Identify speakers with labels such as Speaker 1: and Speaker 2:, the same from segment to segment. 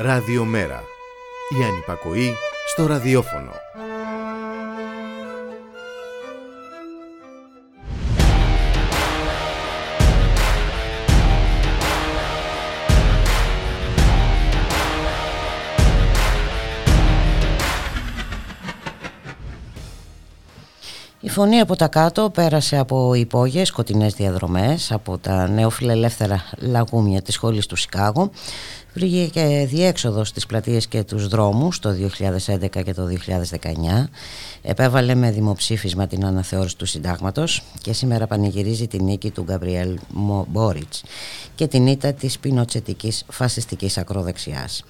Speaker 1: Ραδιομέρα. Η ανυπακοή στο ραδιόφωνο.
Speaker 2: Η φωνή από τα κάτω πέρασε από υπόγειες σκοτεινές διαδρομές, από τα νεοφιλελεύθερα λαγούμια της σχολής του Σικάγο βρήκε και διέξοδος στις πλατείες και τους δρόμους το 2011 και το 2019 επέβαλε με δημοψήφισμα την αναθεώρηση του συντάγματος και σήμερα πανηγυρίζει την νίκη του Γκαμπριέλ Μπόριτς και την ήττα της πινοτσετικής φασιστικής ακροδεξιάς.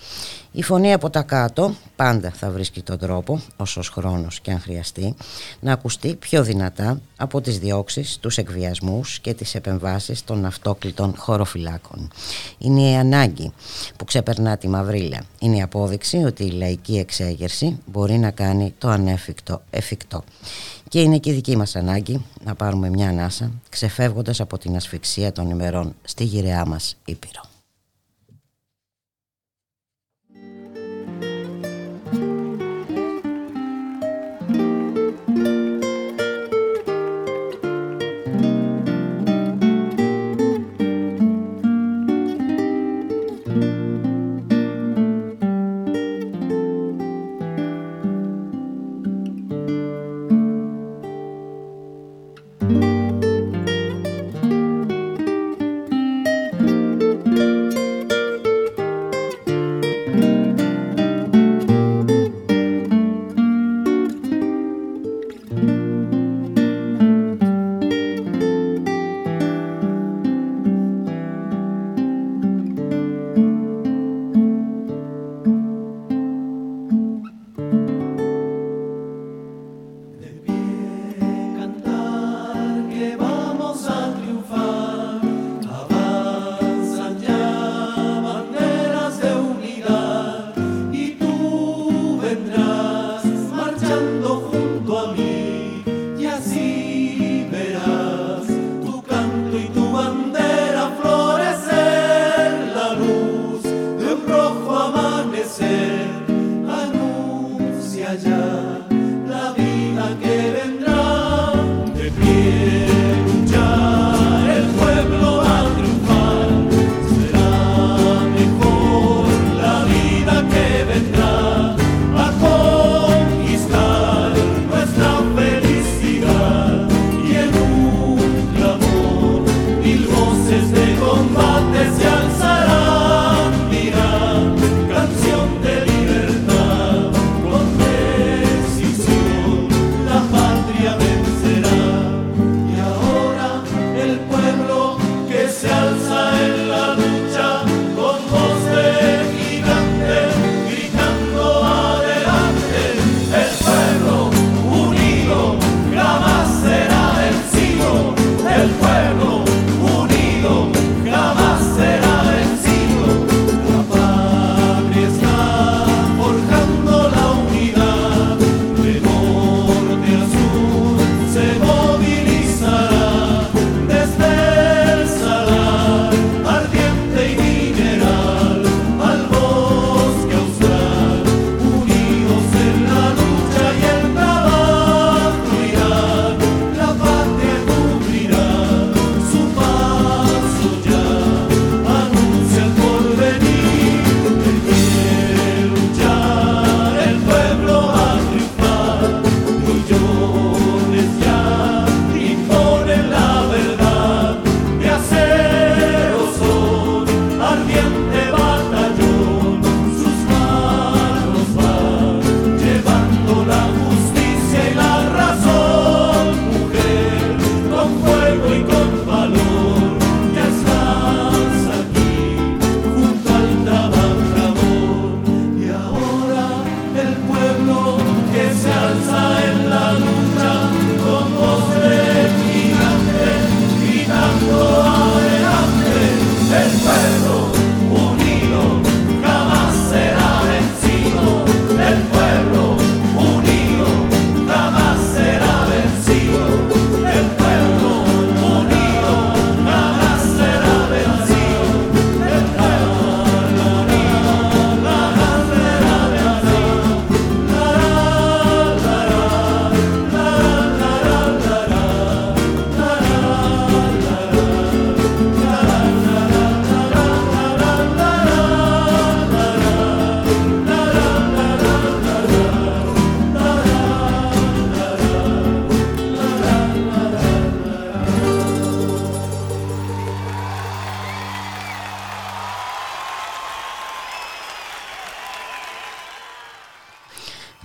Speaker 2: Η φωνή από τα κάτω πάντα θα βρίσκει τον τρόπο, όσος χρόνος και αν χρειαστεί, να ακουστεί πιο δυνατά από τις διώξεις, τους εκβιασμούς και τις επεμβάσεις των αυτόκλητων χωροφυλάκων. Είναι η ανάγκη που ξεπερνά τη μαυρίλα. Είναι η απόδειξη ότι η λαϊκή εξέγερση μπορεί να κάνει το ανέφικτο εφικτό. Και είναι και η δική μας ανάγκη να πάρουμε μια ανάσα ξεφεύγοντας από την ασφυξία των ημερών στη γυραιά μας Ήπειρο.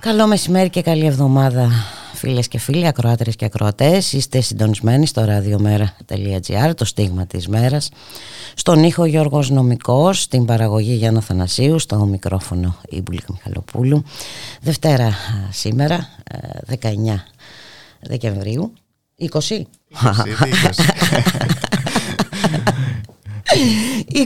Speaker 2: Καλό μεσημέρι και καλή εβδομάδα φίλες και φίλοι, ακροάτρες και ακροατές. Είστε συντονισμένοι στο radiomera.gr, το στίγμα της μέρας. Στον ήχο Γιώργος Νομικός, στην παραγωγή Γιάννα Θανασίου, στο μικρόφωνο Ιμπουλίκ Μιχαλοπούλου. Δευτέρα σήμερα, 19 ε, Δεκεμβρίου. 20. 20,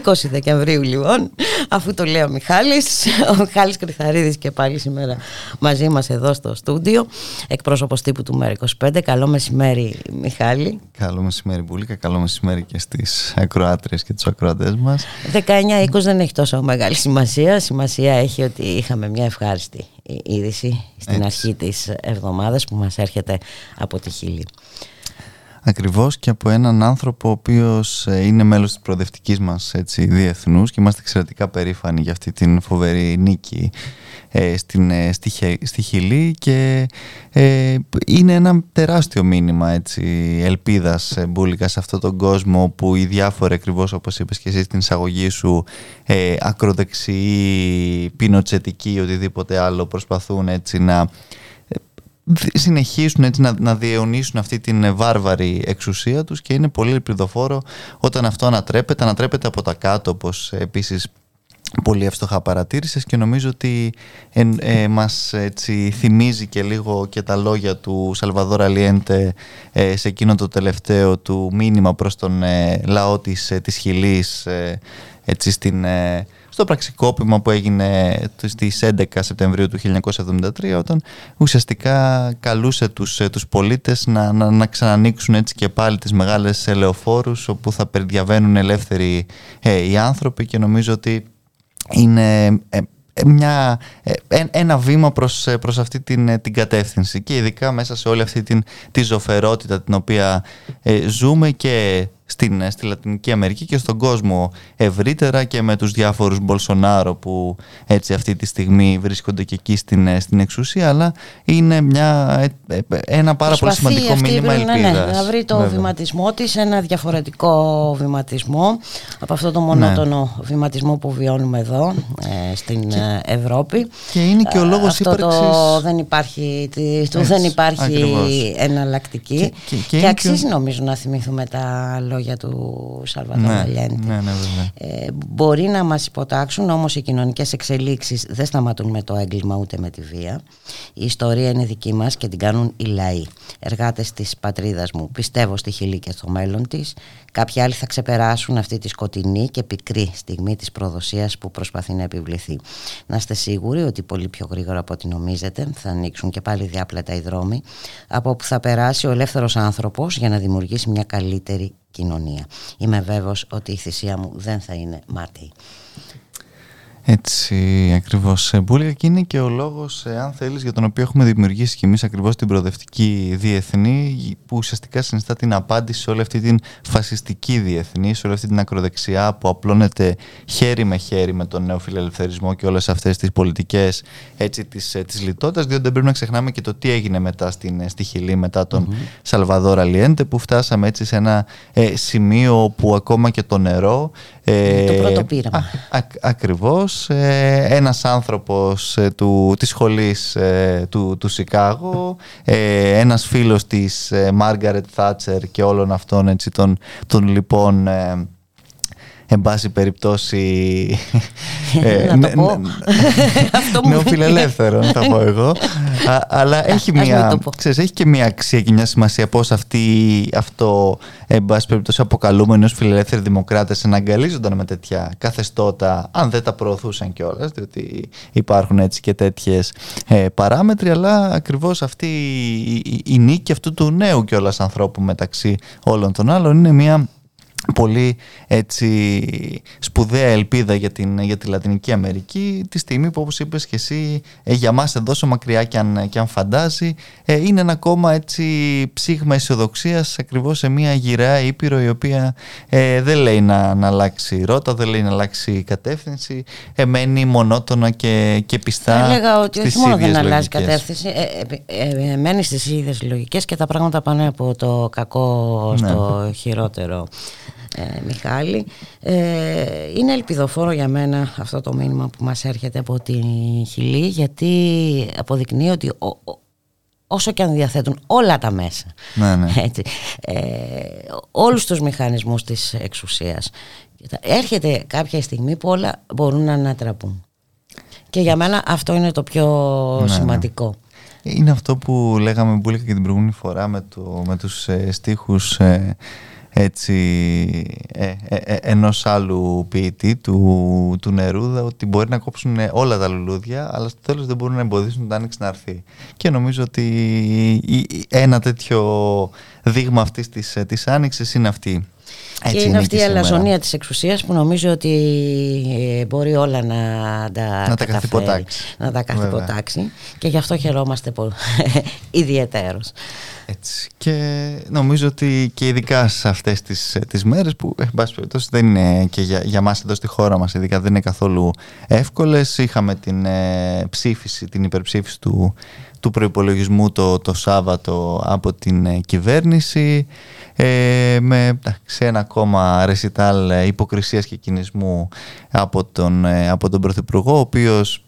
Speaker 2: 20 Δεκεμβρίου λοιπόν αφού το λέει ο Μιχάλης ο Μιχάλης Κρυθαρίδης και πάλι σήμερα μαζί μας εδώ στο στούντιο εκπρόσωπος τύπου του ΜΕΡ25 καλό μεσημέρι Μιχάλη.
Speaker 3: Καλό μεσημέρι Μπουλίκα, καλό μεσημέρι και στις ακροάτριες και τους ακροατές μας.
Speaker 2: 19-20 δεν έχει τόσο μεγάλη σημασία. Σημασία έχει ότι είχαμε μια ευχάριστη είδηση στην αρχή της εβδομάδας που μας έρχεται από τη Χίλη
Speaker 3: Ακριβώς και από έναν άνθρωπο ο οποίος ε, είναι μέλος της προοδευτικής μας έτσι, διεθνούς και είμαστε εξαιρετικά περήφανοι για αυτή την φοβερή νίκη ε, στην, ε, στη, στη Χιλή και ε, είναι ένα τεράστιο μήνυμα έτσι, ελπίδας μπουλικας σε αυτόν τον κόσμο που οι διάφοροι ακριβώς όπως είπες και εσύ στην εισαγωγή σου ε, ακροδεξιοί, πινοτσετικοί οτιδήποτε άλλο προσπαθούν έτσι να συνεχίσουν έτσι να, να διαιωνίσουν αυτή την βάρβαρη εξουσία τους και είναι πολύ ελπιδοφόρο όταν αυτό ανατρέπεται, ανατρέπεται από τα κάτω όπως επίσης πολύ εύστοχα παρατήρησες και νομίζω ότι ε, ε, μας έτσι, θυμίζει και λίγο και τα λόγια του Σαλβαδόρα Λιέντε ε, σε εκείνο το τελευταίο του μήνυμα προς τον ε, λαό της, της Χιλής έτσι, στην, στο πραξικόπημα που έγινε στις 11 Σεπτεμβρίου του 1973 όταν ουσιαστικά καλούσε τους, ε, τους πολίτες να, να, να ξανανοίξουν έτσι και πάλι τις μεγάλες ελεοφόρους όπου θα περιδιαβαίνουν ελεύθεροι ε, οι άνθρωποι και νομίζω ότι είναι ε, μια, ένα βήμα προς, προς αυτή την, την κατεύθυνση. Και ειδικά μέσα σε όλη αυτή την, τη ζωφερότητα την οποία ζούμε και στην, στη Λατινική Αμερική και στον κόσμο ευρύτερα και με τους διάφορους Μπολσονάρο που έτσι αυτή τη στιγμή βρίσκονται και εκεί στην, στην εξουσία αλλά είναι μια, ε, ε, ένα πάρα πολύ σημαντικό μήνυμα ελπίδας. Ναι, ναι,
Speaker 2: να βρει το Βέβαια. βηματισμό της, ένα διαφορετικό βηματισμό από αυτό το μονότονο ναι. βηματισμό που βιώνουμε εδώ ε, στην Ευρώπη.
Speaker 3: Και είναι και ο λόγος
Speaker 2: αυτό
Speaker 3: ύπαρξης...
Speaker 2: το δεν υπάρχει, το δεν υπάρχει εναλλακτική και, και, και αξίζει νομίζω να θυμηθούμε τα λόγια λόγια του Σαλβαδόρ ναι, ναι, ναι, ε, μπορεί να μας υποτάξουν όμως οι κοινωνικές εξελίξεις δεν σταματούν με το έγκλημα ούτε με τη βία. Η ιστορία είναι δική μας και την κάνουν οι λαοί. Εργάτες της πατρίδας μου πιστεύω στη Χιλή και στο μέλλον της. Κάποιοι άλλοι θα ξεπεράσουν αυτή τη σκοτεινή και πικρή στιγμή της προδοσίας που προσπαθεί να επιβληθεί. Να είστε σίγουροι ότι πολύ πιο γρήγορα από ό,τι νομίζετε θα ανοίξουν και πάλι διάπλατα οι δρόμοι από όπου θα περάσει ο ελεύθερος άνθρωπος για να δημιουργήσει μια καλύτερη κοινωνία. Είμαι βέβαιος ότι η θυσία μου δεν θα είναι μάταιη.
Speaker 3: Έτσι ακριβώς Μπούλικα και είναι και ο λόγος ε, αν θέλεις για τον οποίο έχουμε δημιουργήσει και εμείς ακριβώς την προοδευτική διεθνή που ουσιαστικά συνιστά την απάντηση σε όλη αυτή την φασιστική διεθνή σε όλη αυτή την ακροδεξιά που απλώνεται χέρι με χέρι με τον νέο φιλελευθερισμό και όλες αυτές τις πολιτικές έτσι, της, ε, της λιτότητας διότι δεν πρέπει να ξεχνάμε και το τι έγινε μετά στην, ε, στη Χιλή μετά τον mm-hmm. Σαλβαδόρα Λιέντε που φτάσαμε έτσι σε ένα ε, σημείο που ακόμα και το νερό
Speaker 2: ε, το πρώτο πείραμα.
Speaker 3: Α, ακριβώς. Ε, ένας άνθρωπος ε, του, της σχολής ε, του, του Σικάγο, ε, ένας φίλος της Μάργαρετ Θάτσερ και όλων αυτών έτσι, των, των λοιπόν εν πάση περιπτώσει
Speaker 2: ε, να το πω.
Speaker 3: νεοφιλελεύθερο θα πω εγώ. Αλλά έχει, μια, ξέρεις, έχει και μια αξία και μια σημασία πως αυτοί αυτό εν πάση περιπτώσει αποκαλούμενοι ως φιλελεύθεροι δημοκράτες εναγκαλίζονταν με τέτοια καθεστώτα αν δεν τα προωθούσαν κιόλας, διότι υπάρχουν έτσι και τέτοιες ε, παράμετροι αλλά ακριβώς αυτή η, η, η νίκη αυτού του νέου κιόλας ανθρώπου μεταξύ όλων των άλλων είναι μια πολύ έτσι σπουδαία ελπίδα για, την, για τη Λατινική Αμερική τη στιγμή που όπως είπες και εσύ ε, για μας εδώ όσο μακριά και αν, και αν φαντάζει ε, είναι ένα ακόμα έτσι ψήγμα αισιοδοξίας ακριβώς σε μια γυραιά ήπειρο η οποία ε, δεν λέει να, να αλλάξει ρότα, δεν λέει να αλλάξει κατεύθυνση ε, μένει μονότονα και, και πιστά
Speaker 2: Έλεγα ότι όχι μόνο δεν αλλάζει κατεύθυνση μένει στις ίδιες λογικές και τα πράγματα πάνε από το κακό στο ναι. χειρότερο ε, Μιχάλη. Ε, είναι ελπιδοφόρο για μένα αυτό το μήνυμα που μας έρχεται από τη Χιλή γιατί αποδεικνύει ότι όσο και αν διαθέτουν όλα τα μέσα
Speaker 3: ναι, ναι.
Speaker 2: Έτσι, ε, όλους τους μηχανισμούς της εξουσίας έρχεται κάποια στιγμή που όλα μπορούν να ανατραπούν και για μένα αυτό είναι το πιο ναι, ναι. σημαντικό
Speaker 3: είναι αυτό που λέγαμε που και την προηγούμενη φορά με, το, με τους ε, στίχους ε, έτσι, ε, ε, ε, ενός άλλου ποιητή του, του Νερούδα ότι μπορεί να κόψουν όλα τα λουλούδια αλλά στο τέλος δεν μπορούν να εμποδίσουν την άνοιξη να έρθει. Και νομίζω ότι ένα τέτοιο δείγμα αυτής της, της άνοιξης είναι αυτή
Speaker 2: έτσι και είναι, αυτή η αλαζονία της εξουσίας που νομίζω ότι ε, μπορεί όλα να τα,
Speaker 3: να τα καθυποτάξει.
Speaker 2: Να τα καθυποτάξει και γι' αυτό χαιρόμαστε πολύ, ιδιαίτερος.
Speaker 3: Έτσι. Και νομίζω ότι και ειδικά σε αυτές τις, τις μέρες που εν πάση περιπτώσει δεν είναι και για, για μας εδώ στη χώρα μας ειδικά δεν είναι καθόλου εύκολες είχαμε την ε, ψήφιση, την υπερψήφιση του, του προϋπολογισμού το, το Σάββατο από την ε, κυβέρνηση ε, με σε ένα ακόμα ρεσιτάλ υποκρισίας και κινησμού από τον, ε, από τον Πρωθυπουργό ο οποίος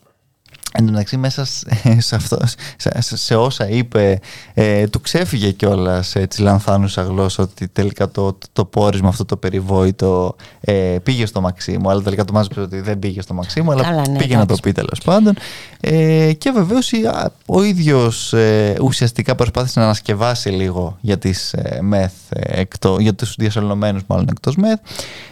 Speaker 3: Εν τω μεταξύ μέσα σε, αυτό, σε, σε όσα είπε ε, του ξέφυγε κιόλας έτσι λανθάνουσα γλώσσα ότι τελικά το, το, το πόρισμα αυτό το περιβόητο ε, πήγε στο Μαξίμου. Αλλά τελικά το μάζεψε ότι δεν πήγε στο Μαξίμου αλλά ναι, πήγε να το πει τέλος πάντων. Ε, και βεβαίως ο ίδιος ε, ουσιαστικά προσπάθησε να ανασκευάσει λίγο για, τις, ε, μεθ, ε, εκτό, για τους διασωλωμένους μάλλον εκτός μεθ.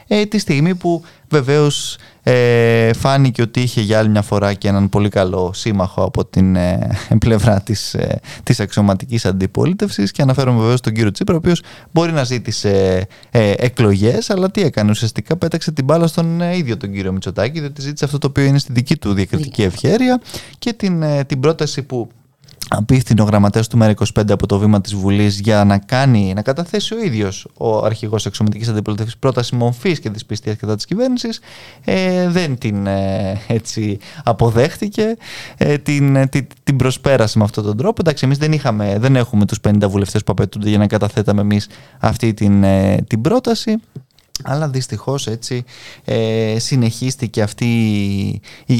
Speaker 3: Ε, τη στιγμή που βεβαίως ε, φάνηκε ότι είχε για άλλη μια φορά και έναν πολύ καλό σύμμαχο από την ε, πλευρά της, ε, της αξιωματικής αντιπολίτευσης και αναφέρομαι βεβαίως τον κύριο Τσίπρα ο οποίος μπορεί να ζήτησε ε, εκλογές αλλά τι έκανε ουσιαστικά πέταξε την μπάλα στον ε, ίδιο τον κύριο Μητσοτάκη διότι ζήτησε αυτό το οποίο είναι στη δική του διακριτική ευχέρεια και την, ε, την πρόταση που απίθυνε ο γραμματέας του ΜΕΡΑ25 από το βήμα της Βουλής για να κάνει, να καταθέσει ο ίδιος ο αρχηγός εξωματική αντιπολίτευσης πρόταση μορφής και δυσπιστία κατά της κυβέρνησης. Ε, δεν την ε, έτσι αποδέχτηκε, ε, την, ε, την, την προσπέρασε με αυτόν τον τρόπο. Εντάξει, εμείς δεν, δεν έχουμε τους 50 βουλευτές που απαιτούνται για να καταθέταμε εμείς αυτή την, την πρόταση. Αλλά δυστυχώς έτσι ε, συνεχίστηκε αυτή η,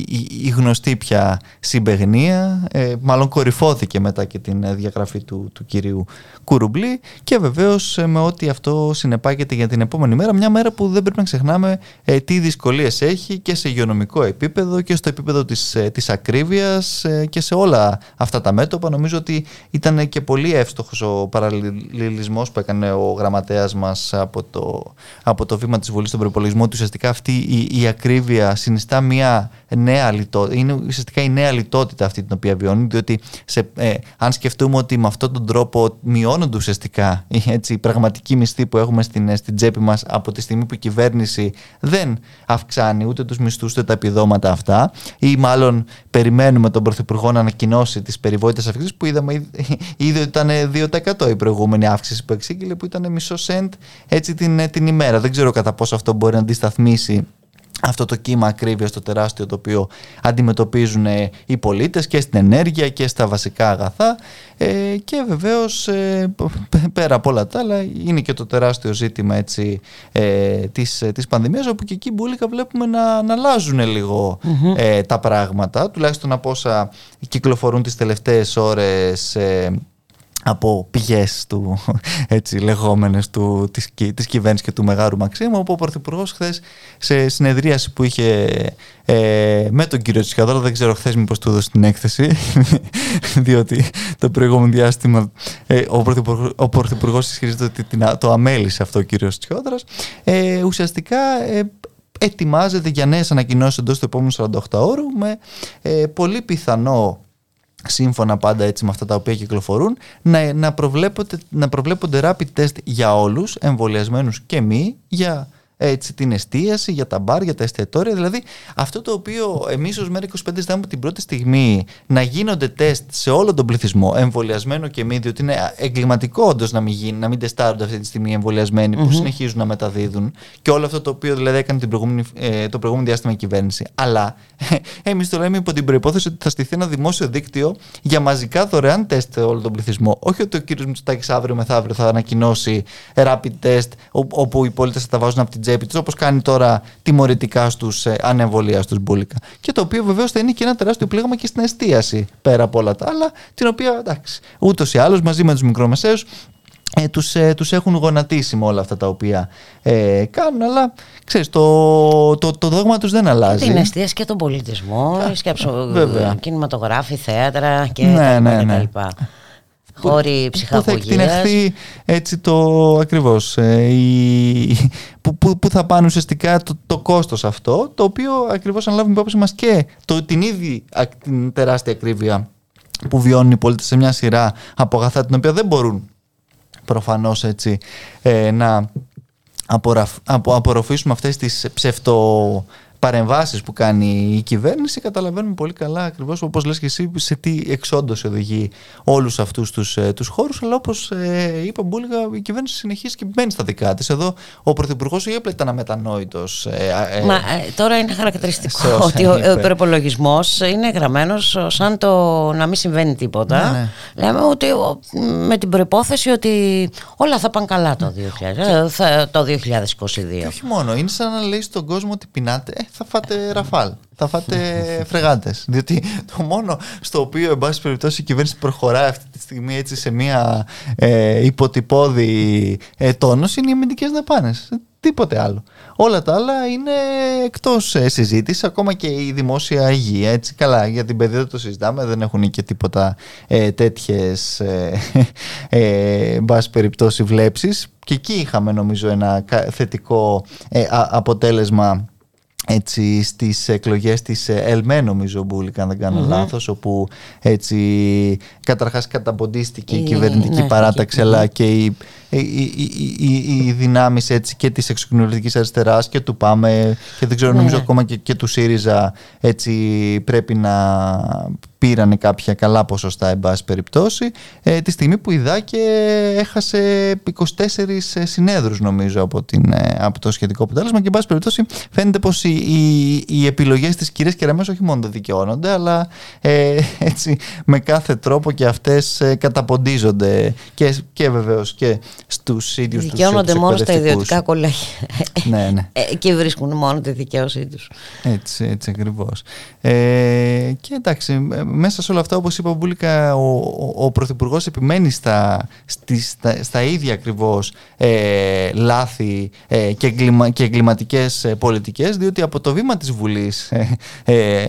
Speaker 3: η, γνωστή πια συμπεγνία, ε, μάλλον κορυφώθηκε μετά και την διαγραφή του, του κυρίου Κουρουμπλή και βεβαίως ε, με ό,τι αυτό συνεπάγεται για την επόμενη μέρα, μια μέρα που δεν πρέπει να ξεχνάμε ε, τι δυσκολίες έχει και σε υγειονομικό επίπεδο και στο επίπεδο της, ε, της ακρίβειας και σε όλα αυτά τα μέτωπα. Νομίζω ότι ήταν και πολύ εύστοχος ο παραλληλισμός που έκανε ο γραμματέας μας από το, από το βήμα της Βουλής στον προπολογισμό ότι ουσιαστικά αυτή η, η ακρίβεια συνιστά μια νέα λιτότητα. Είναι ουσιαστικά η νέα λιτότητα αυτή την οποία βιώνει, διότι σε, ε, αν σκεφτούμε ότι με αυτόν τον τρόπο μειώνονται ουσιαστικά έτσι, οι πραγματικοί μισθοί που έχουμε στην, στην τσέπη μας από τη στιγμή που η κυβέρνηση δεν αυξάνει ούτε τους μισθούς ούτε τα επιδόματα αυτά, ή μάλλον περιμένουμε τον Πρωθυπουργό να ανακοινώσει τις περιβόητες αυξήσεις που είδαμε ήδη ότι ήταν 2% η προηγούμενη αύξηση που εξήγηλε, που ήταν μισό σεντ έτσι την, την ημέρα. Δεν ξέρω κατά πόσο αυτό μπορεί να αντισταθμίσει αυτό το κύμα ακρίβειας το τεράστιο το οποίο αντιμετωπίζουν ε, οι πολίτες και στην ενέργεια και στα βασικά αγαθά. Ε, και βεβαίως ε, πέρα από όλα τα άλλα είναι και το τεράστιο ζήτημα έτσι, της, της πανδημίας όπου και εκεί μπουλικα βλέπουμε να, να αλλάζουν τα πράγματα τουλάχιστον από όσα κυκλοφορούν τις τελευταίες ώρες από πηγές του, έτσι λεγόμενες του, της, της κυβέρνησης και του Μεγάρου Μαξίμου όπου ο Πρωθυπουργός χθες σε συνεδρίαση που είχε ε, με τον κύριο Τσιχαδόρα δεν ξέρω χθες μήπως του έδωσε την έκθεση διότι το προηγούμενο διάστημα ε, ο, Πρωθυπουργός, ο Πρωθυπουργός ισχυρίζεται ότι το αμέλησε αυτό ο κύριος Τσιχαδόρας ε, ουσιαστικά ε, ετοιμάζεται για νέες ανακοινώσεις εντός του επόμενου 48 ώρου με ε, πολύ πιθανό σύμφωνα πάντα έτσι με αυτά τα οποία κυκλοφορούν, να, να, προβλέπονται, να προβλέπονται rapid test για όλους, εμβολιασμένους και μη, για έτσι, την εστίαση, για τα μπαρ, για τα εστιατόρια. Δηλαδή αυτό το οποίο εμείς ως Μέρα 25 ζητάμε την πρώτη στιγμή να γίνονται τεστ σε όλο τον πληθυσμό, εμβολιασμένο και μη, διότι είναι εγκληματικό όντως να μην, γίνει, να μην τεστάρονται αυτή τη στιγμή οι εμβολιασμένοι που συνεχίζουν να μεταδίδουν και όλο αυτό το οποίο δηλαδή έκανε την προηγούμενη, ε, το προηγούμενο διάστημα η κυβέρνηση. Αλλά εμείς το λέμε υπό την προπόθεση ότι θα στηθεί ένα δημόσιο δίκτυο για μαζικά δωρεάν τεστ σε όλο τον πληθυσμό. Όχι ότι ο κ. Μητσοτάκης αύριο μεθαύριο θα ανακοινώσει rapid test όπου οι πολίτες θα τα βάζουν από την τσέπη του, όπως κάνει τώρα τιμωρητικά στους ε, ανεμβολία στους μπουλικα. Και το οποίο βεβαίως θα είναι και ένα τεράστιο πλήγμα και στην εστίαση πέρα από όλα τα άλλα, την οποία εντάξει, ούτως ή άλλως μαζί με τους μικρομεσαίους ε, τους, ε, τους έχουν γονατίσει με όλα αυτά τα οποία ε, κάνουν αλλά ξέρεις το, το, το δόγμα τους δεν αλλάζει
Speaker 2: Την εστίαση και τον πολιτισμό σκέψω, κινηματογράφη, θέατρα και ναι, ναι, ναι. Χώροι ψυχαγωγίας.
Speaker 3: Που θα εκτινεχθεί έτσι το ακριβώς, ε, που, που, που, θα πάνε ουσιαστικά το, το κόστος αυτό, το οποίο ακριβώς αν λάβουμε υπόψη μας και το, την ήδη την τεράστια ακρίβεια που βιώνουν οι πολίτες σε μια σειρά από αγαθά την οποία δεν μπορούν προφανώς έτσι ε, να απορροφήσουμε αυτές τις ψευτο παρεμβάσεις που κάνει η κυβέρνηση καταλαβαίνουμε πολύ καλά ακριβώς όπως λες και εσύ σε τι εξόντωση οδηγεί όλους αυτούς τους, ε, τους χώρους. Αλλά όπως ε, είπα Μπούλγα η κυβέρνηση συνεχίζει και μένει στα δικά της. Εδώ ο Πρωθυπουργός όχι απλά ήταν αμετανόητος
Speaker 2: ε, ε, Μα ε, τώρα είναι χαρακτηριστικό ότι ο, ο προπολογισμός είναι γραμμένος σαν το να μην συμβαίνει τίποτα. Ναι, ναι. λέμε ότι με την προπόθεση ότι όλα θα πάνε καλά το, 2000, το 2022
Speaker 3: και όχι μόνο είναι σαν να λέει στον κόσμο ότι πεινάτε θα φάτε ραφάλ, θα φάτε φρεγάτε. Διότι το μόνο στο οποίο, εν πάση περιπτώσει, η κυβέρνηση προχωράει αυτή τη στιγμή έτσι σε μια ε, υποτυπώδη ε, τόνωση είναι οι αμυντικές δαπάνες. Τίποτε άλλο. Όλα τα άλλα είναι εκτός ε, συζήτηση, ακόμα και η δημόσια υγεία. Έτσι, καλά, για την παιδεία το συζητάμε, δεν έχουν και τίποτα ε, τέτοιες ε, ε, περιπτώσει βλέψεις. Και εκεί είχαμε νομίζω ένα θετικό ε, αποτέλεσμα έτσι στις εκλογές της ΕΛΜΕ νομίζω Μπούλικα αν δεν κάνω mm-hmm. λάθος όπου έτσι καταρχάς καταποντίστηκε η, η κυβερνητική ναι, παράταξη αλλά και η οι, οι, οι, οι δυνάμεις και της εξοκοινωνιστική αριστεράς και του ΠΑΜΕ και δεν ξέρω, ναι. νομίζω ακόμα και, και του ΣΥΡΙΖΑ έτσι πρέπει να πήρανε κάποια καλά ποσοστά εν πάση περιπτώσει ε, τη στιγμή που η ΔΑΚΕ έχασε 24 ε, συνέδρους νομίζω από, την, ε, από το σχετικό αποτέλεσμα και εν πάση περιπτώσει φαίνεται πως οι, οι, οι επιλογές της κυρίας Κεραμές όχι μόνο δεν δικαιώνονται αλλά ε, έτσι με κάθε τρόπο και αυτές ε, καταποντίζονται και, και βεβαίως και στους ίδιους τους
Speaker 2: Δικαιώνονται μόνο στα ιδιωτικά κολέγια. ναι, ναι. Ε, και βρίσκουν μόνο τη δικαίωσή τους.
Speaker 3: Έτσι, έτσι ακριβώς. Ε, και εντάξει, μέσα σε όλα αυτά, όπως είπα, Μπούλικα, ο, ο, ο Πρωθυπουργός επιμένει στα, στα, στα ίδια ακριβώς ε, λάθη ε, και, εγκλημα, και εγκληματικές ε, πολιτικές, διότι από το βήμα της Βουλής ε,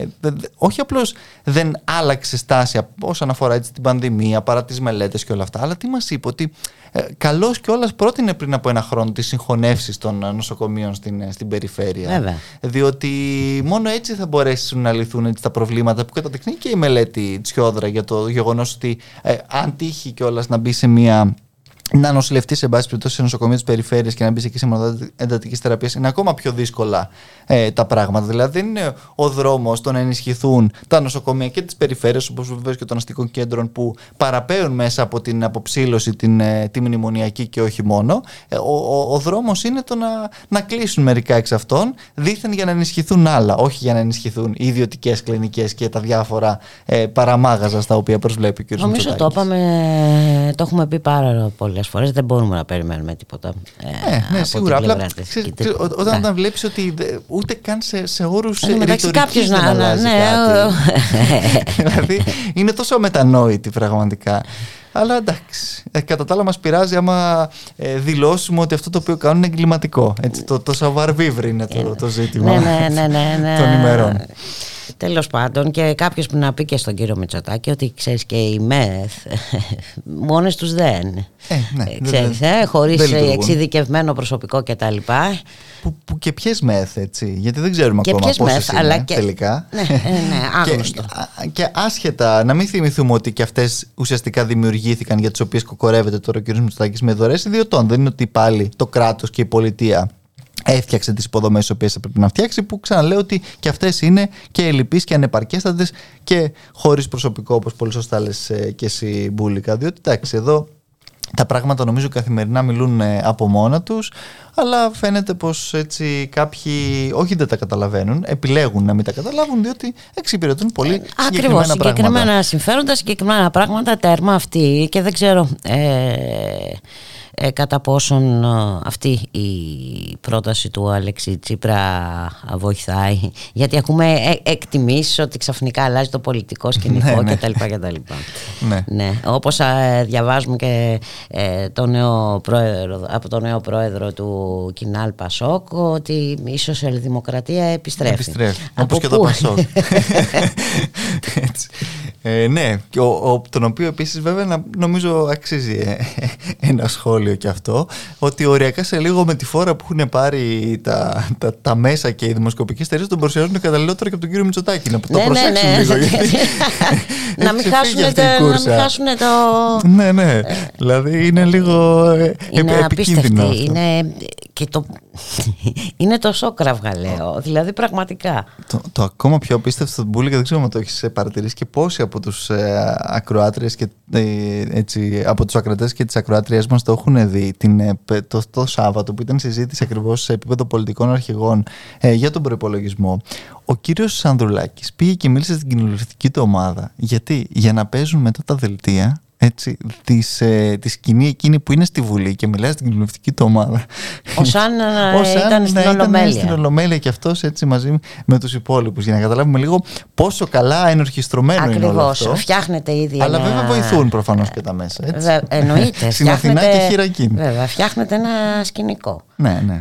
Speaker 3: όχι απλώς δεν άλλαξε στάση όσον αφορά έτσι, την πανδημία, παρά τις μελέτες και όλα αυτά, αλλά τι μας είπε, ότι ε, Καλώς κιόλας πρότεινε πριν από ένα χρόνο τις συγχωνεύσεις των νοσοκομείων στην, ε, στην περιφέρεια.
Speaker 2: Βέβαια.
Speaker 3: Διότι μόνο έτσι θα μπορέσουν να λυθούν έτσι, τα προβλήματα που καταδεικνύει και η μελέτη Τσιόδρα για το γεγονός ότι ε, αν τύχει κιόλας να μπει σε μια να νοσηλευτείς σε μπάση περιπτώσει σε νοσοκομείο της περιφέρειας και να μπεις εκεί σε μονάδα εντατικής θεραπείας είναι ακόμα πιο δύσκολα ε, τα πράγματα. Δηλαδή, δεν είναι ο δρόμος το να ενισχυθούν τα νοσοκομεία και της περιφέρειας, όπως βεβαίως και των αστικών κέντρων που παραπέουν μέσα από την αποψήλωση την, ε, τη μνημονιακή και όχι μόνο. Ε, ο ο, ο δρόμος είναι το να, να κλείσουν μερικά εξ αυτών, δίθεν για να ενισχυθούν άλλα, όχι για να ενισχυθούν οι ιδιωτικές κλινικές και τα διάφορα ε, παραμάγαζα στα οποία προσβλέπει ο κ.
Speaker 2: Νομίζω το το έχουμε πει πάρα πολύ πολλέ φορές δεν μπορούμε να περιμένουμε τίποτα.
Speaker 3: Ε, ναι, ναι σίγουρα. Απλά, ξέρεις, όταν, όταν βλέπεις ότι ούτε καν σε, σε όρους
Speaker 2: ρητορικής δεν
Speaker 3: να, αλλάζει ναι, κάτι. δηλαδή είναι τόσο αμετανόητη πραγματικά. Αλλά εντάξει. Ε, κατά τα άλλα, μας πειράζει άμα ε, δηλώσουμε ότι αυτό το οποίο κάνουν είναι εγκληματικό. Έτσι, το, το savoir είναι το, το ζήτημα
Speaker 2: ναι, ναι, ναι, ναι, ναι.
Speaker 3: των ημερών.
Speaker 2: Τέλος πάντων και κάποιος που να πει και στον κύριο Μητσοτάκη ότι ξέρεις και οι ΜΕΘ μόνες τους δεν.
Speaker 3: Ε, ναι,
Speaker 2: ε, ξέρεις, ε, χωρίς εξειδικευμένο προσωπικό κτλ.
Speaker 3: Που, που και ποιες μεθ, έτσι. Γιατί δεν ξέρουμε και ακόμα πόσες είναι αλλά και... τελικά.
Speaker 2: Ναι, ε, ναι άγνωστο.
Speaker 3: και, και άσχετα, να μην θυμηθούμε ότι και αυτές ουσιαστικά δημιουργήθηκαν για τις οποίες κοκορεύεται τώρα ο κ. Μητσοτάκης με δωρέ ιδιωτών. Δεν είναι ότι πάλι το κράτος και η πολιτεία έφτιαξε τις υποδομές τις οποίες έπρεπε να φτιάξει που ξαναλέω ότι και αυτές είναι και ελλειπείς και ανεπαρκέστατες και χωρίς προσωπικό όπως πολύ σωστά λες ε, και εσύ Μπούλικα διότι εντάξει εδώ τα πράγματα νομίζω καθημερινά μιλούν ε, από μόνα τους αλλά φαίνεται πως έτσι κάποιοι όχι δεν τα καταλαβαίνουν επιλέγουν να μην τα καταλάβουν διότι εξυπηρετούν πολύ ε, συγκεκριμένα
Speaker 2: Ακριβώς, συγκεκριμένα συμφέροντα, συγκεκριμένα πράγματα τέρμα αυτή και δεν ξέρω ε, ε, κατά πόσον ε, αυτή η πρόταση του Αλέξη Τσίπρα βοηθάει γιατί ακούμε ε, εκτιμήσεις ότι ξαφνικά αλλάζει το πολιτικό σκηνικό ναι, κτλ. κτλ. ναι. ναι. Όπως διαβάζουμε και το νέο πρόεδρο, από τον νέο πρόεδρο του Κινάλ Πασόκ ότι η σοσιαλδημοκρατία επιστρέφει.
Speaker 3: Επιστρέφει, όπως και το Πασόκ. Έτσι. Ε, ναι, και ο, τον οποίο επίσης βέβαια νομίζω αξίζει ε, ένα σχόλιο και αυτό, ότι οριακά σε λίγο με τη φόρα που έχουν πάρει τα, τα, τα μέσα και οι δημοσκοπικές εταιρείες τον παρουσιάζουν καταλληλότερο και από τον κύριο Μητσοτάκη. Να το ναι, προσέξουν ναι, ναι. λίγο.
Speaker 2: να, μην χάσουν το, να μην χάσουν το...
Speaker 3: Ναι, ναι. δηλαδή είναι λίγο ε, είναι επικίνδυνο αυτό.
Speaker 2: Είναι, και το, είναι τόσο κραυγαλαίο, δηλαδή πραγματικά.
Speaker 3: Το, το ακόμα πιο απίστευτο του Μπούλικα, δεν ξέρω αν το έχεις παρατηρήσει και πόσοι από τους ε, ακροάτριες και ε, έτσι, από τους ακροατές και τις ακροάτριές μας το έχουν δει την, ε, το, το Σάββατο που ήταν συζήτηση ακριβώς σε επίπεδο πολιτικών αρχηγών ε, για τον προπολογισμό. Ο κύριος Σανδρουλάκης πήγε και μίλησε στην κοινοβουλευτική του ομάδα. Γιατί; Για να παίζουν μετά τα δελτία έτσι, της, ε, της σκηνή εκείνη που είναι στη Βουλή και μιλάει στην κοινοβουλευτική του ομάδα.
Speaker 2: Ως αν, ε, ήταν στην
Speaker 3: ναι,
Speaker 2: Ολομέλεια.
Speaker 3: στην Ολομέλεια και αυτός έτσι μαζί με τους υπόλοιπους για να καταλάβουμε λίγο πόσο καλά ενορχιστρωμένο είναι όλο αυτό.
Speaker 2: φτιάχνεται ήδη
Speaker 3: Αλλά ένα... βέβαια βοηθούν προφανώς και τα μέσα. Έτσι.
Speaker 2: Βε, εννοείται.
Speaker 3: Στην Αθηνά και χειρακίνη.
Speaker 2: Βέβαια, φτιάχνεται ένα σκηνικό.
Speaker 3: Ναι, ναι.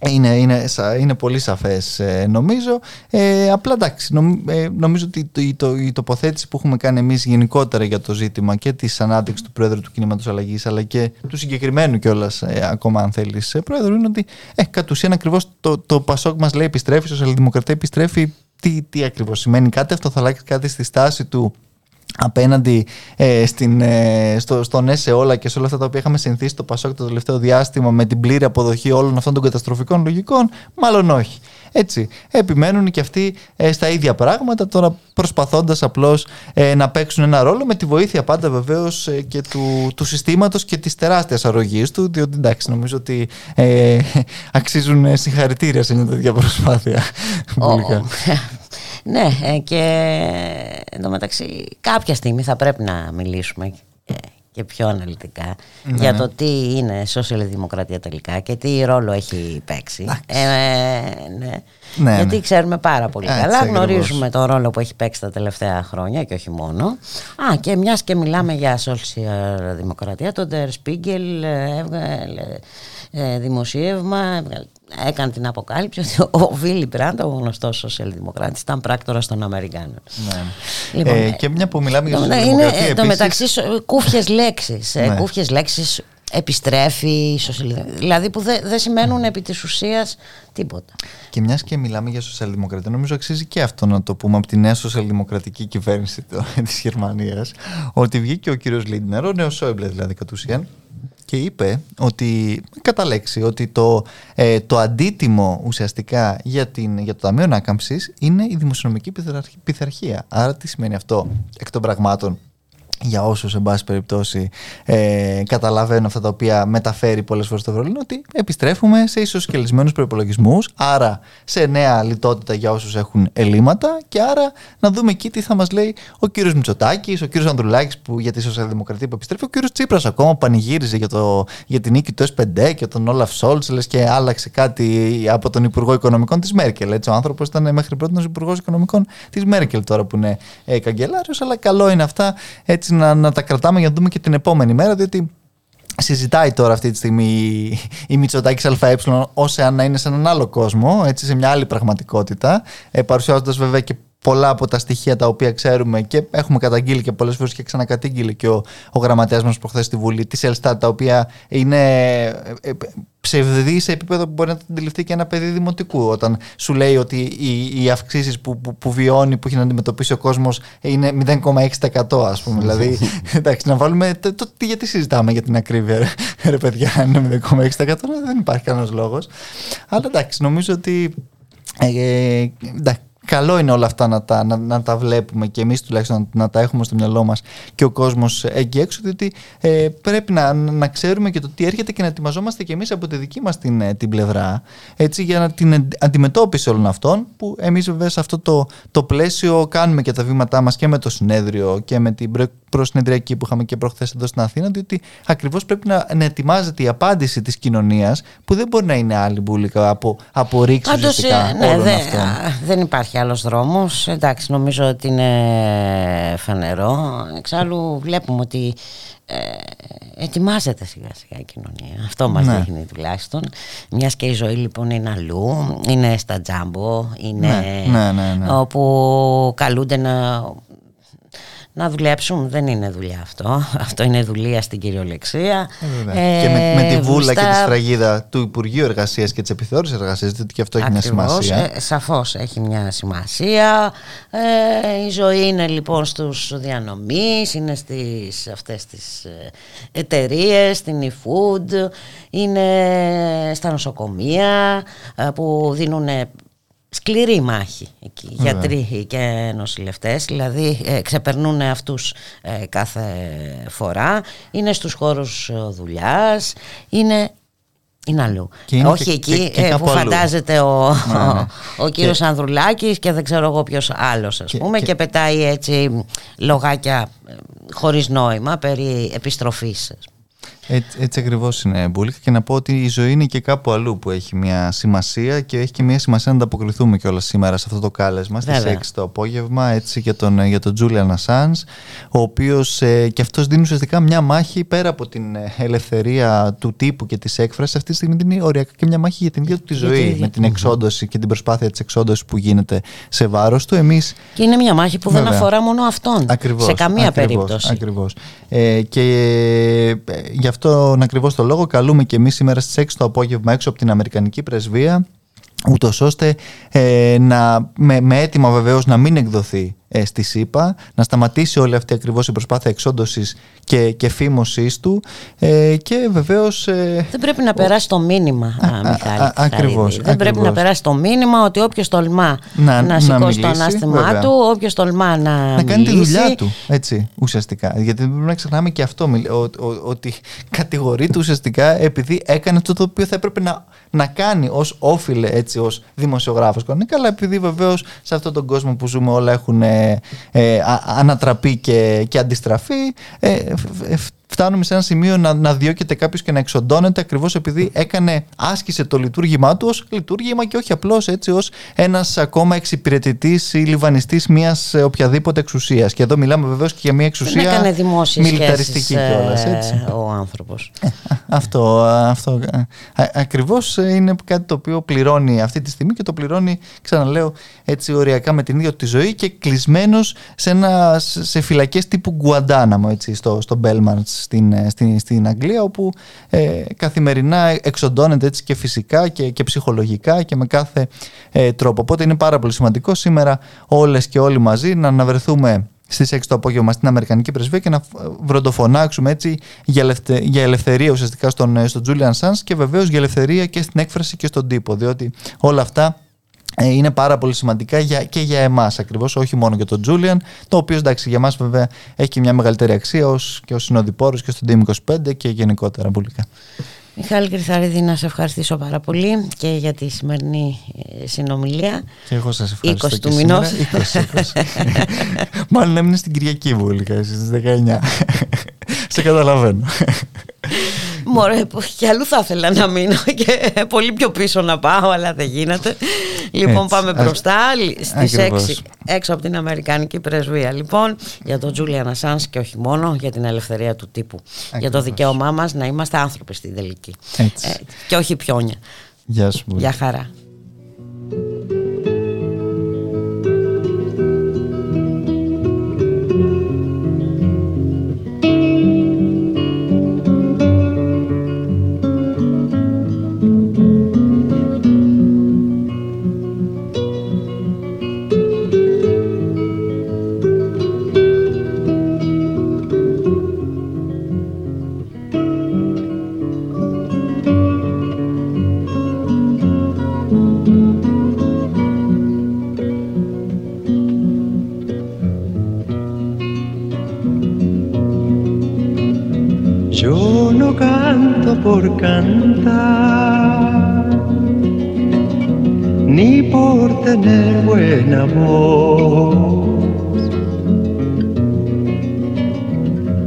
Speaker 3: Είναι, είναι, είναι πολύ σαφές ε, νομίζω. Ε, απλά εντάξει ε, νομίζω ότι η, το, η τοποθέτηση που έχουμε κάνει εμείς γενικότερα για το ζήτημα και της ανάδειξης του Πρόεδρου του Κινήματος Αλλαγής αλλά και του συγκεκριμένου κιόλας ε, ακόμα αν θέλεις ε, Πρόεδρου είναι ότι ε, κατ' ουσίαν ακριβώς το, το Πασόκ μας λέει επιστρέφει, η Σοσιαλδημοκρατία επιστρέφει. Τι, τι ακριβώς σημαίνει κάτι αυτό θα αλλάξει κάτι στη στάση του απέναντι ε, στην, ε, στο, στο ναι σε όλα και σε όλα αυτά τα οποία είχαμε συνηθίσει το Πασόκ το τελευταίο διάστημα με την πλήρη αποδοχή όλων αυτών των καταστροφικών λογικών, μάλλον όχι. Έτσι, επιμένουν και αυτοί ε, στα ίδια πράγματα, τώρα προσπαθώντας απλώς ε, να παίξουν ένα ρόλο με τη βοήθεια πάντα βεβαίως ε, και του, του συστήματος και της τεράστιας αρρωγής του, διότι εντάξει νομίζω ότι αξίζουν συγχαρητήρια σε μια τέτοια προσπάθεια.
Speaker 2: Ναι, ε, και εντωμεταξύ κάποια στιγμή θα πρέπει να μιλήσουμε και πιο αναλυτικά ναι, για ναι. το τι είναι σοσιαλδημοκρατία τελικά και τι ρόλο έχει παίξει. Ε, ναι. Ναι, Γιατί ξέρουμε πάρα πολύ καλά, γνωρίζουμε το ρόλο που έχει παίξει τα τελευταία χρόνια και όχι μόνο. Α, και μιας και μιλάμε για σοσιαλδημοκρατία, το Der Spiegel έβγαλε ε, δημοσίευμα έκανε την αποκάλυψη ότι ο Βίλι Μπραντ, ο γνωστός σοσιαλδημοκράτης, ήταν πράκτορα των Αμερικάνων.
Speaker 3: Ναι. Λοιπόν, ε, και μια που μιλάμε για σοσιαλδημοκρατία. Είναι επίσης...
Speaker 2: το μεταξύ κούφιες λέξεις. Ε, ναι. Κούφιες λέξεις επιστρέφει, δηλαδή που δεν δε σημαίνουν επί της ουσίας τίποτα.
Speaker 3: Και μιας και μιλάμε για σοσιαλδημοκρατία, νομίζω αξίζει και αυτό να το πούμε από τη νέα σοσιαλδημοκρατική κυβέρνηση της Γερμανίας, ότι βγήκε ο κύριος Λίντνερ, ο νέος Σόιμπλε δηλαδή κατ' ουσίαν, και είπε ότι, κατά λέξη, ότι το, ε, το αντίτιμο ουσιαστικά για, την, για το Ταμείο Ανάκαμψης είναι η δημοσιονομική πειθαρχία. Άρα τι σημαίνει αυτό εκ των πραγμάτων; Για όσους, εν πάση περιπτώσει, ε, καταλαβαίνουν αυτά τα οποία μεταφέρει πολλές φορές το Ευρωλίνο, ότι επιστρέφουμε σε ισοσκελισμένους προπολογισμού, άρα σε νέα λιτότητα για όσους έχουν ελλείμματα, και άρα να δούμε εκεί τι θα μας λέει ο κύριος Μητσοτάκης, ο κύριος Ανδρουλάκης που για τη Σοσιαλδημοκρατία που επιστρέφει, ο κύριος Τσίπρας ακόμα που πανηγύριζε για, το, για την νίκη του S5 και τον Όλαφ Σόλτς, λες και άλλαξε κάτι από τον Υπουργό Οικονομικών της Μέρκελ. Έτσι, ο άνθρωπος ήταν μέχρι πρώτη Υπουργός Οικονομικών της Μέρκελ τώρα που είναι ε, καγκελάριος, αλλά καλό είναι αυτά έτσι να, να τα κρατάμε για να δούμε και την επόμενη μέρα, διότι συζητάει τώρα αυτή τη στιγμή η, η Μητσοτάκης ΑΕ ως εάν να είναι σε έναν άλλο κόσμο, έτσι, σε μια άλλη πραγματικότητα, ε, παρουσιάζοντας βέβαια και πολλά από τα στοιχεία τα οποία ξέρουμε και έχουμε καταγγείλει και πολλές φορές και ξανακατήγγειλε και ο, ο γραμματέας μας προχθές στη Βουλή της Ελστάτ τα οποία είναι ε, ψευδή σε επίπεδο που μπορεί να την αντιληφθεί και ένα παιδί δημοτικού. Όταν σου λέει ότι οι, οι αυξήσεις που, που, που, βιώνει, που έχει να αντιμετωπίσει ο κόσμος είναι 0,6%, ας πούμε. δηλαδή, εντάξει, να βάλουμε. Το, το, γιατί συζητάμε για την ακρίβεια, ρε παιδιά, αν είναι 0,6%, δεν υπάρχει κανένας λόγος. Αλλά εντάξει, νομίζω ότι. Ε, ε, εντάξει, καλό είναι όλα αυτά να τα, να, να τα βλέπουμε και εμείς τουλάχιστον να, να, τα έχουμε στο μυαλό μας και ο κόσμος εκεί έξω διότι ε, πρέπει να, να ξέρουμε και το τι έρχεται και να ετοιμαζόμαστε και εμείς από τη δική μας την, ε, την πλευρά έτσι, για να την αντιμετώπιση όλων αυτών που εμείς βέβαια σε αυτό το, το πλαίσιο κάνουμε και τα βήματά μας και με το συνέδριο και με την προσυνεδριακή που είχαμε και προχθές εδώ στην Αθήνα διότι ακριβώς πρέπει να, να ετοιμάζεται η απάντηση της κοινωνίας που δεν μπορεί να είναι άλλη μπουλικα από, από ρήξη ουσιαστικά
Speaker 2: ε, ναι, δε, δεν υπάρχει υπάρχει άλλος δρόμος. Εντάξει νομίζω ότι είναι φανερό. Εξάλλου βλέπουμε ότι ε, ετοιμάζεται σιγά σιγά η κοινωνία. Αυτό μας ναι. δείχνει τουλάχιστον. Μιας και η ζωή λοιπόν είναι αλλού είναι στα τζάμπο είναι
Speaker 3: ναι, ναι, ναι
Speaker 2: όπου καλούνται να να δουλέψουν δεν είναι δουλειά αυτό. Αυτό είναι δουλεία στην κυριολεξία.
Speaker 3: Ε, και με, με τη βούλα στα... και τη σφραγίδα του Υπουργείου Εργασίας και της επιθεώρησης εργασίας, διότι και αυτό έχει μια σημασία.
Speaker 2: Ε, Σαφώς έχει μια σημασία. Ε, η ζωή είναι λοιπόν στους διανομής, είναι στις αυτές τις ε, εταιρείες, στην eFood, είναι στα νοσοκομεία ε, που δίνουν σκληρή μάχη εκεί, γιατροί και νοσηλευτές, δηλαδή ε, ξεπερνούν αυτούς ε, κάθε φορά, είναι στους χώρους ε, δουλειάς, είναι είναι αλλού. Όχι εκεί που φαντάζεται ο, ναι, ναι. ο, κύριος και... Ανδρουλάκης και δεν ξέρω εγώ ποιος άλλος ας πούμε και, πετάει έτσι λογάκια χωρίς νόημα περί επιστροφής.
Speaker 3: Έτσι, έτσι ακριβώς είναι, Μπούλικα. Και να πω ότι η ζωή είναι και κάπου αλλού που έχει μια σημασία και έχει και μια σημασία να ανταποκριθούμε κιόλας σήμερα σε αυτό το κάλεσμα στις 6 το απόγευμα έτσι, για τον, για τον Julian Assange, ο οποίος ε, και αυτός δίνει ουσιαστικά μια μάχη πέρα από την ε, ελευθερία του τύπου και της έκφρασης. Αυτή τη στιγμή δίνει οριακά και μια μάχη για την ίδια του τη ζωή, με την εξόντωση και την προσπάθεια της εξόντωσης που γίνεται σε βάρος του. Εμείς,
Speaker 2: και είναι μια μάχη που δεν αφορά μόνο αυτόν. Ακριβώς, σε καμία ακριβώς, περίπτωση.
Speaker 3: Ακριβώς. Ε, και ε, γι' αυτόν ακριβώς το λόγο. Καλούμε και εμείς σήμερα στις 6 το απόγευμα έξω από την Αμερικανική Πρεσβεία ούτως ώστε ε, να, με, με έτοιμα βεβαίως να μην εκδοθεί ε, στη ΣΥΠΑ, να σταματήσει όλη αυτή ακριβώς η προσπάθεια εξόντωσης και, και φήμωσής του ε, και βεβαίως... Ε,
Speaker 2: δεν πρέπει να περάσει το μήνυμα, α, Μιχάλη. Α, ακριβώς, δεν πρέπει να περάσει το μήνυμα ότι όποιος τολμά να, να σηκώσει το ανάστημά του, όποιος τολμά να
Speaker 3: Να κάνει τη δουλειά του, έτσι, ουσιαστικά. Γιατί δεν πρέπει να ξεχνάμε και αυτό, ότι κατηγορείται ουσιαστικά επειδή έκανε αυτό το οποίο θα έπρεπε να, να κάνει ως όφιλε, έτσι, ως δημοσιογράφος κανονικά, αλλά επειδή βεβαίως σε αυτόν τον κόσμο που ζούμε όλα έχουν ε, ανατραπεί και, και αντιστραφεί ε, φτάνουμε σε ένα σημείο να, να διώκεται κάποιος και να εξοντώνεται ακριβώς επειδή έκανε, άσκησε το λειτουργήμά του ως λειτουργήμα και όχι απλώς έτσι ως ένας ακόμα εξυπηρετητής ή λιβανιστής μιας οποιαδήποτε εξουσίας. Και εδώ μιλάμε βεβαίως και για μια εξουσία μιλιταριστική κιόλας.
Speaker 2: Ο άνθρωπος.
Speaker 3: Ε, αυτό αυτό ακριβώς είναι κάτι το οποίο πληρώνει αυτή τη στιγμή και το πληρώνει, ξαναλέω, έτσι οριακά με την ίδια τη ζωή και κλεισμένος σε, σε φυλακές τύπου Γκουαντάναμο έτσι, στο, στο στην, ε, στην, στην Αγγλία όπου ε, καθημερινά εξοντώνεται έτσι και φυσικά και, και ψυχολογικά και με κάθε ε, τρόπο. Οπότε είναι πάρα πολύ σημαντικό σήμερα όλες και όλοι μαζί να αναβρεθούμε στις 6 το απόγευμα στην Αμερικανική Πρεσβεία και να βροντοφωνάξουμε έτσι για, για ελευθερία ουσιαστικά στον, ε, στον Julian Sands και βεβαίως για ελευθερία και στην έκφραση και στον τύπο διότι όλα αυτά ε, είναι πάρα πολύ σημαντικά για, και για εμάς ακριβώς, όχι μόνο για τον Τζούλιαν, το οποίο εντάξει για εμάς βέβαια έχει και μια μεγαλύτερη αξία ως, και ως συνοδοιπόρος και στον Team 25 και γενικότερα πουλικά.
Speaker 2: Μιχάλη Κρυθαρίδη, να σε ευχαριστήσω πάρα πολύ και για τη σημερινή ε, συνομιλία.
Speaker 3: Και εγώ σας ευχαριστώ
Speaker 2: 20 και του μηνός.
Speaker 3: 20, 20. Μάλλον έμεινε στην Κυριακή βουλικά, στις 19. σε καταλαβαίνω.
Speaker 2: Μωρέ, και αλλού θα ήθελα να μείνω και πολύ πιο πίσω να πάω, αλλά δεν γίνεται. Λοιπόν, πάμε μπροστά στις 6 έξω από την Αμερικανική πρεσβεία. Λοιπόν, για τον Τζούλιαν Ασάνς και όχι μόνο, για την ελευθερία του τύπου. Για το δικαίωμά μας να είμαστε άνθρωποι στην τελική. Ε, και όχι πιόνια.
Speaker 3: Γεια σου.
Speaker 2: Γεια χαρά.
Speaker 4: Por cantar, ni por tener buena voz.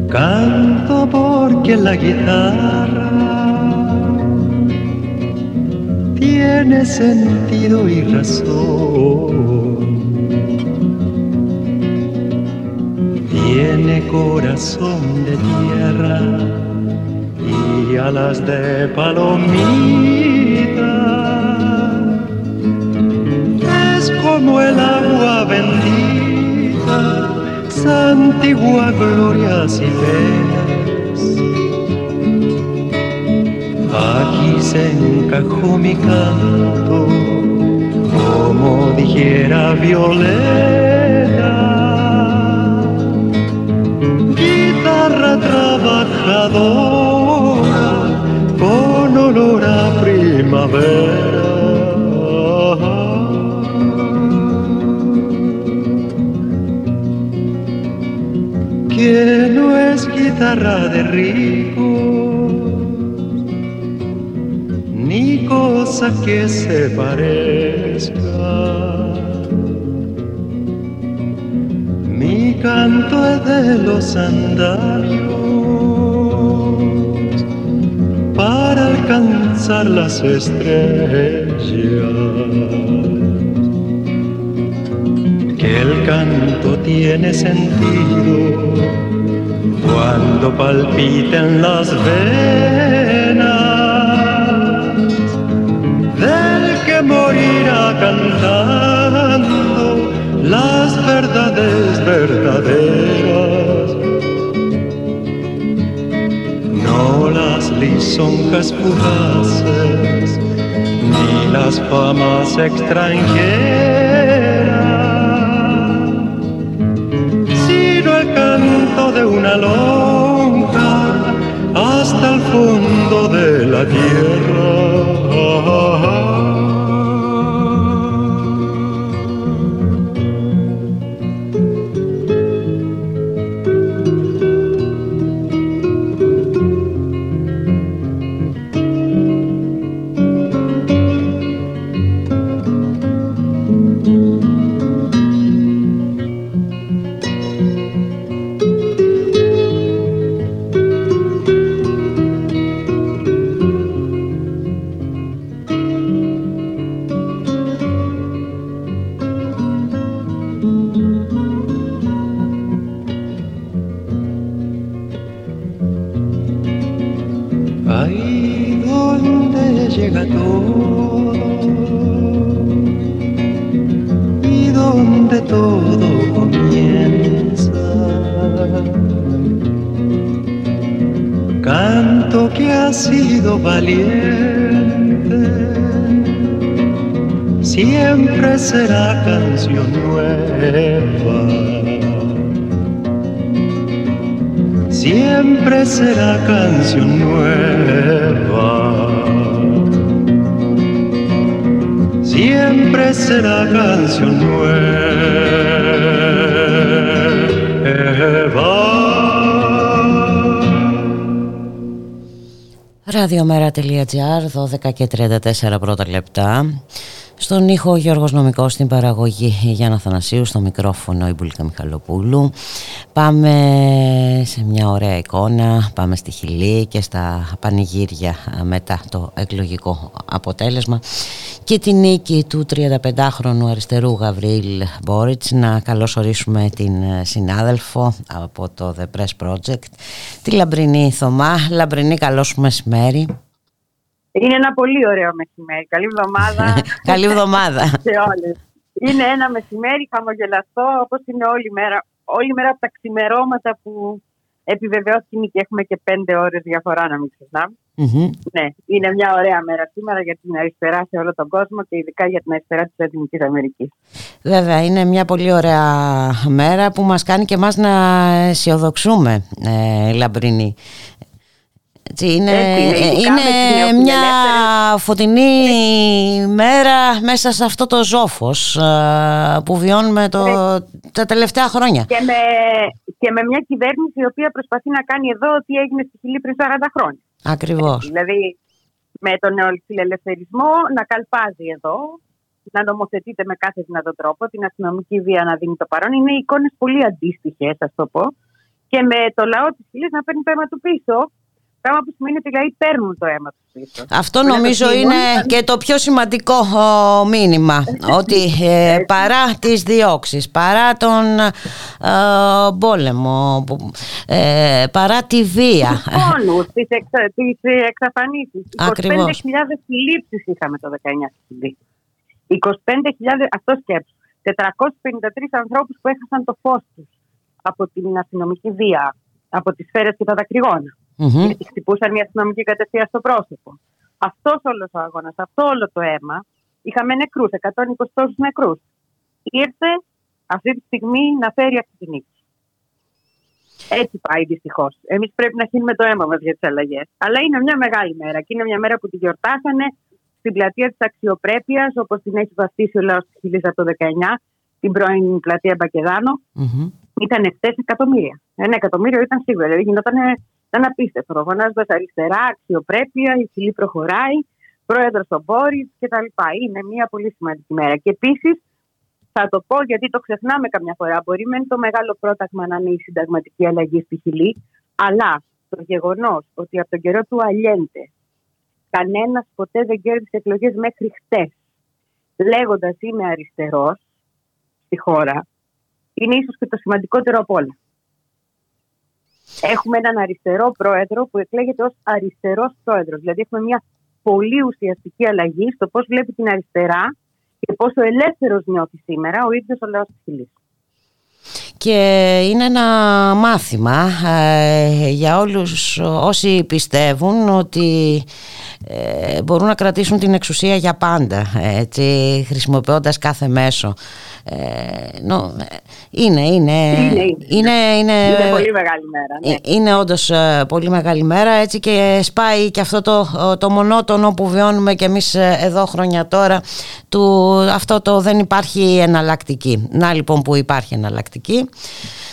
Speaker 4: Canto porque la guitarra tiene sentido y razón. Tiene corazón de tierra y alas de palomita. Es como el agua bendita, santigua glorias y penas. Aquí se encajó mi canto, como dijera Violeta. Trabajadora con olor a primavera. Que no es guitarra de rico, ni cosa que se parezca. Canto es de los andarios alcanzar las estrellas. Que el canto tiene sentido cuando palpiten las venas del que morirá cantando las verdades verdaderas, lisonjas fugaces, ni las famas extranjeras, sino el canto de una lonja hasta el fondo de la tierra.
Speaker 2: Ραδιομέρα.gr 12 και 34 πρώτα λεπτά στον ήχο ο Γιώργος Νομικός, στην παραγωγή Γιάννα Θανασίου, στο μικρόφωνο η Μπουλίκα Μιχαλοπούλου. Πάμε σε μια ωραία εικόνα, πάμε στη Χιλή και στα πανηγύρια μετά το εκλογικό αποτέλεσμα και την νίκη του 35χρονου αριστερού Γαβρίλ Μπόριτς να καλωσορίσουμε την συνάδελφο από το The Press Project, τη Λαμπρινή Θωμά. Λαμπρινή, καλώς μεσημέρι.
Speaker 5: Είναι ένα πολύ ωραίο μεσημέρι. Καλή εβδομάδα.
Speaker 2: Καλή εβδομάδα.
Speaker 5: σε όλες. Είναι ένα μεσημέρι χαμογελαστό όπως είναι όλη μέρα. Όλη μέρα από τα ξημερώματα που επιβεβαιώθηκε και έχουμε και πέντε ώρες διαφορά να μην ξεχνάμε. Ναι, είναι μια ωραία μέρα σήμερα για την αριστερά σε όλο τον κόσμο και ειδικά για την αριστερά της Λατινικής Αμερικής.
Speaker 2: Βέβαια, είναι μια πολύ ωραία μέρα που μας κάνει και εμάς να αισιοδοξούμε, ε, Λαμπρινή. Είναι, είναι, μια φωτεινή μέρα μέσα σε αυτό το ζόφος ε, που βιώνουμε το, τα τελευταία χρόνια.
Speaker 5: Και με, και με μια κυβέρνηση η οποία προσπαθεί να κάνει εδώ ό,τι έγινε στη Χιλή πριν 40 χρόνια.
Speaker 2: Ακριβώς.
Speaker 5: δηλαδή με τον νεοφιλελευθερισμό να καλπάζει εδώ, να νομοθετείται με κάθε δυνατό τρόπο, την αστυνομική βία να δίνει το παρόν. Είναι εικόνες πολύ αντίστοιχες, ας το πω. Και με το λαό της Χιλής να παίρνει το αίμα του πίσω, Πράγμα που σημαίνει ότι δηλαδή παίρνουν το αίμα τους πίσω.
Speaker 2: Αυτό νομίζω είναι και το πιο σημαντικό μήνυμα. ότι ε, παρά τις διώξεις, παρά τον ε, πόλεμο, ε, παρά τη βία.
Speaker 5: Τους πόνους, τις, εξα, τις εξαφανίσεις. 25.000 συλλήψεις είχαμε το 19 25.000, αυτός σκέψου. 453 ανθρώπους που έχασαν το φως τους από την αστυνομική βία, από τις σφαίρες και τα δακρυγόνα mm-hmm. γιατί χτυπούσαν μια αστυνομική κατευθεία στο πρόσωπο. Αυτός όλος ο αγώνας, αυτό όλο το αίμα, είχαμε νεκρούς, 120 τόσους νεκρούς. Ήρθε αυτή τη στιγμή να φέρει αυτή την νίκη. Έτσι πάει δυστυχώς. Εμείς πρέπει να χύνουμε το αίμα μας για τις αλλαγές. Αλλά είναι μια μεγάλη μέρα και είναι μια μέρα που τη γιορτάσανε στην πλατεία της αξιοπρέπειας, όπως την έχει βαφτίσει ο λαός της Χιλή από το 19, την πρώην πλατεία Μπακεδάνο. Mm-hmm. Ήταν 7 εκατομμύρια. Ένα εκατομμύριο ήταν σίγουρα. Δηλαδή γινόταν ήταν απίστευτο. Φωνάζοντα αριστερά, αξιοπρέπεια, η φυλή προχωράει, πρόεδρος ο Μπόρις κτλ. Είναι μια πολύ σημαντική μέρα. Και επίσης θα το πω γιατί το ξεχνάμε καμιά φορά. Μπορεί με το μεγάλο πρόταγμα να είναι η συνταγματική αλλαγή στη Χιλή, αλλά το γεγονός ότι από τον καιρό του Αλιέντε κανένας ποτέ δεν κέρδισε εκλογές μέχρι χτες, λέγοντας είμαι αριστερός στη χώρα, είναι ίσως και το σημαντικότερο από όλα. Έχουμε έναν αριστερό πρόεδρο που εκλέγεται ως αριστερός πρόεδρος. Δηλαδή έχουμε μια πολύ ουσιαστική αλλαγή στο πώς βλέπει την αριστερά και πόσο ελεύθερος νιώθει σήμερα ο ίδιος ο λαός της Χιλής.
Speaker 2: Και είναι ένα μάθημα ε, για όλους όσοι πιστεύουν ότι ε, μπορούν να κρατήσουν την εξουσία για πάντα έτσι, χρησιμοποιώντας κάθε μέσο ε, νο,
Speaker 5: είναι,
Speaker 2: είναι,
Speaker 5: είναι,
Speaker 2: είναι,
Speaker 5: είναι, είναι πολύ μεγάλη μέρα. Ναι.
Speaker 2: Ε, είναι όντως ε, πολύ μεγάλη μέρα έτσι και σπάει και αυτό το, το μονότονο που βιώνουμε και εμείς εδώ χρόνια τώρα του, αυτό το δεν υπάρχει εναλλακτική. Να λοιπόν που υπάρχει εναλλακτική.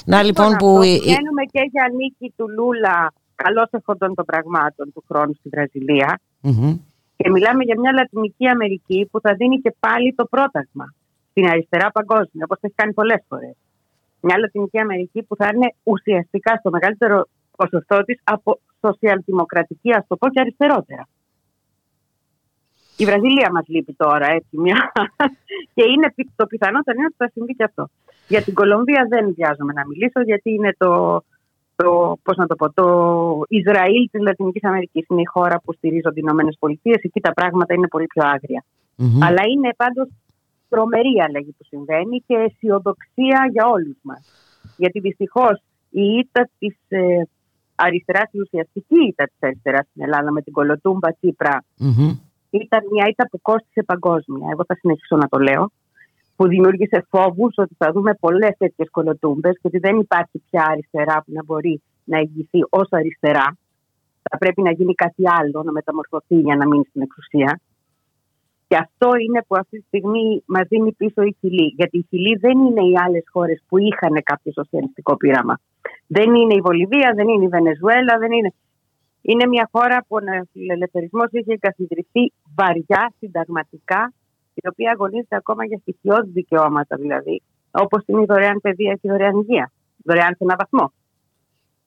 Speaker 5: Να λοιπόν, λοιπόν που... Βγαίνουμε και για νίκη του Λούλα καλώς εφόντων των πραγμάτων του χρόνου στη βραζιλια και μιλάμε για μια Λατινική Αμερική που θα δίνει και πάλι το πρόταγμα στην αριστερά παγκόσμια, όπως έχει κάνει πολλές φορές. Μια Λατινική Αμερική που θα είναι ουσιαστικά στο μεγαλύτερο ποσοστό της από σοσιαλδημοκρατική, ας το πω, και αριστερότερα. Η Βραζιλία μας λείπει τώρα, έτσι μια. και είναι το πιθανότερο είναι ότι θα συμβεί και αυτό. Για την Κολομβία δεν βιάζομαι να μιλήσω, γιατί είναι το, το, πώς να το, πω, το Ισραήλ της Λατινικής Αμερικής. Είναι η χώρα που στηρίζονται οι Ηνωμένες Πολιτείες. Εκεί τα πράγματα είναι πολύ πιο αγρια Αλλά είναι πάντως τρομερή αλλαγή που συμβαίνει και αισιοδοξία για όλους μας. Γιατί δυστυχώς η ήττα της ε, αριστεράς, η ουσιαστική ήττα της αριστεράς στην Ελλάδα με την κολοτούμπα ήταν μια ήττα που κόστησε παγκόσμια. Εγώ θα συνεχίσω να το λέω. Που δημιούργησε φόβους ότι θα δούμε πολλές τέτοιες κολοτούμπες και ότι δεν υπάρχει πια αριστερά που να μπορεί να εγγυηθεί ως αριστερά. Θα πρέπει να γίνει κάτι άλλο, να μεταμορφωθεί για να μείνει στην εξουσία. Και αυτό είναι που αυτή τη στιγμή μας δίνει πίσω η Χιλή. Γιατί η Χιλή δεν είναι οι άλλες χώρες που είχαν κάποιο σοσιαλιστικό πείραμα. Δεν είναι η Βολιβία, δεν είναι η Βενεζουέλα, δεν είναι. Είναι μια χώρα που ο ελευθερισμό είχε εγκαθιδρυθεί βαριά, συνταγματικά, η οποία αγωνίζεται ακόμα για στοιχειώδη δικαιώματα δηλαδή, όπως είναι η δωρεάν παιδεία και η δωρεάν υγεία. Δωρεάν σε έναν βαθμό.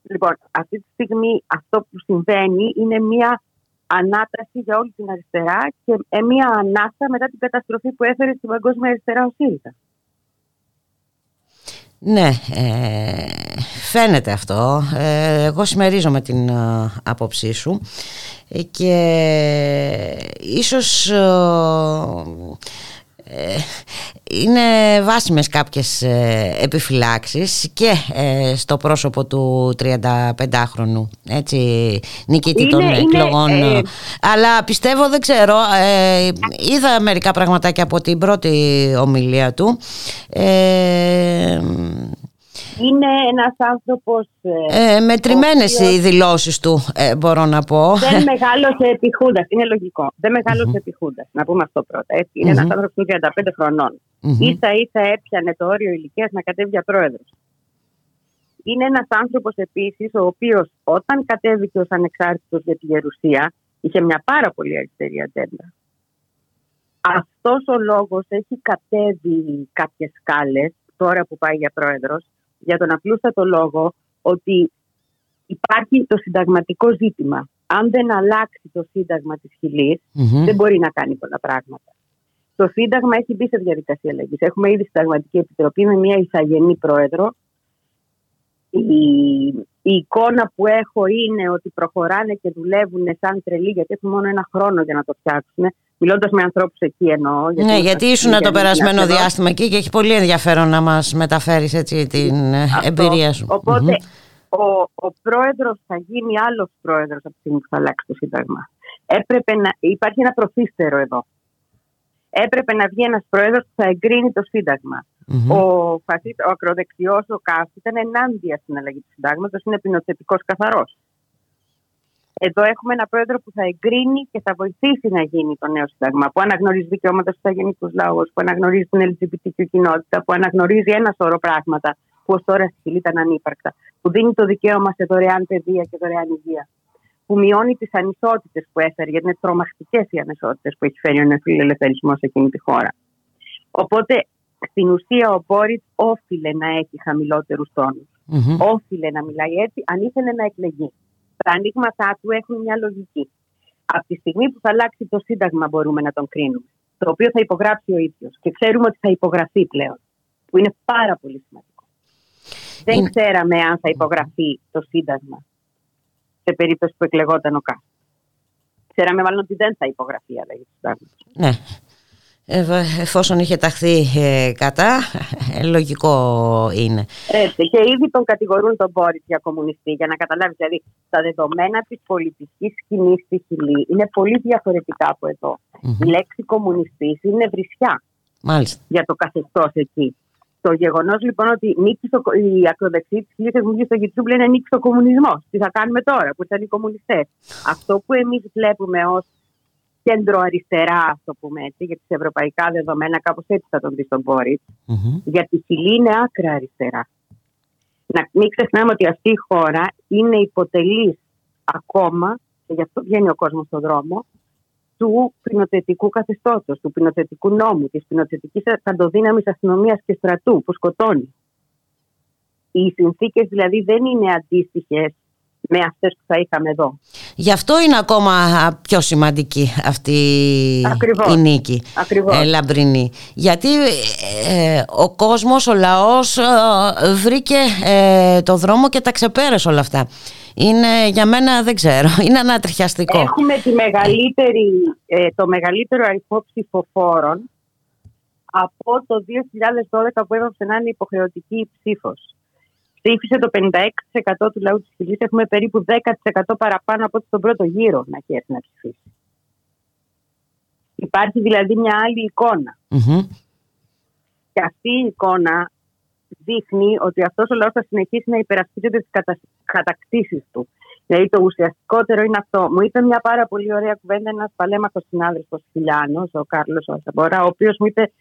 Speaker 5: Λοιπόν, αυτή τη στιγμή αυτό που συμβαίνει είναι μια ανάταση για όλη την αριστερά και ε, μια ανάσα μετά την καταστροφή που έφερε στην παγκόσμια αριστερά ο ΣΥΡΙΖΑ.
Speaker 2: Ναι, ε, φαίνεται αυτό. Ε, εγώ συμμερίζομαι την ε, άποψή σου και ίσως ε, είναι βάσιμες κάποιες ε, επιφυλάξεις και ε, στο πρόσωπο του 35χρονου έτσι, νικητή των εκλογών. αλλά πιστεύω δεν ξέρω είδα μερικά πραγματάκια από την πρώτη ομιλία του
Speaker 5: Είναι ένας άνθρωπος...
Speaker 2: Ε, ε μετρημένες οι δηλώσεις του, ε, μπορώ να πω.
Speaker 5: Δεν μεγάλωσε επιχούντας, είναι λογικό. Δεν μεγαλωσε mm-hmm. επιχούντας, να πούμε αυτό πρώτα. Έτσι. Είναι mm-hmm. ένας άνθρωπος που είναι 35 χρονών. Mm-hmm. Ίσα ίσα έπιανε το όριο ηλικίας να κατέβει για πρόεδρος. Είναι ένας άνθρωπος επίσης, ο οποίος όταν κατέβηκε ως ανεξάρτητος για τη Γερουσία, είχε μια πάρα πολύ αριστερή ατζέντα. Αυτός ο λόγος έχει κατέβει κάποιες σκάλες τώρα που πάει για πρόεδρος για τον απλούστατο λόγο ότι υπάρχει το συνταγματικό ζήτημα. Αν δεν αλλάξει το σύνταγμα της χιλης δεν μπορεί να κάνει πολλά πράγματα. Το Σύνταγμα έχει μπει σε διαδικασία αλλαγής. Έχουμε ήδη συνταγματική επιτροπή με μια ηθαγενή πρόεδρο. Η, η εικόνα που έχω είναι ότι προχωράνε και δουλεύουν σαν τρελοί, γιατί έχουν μόνο ένα χρόνο για να το φτιάξουν. Μιλώντας με ανθρώπους εκεί εννοώ.
Speaker 2: Γιατί ναι, γιατί ήσουν το περασμένο διάστημα εκεί και έχει πολύ ενδιαφέρον να μας μεταφέρεις την ε, εμπειρία σου.
Speaker 5: Οπότε ο, ο πρόεδρος θα γίνει άλλος πρόεδρος από τη στιγμή που θα αλλάξει το Σύνταγμα. Έπρεπε να, υπάρχει ένα προφύστερο εδώ. Έπρεπε να βγει ένας πρόεδρος που θα εγκρίνει το Σύνταγμα. Mm-hmm. Ο, ο ακροδεξιός, ο Κάστη, ήταν ενάντια στην αλλαγή του Συντάγματο, είναι πεινοθετικό καθαρός. Εδώ έχουμε ένα πρόεδρο που θα εγκρίνει και θα βοηθήσει να γίνει το νέο Σύνταγμα, που αναγνωρίζει δικαιώματα στους αγενικούς λαούς, που αναγνωρίζει την LGBTQ κοινότητα, που αναγνωρίζει ένα σώρο πράγματα που ως τώρα στη Χιλή ήταν ανύπαρκτα, που δίνει το δικαίωμα σε δωρεάν παιδεία και δωρεάν υγεία, που μειώνει τις ανισότητες που έφερε, γιατί είναι τρομακτικές οι ανισότητες που έχει φέρει ο νεοφιλελευθερισμό σε εκείνη τη χώρα. Οπότε στην ουσία ο Μπόριτς όφιλε να έχει χαμηλότερους τόνους. Mm-hmm. Όφιλε να μιλάει έτσι, αν ήθελε να εκλεγεί. Τα ανοίγματά του έχουν μια λογική. Από τη στιγμή που θα αλλάξει το Σύνταγμα, μπορούμε να τον κρίνουμε. Το οποίο θα υπογράψει ο ίδιος. Και ξέρουμε ότι θα υπογραφεί πλέον. Που είναι πάρα πολύ σημαντικό. Δεν ξέραμε αν θα υπογραφεί το Σύνταγμα σε περίπτωση που εκλεγόταν ο Κάστρο. Ξέραμε μάλλον ότι δεν θα υπογραφεί η αλλαγή του Σύνταγματο.
Speaker 2: Ναι. Ε, εφόσον είχε ταχθεί ε, κατά, ε, λογικό είναι.
Speaker 5: Έτσι, και ήδη τον κατηγορούν τον Μπόριτ για κομμουνιστή, για να καταλάβεις. Δηλαδή, τα δεδομένα της πολιτικής σκηνής στη Χιλή είναι πολύ διαφορετικά από Η λέξη κομμουνιστής είναι βρισιά
Speaker 2: Μάλιστα.
Speaker 5: για το καθεστώς εκεί. Το γεγονός λοιπόν ότι νίκησε η ακροδεξή της Χιλής Εθνική στο YouTube λένε νίκησε ο κομμουνισμός. Τι θα κάνουμε τώρα που ήταν οι κομμουνιστές. Αυτό που εμείς βλέπουμε ως κέντρο-αριστερά, ας το πούμε έτσι, γιατί σε ευρωπαϊκά δεδομένα κάπως έτσι θα τον δεις στον Μπόριτ. Mm-hmm. Γιατί η Χιλή είναι άκρα αριστερά. Να μην ξεχνάμε ότι αυτή η χώρα είναι υποτελής ακόμα, και γι' αυτό βγαίνει ο κόσμος στον δρόμο, του πεινοθετικού καθεστώτος, του πεινοθετικού νόμου, της πεινοθετική παντοδύναμης αστυνομίας και στρατού που σκοτώνει. Οι συνθήκες δηλαδή δεν είναι αντίστοιχες με αυτές που θα είχαμε εδώ.
Speaker 2: Γι' αυτό είναι ακόμα πιο σημαντική αυτή η νίκη
Speaker 5: Ακριβώς. Ε,
Speaker 2: λαμπρινή. Γιατί ε, ο κόσμος, ο λαός ε, βρήκε ε, το δρόμο και τα ξεπέρασε όλα αυτά. Είναι για μένα δεν ξέρω, είναι ανατριχιαστικό.
Speaker 5: Έχουμε τη μεγαλύτερη, το μεγαλύτερο αριθμό ψηφοφόρων από το 2012 που έβαψε να είναι υποχρεωτική η ψήφος ψήφισε το 56% του λαού της Χιλής. Έχουμε περίπου 10% παραπάνω από τον πρώτο γύρο να έχει έρθει να ψηφίσει. Υπάρχει δηλαδή μια άλλη Και αυτή η εικόνα δείχνει ότι αυτός ο λαός θα συνεχίσει να υπερασπίζεται τις κατα... κατακτήσεις του. Δηλαδή το ουσιαστικότερο είναι αυτό. Μου είπε μια πάρα πολύ ωραία κουβέντα ένας παλέμαχος συνάδελφος Φιλιάνο, ο Κάρλος Οσαμπορα, ο οποίος μου είπε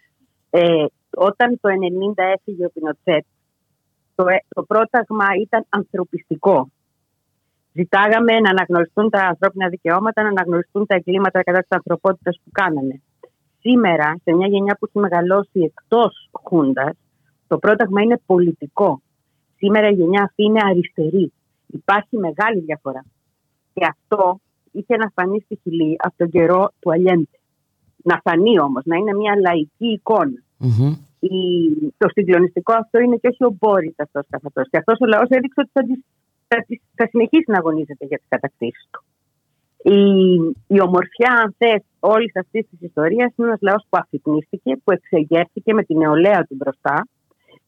Speaker 5: ε, όταν το 90 έφυγε ο Πινοτσέτ το, ε, το πρόταγμα ήταν ανθρωπιστικό. Ζητάγαμε να αναγνωριστούν τα ανθρώπινα δικαιώματα, να αναγνωριστούν τα εγκλήματα κατά της ανθρωπότητας που κάνανε. Σήμερα, σε μια γενιά που έχει μεγαλώσει εκτός Χούντας, το πρόταγμα είναι πολιτικό. Σήμερα η γενιά αυτή είναι αριστερή. Υπάρχει μεγάλη διαφορά. Και αυτό είχε να φανεί στη Χιλή από τον καιρό του Αλιέντε. Να φανεί όμως, να είναι μια λαϊκή η, το συγκλονιστικό αυτό είναι και όχι ο Μπόρις αυτός καθ' αυτό. Και αυτός ο λαός έδειξε ότι θα, θα, θα, συνεχίσει να αγωνίζεται για τις κατακτήσεις του. Η, η ομορφιά, αν θες, όλης αυτής της ιστορίας είναι ένας λαός που αφυπνίστηκε, που εξεγέρθηκε με την νεολαία του μπροστά.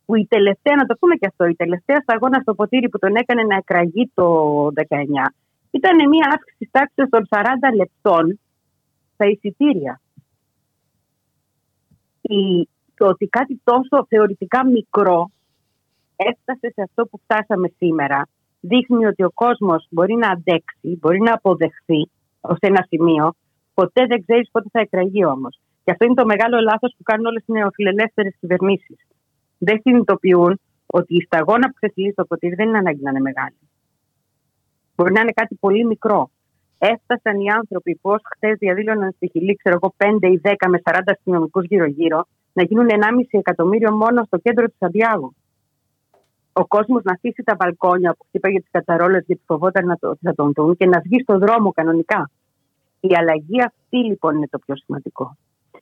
Speaker 5: Που η τελευταία, να το πούμε και αυτό, η τελευταία σταγόνα στο ποτήρι που τον έκανε να εκραγεί το 19 ήταν μια αύξηση τάξης των 40 λεπτών στα εισιτήρια. Η, το ότι κάτι τόσο θεωρητικά μικρό έφτασε σε αυτό που φτάσαμε σήμερα. Δείχνει ότι ο κόσμος μπορεί να αντέξει, μπορεί να αποδεχθεί ως ένα σημείο. Ποτέ δεν ξέρεις πότε θα εκραγεί όμως. Και αυτό είναι το μεγάλο λάθος που κάνουν όλες οι νεοφιλελεύθερες κυβερνήσεις. Δεν συνειδητοποιούν ότι η σταγόνα που ξεφυλίζει το ποτήρι δεν είναι ανάγκη να είναι μεγάλη. Μπορεί να είναι κάτι πολύ μικρό. Έφτασαν οι άνθρωποι που ως χτε διαδήλωναν στη Χιλή, ξέρω εγώ, 5 ή 10 με 40 αστυνομικούς γύρω-γύρω, να γίνουν 1,5 εκατομμύριο μόνο στο κέντρο του Σαντιάγου. Ο κόσμος να αφήσει τα μπαλκόνια που χτύπαγε τις κατσαρόλες γιατί φοβόταν να το, θα τον δουν και να βγει στο δρόμο κανονικά. Η αλλαγή αυτή λοιπόν είναι το πιο σημαντικό.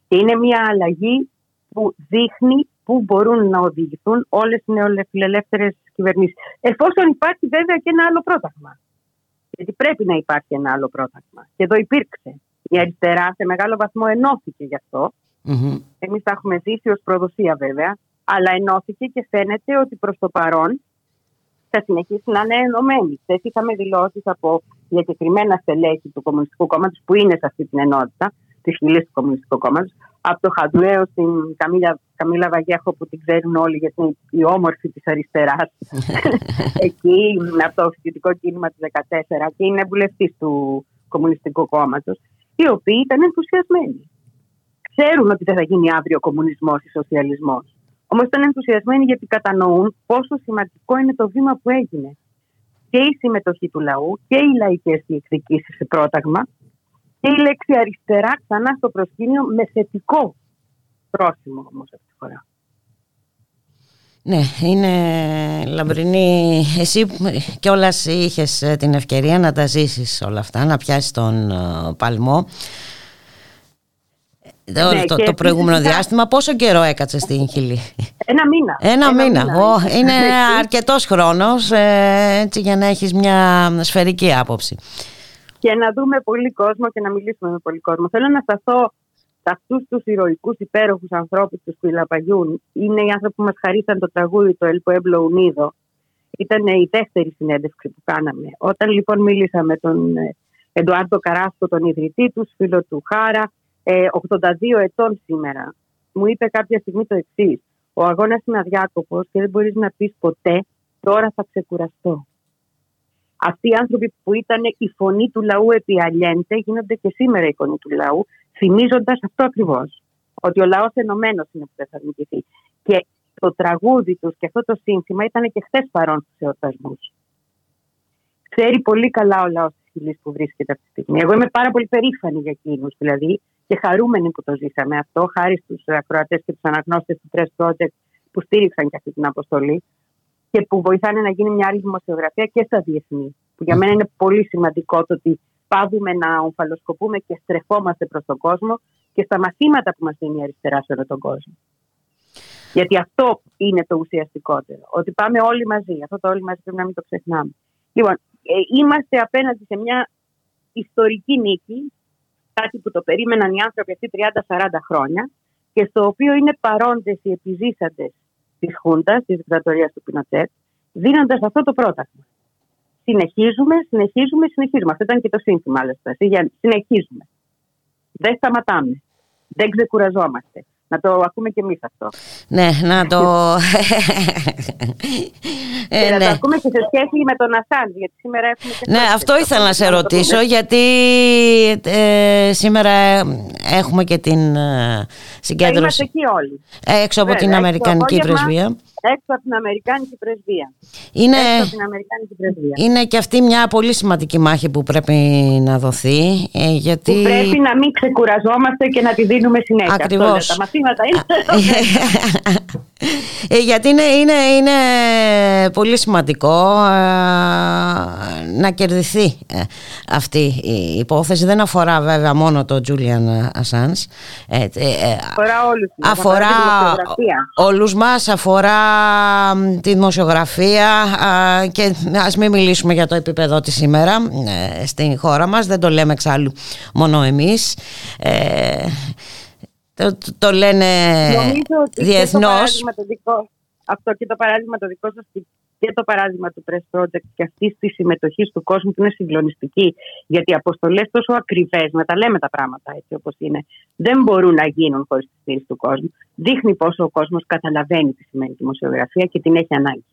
Speaker 5: Και είναι μια αλλαγή που δείχνει πού μπορούν να οδηγηθούν όλες οι νεοφιλελεύθερες κυβερνήσεις. Εφόσον υπάρχει βέβαια και ένα άλλο πρόταγμα. Γιατί πρέπει να υπάρχει ένα άλλο πρόταγμα. Και εδώ υπήρξε. Η αριστερά σε μεγάλο βαθμό ενώθηκε γι' αυτό. Mm-hmm. Εμείς τα έχουμε ζήσει ως προδοσία βέβαια. Αλλά ενώθηκε και φαίνεται ότι προς το παρόν θα συνεχίσει να είναι ενωμένη. Χθες είχαμε δηλώσεις από συγκεκριμένα στελέχη του Κομμουνιστικού Κόμματος που είναι σε αυτή την ενότητα, της χιλή του Κομμουνιστικού Κόμματος, από το Χαντουέο στην Καμίλα, Καμίλα Βαγέχο που την ξέρουν όλοι γιατί είναι η όμορφη της αριστεράς εκεί από το φοιτητικό κίνημα του 2014 και είναι βουλευτής του Κομμουνιστικού Κόμματος οι οποίοι ήταν ενθουσιασμένοι. Ξέρουν ότι δεν θα γίνει αύριο κομμουνισμός ή σοσιαλισμός. Όμως ήταν ενθουσιασμένοι γιατί κατανοούν πόσο σημαντικό είναι το βήμα που έγινε. Και η συμμετοχή του λαού και οι λαϊκές διεκδικήσεις σε πρόταγμα και η λέξη αριστερά ξανά στο προσκήνιο με θετικό πρόσημο όμως αυτή τη φορά.
Speaker 2: Ναι, είναι λαμπρινή. Εσύ κιόλας είχες ε, την ευκαιρία να τα ζήσεις όλα αυτά, να πιάσεις τον ε, παλμό. Ναι, το, το προηγούμενο διάστημα πόσο καιρό έκατσε στην Χιλή;
Speaker 5: Ένα μήνα
Speaker 2: Ένα, μήνα, Είναι αρκετός χρόνος ε, έτσι, για να έχεις μια σφαιρική άποψη
Speaker 5: και να δούμε πολύ κόσμο και να μιλήσουμε με πολύ κόσμο. Θέλω να σταθώ σε αυτούς τους ηρωικούς υπέροχους ανθρώπους τους Κουιλαπαγιούν. Είναι οι άνθρωποι που μας χαρίσαν το τραγούδι το El Pueblo Unido. Ήταν η δεύτερη συνέντευξη που κάναμε. Όταν λοιπόν μίλησα με τον ε, Εντουάρτο Καράσκο, τον ιδρυτή τους, φίλο του Χάρα, 82 ε, ετών σήμερα, μου είπε κάποια στιγμή το εξής. Ο αγώνας είναι αδιάκοπος και δεν μπορείς να πεις ποτέ τώρα θα ξεκουραστώ. Αυτοί οι άνθρωποι που ήταν η φωνή του λαού επί Αλιέντε γίνονται και σήμερα η φωνή του λαού, θυμίζοντας αυτό ακριβώς. Ότι ο λαός ενωμένος είναι που δεν θα νικηθεί. Και το τραγούδι τους και αυτό το σύνθημα ήταν και χθες παρόν στους εορτασμούς. Ξέρει πολύ καλά ο λαός της Χιλής που βρίσκεται αυτή τη στιγμή. Εγώ είμαι πάρα πολύ περήφανη για εκείνους δηλαδή και χαρούμενη που το ζήσαμε αυτό, χάρη στους ακροατές και τους αναγνώστες του Press Project που στήριξαν και αυτή την αποστολή και που βοηθάνε να γίνει μια άλλη δημοσιογραφία και στα διεθνή. Που για μένα είναι πολύ σημαντικό το ότι πάβουμε να ομφαλοσκοπούμε και στρεφόμαστε προς τον κόσμο και στα μαθήματα που μας δίνει η αριστερά σε όλο τον κόσμο. Γιατί αυτό είναι το ουσιαστικότερο. Ότι πάμε όλοι μαζί. Αυτό το όλοι μαζί πρέπει να μην το ξεχνάμε. Λοιπόν, ε, είμαστε απέναντι σε μια ιστορική νίκη, κάτι που το περίμεναν οι άνθρωποι αυτοί 30-40 χρόνια και στο οποίο είναι παρόντες οι επιζήσαντες της Χούντας, της δικτατορία του Πινοτσέτ, δίνοντας αυτό το πρότασμα. Συνεχίζουμε, συνεχίζουμε, συνεχίζουμε. Αυτό ήταν και το σύνθημα, άλλωστε. Συνεχίζουμε. Δεν σταματάμε. Δεν ξεκουραζόμαστε. Να το ακούμε και εμείς αυτό.
Speaker 2: Ναι, να το...
Speaker 5: και ε, να το ναι. ακούμε και σε σχέση με τον Ασάντ, γιατί σήμερα έχουμε... Και
Speaker 2: ναι, αυτό ήθελα να σε ρωτήσω, γιατί ε, σήμερα έχουμε και την ε, συγκέντρωση...
Speaker 5: είμαστε εκεί όλοι.
Speaker 2: Έξω από την Αμερικανική Πρεσβεία
Speaker 5: έξω από την Αμερικάνικη πρεσβεία. Είναι, έξω από την Αμερικάνικη πρεσβεία.
Speaker 2: είναι και αυτή μια πολύ σημαντική μάχη που πρέπει να δοθεί. Ε, γιατί...
Speaker 5: Που πρέπει να μην ξεκουραζόμαστε και να τη δίνουμε συνέχεια.
Speaker 2: Ακριβώς.
Speaker 5: τα μαθήματα είναι.
Speaker 2: ε, γιατί είναι, είναι, είναι πολύ σημαντικό ε, να κερδιθεί ε, αυτή η υπόθεση. Δεν αφορά βέβαια μόνο τον Τζούλιαν Ασάνς.
Speaker 5: αφορά όλους.
Speaker 2: Αφορά όλους μας, αφορά τη δημοσιογραφία και ας μην μιλήσουμε για το επίπεδο της σήμερα ε, στην χώρα μας, δεν το λέμε εξάλλου μόνο εμείς. Ε, το, το λένε διεθνώς.
Speaker 5: αυτό και το παράδειγμα το δικό σας και το παράδειγμα του Press Project και αυτή τη συμμετοχή του κόσμου που είναι συγκλονιστική. Γιατί οι αποστολές τόσο ακριβές, να τα λέμε τα πράγματα έτσι όπως είναι, δεν μπορούν να γίνουν χωρίς τη στήριξη του κόσμου. Δείχνει πόσο ο κόσμος καταλαβαίνει τι σημαίνει δημοσιογραφία και την έχει ανάγκη.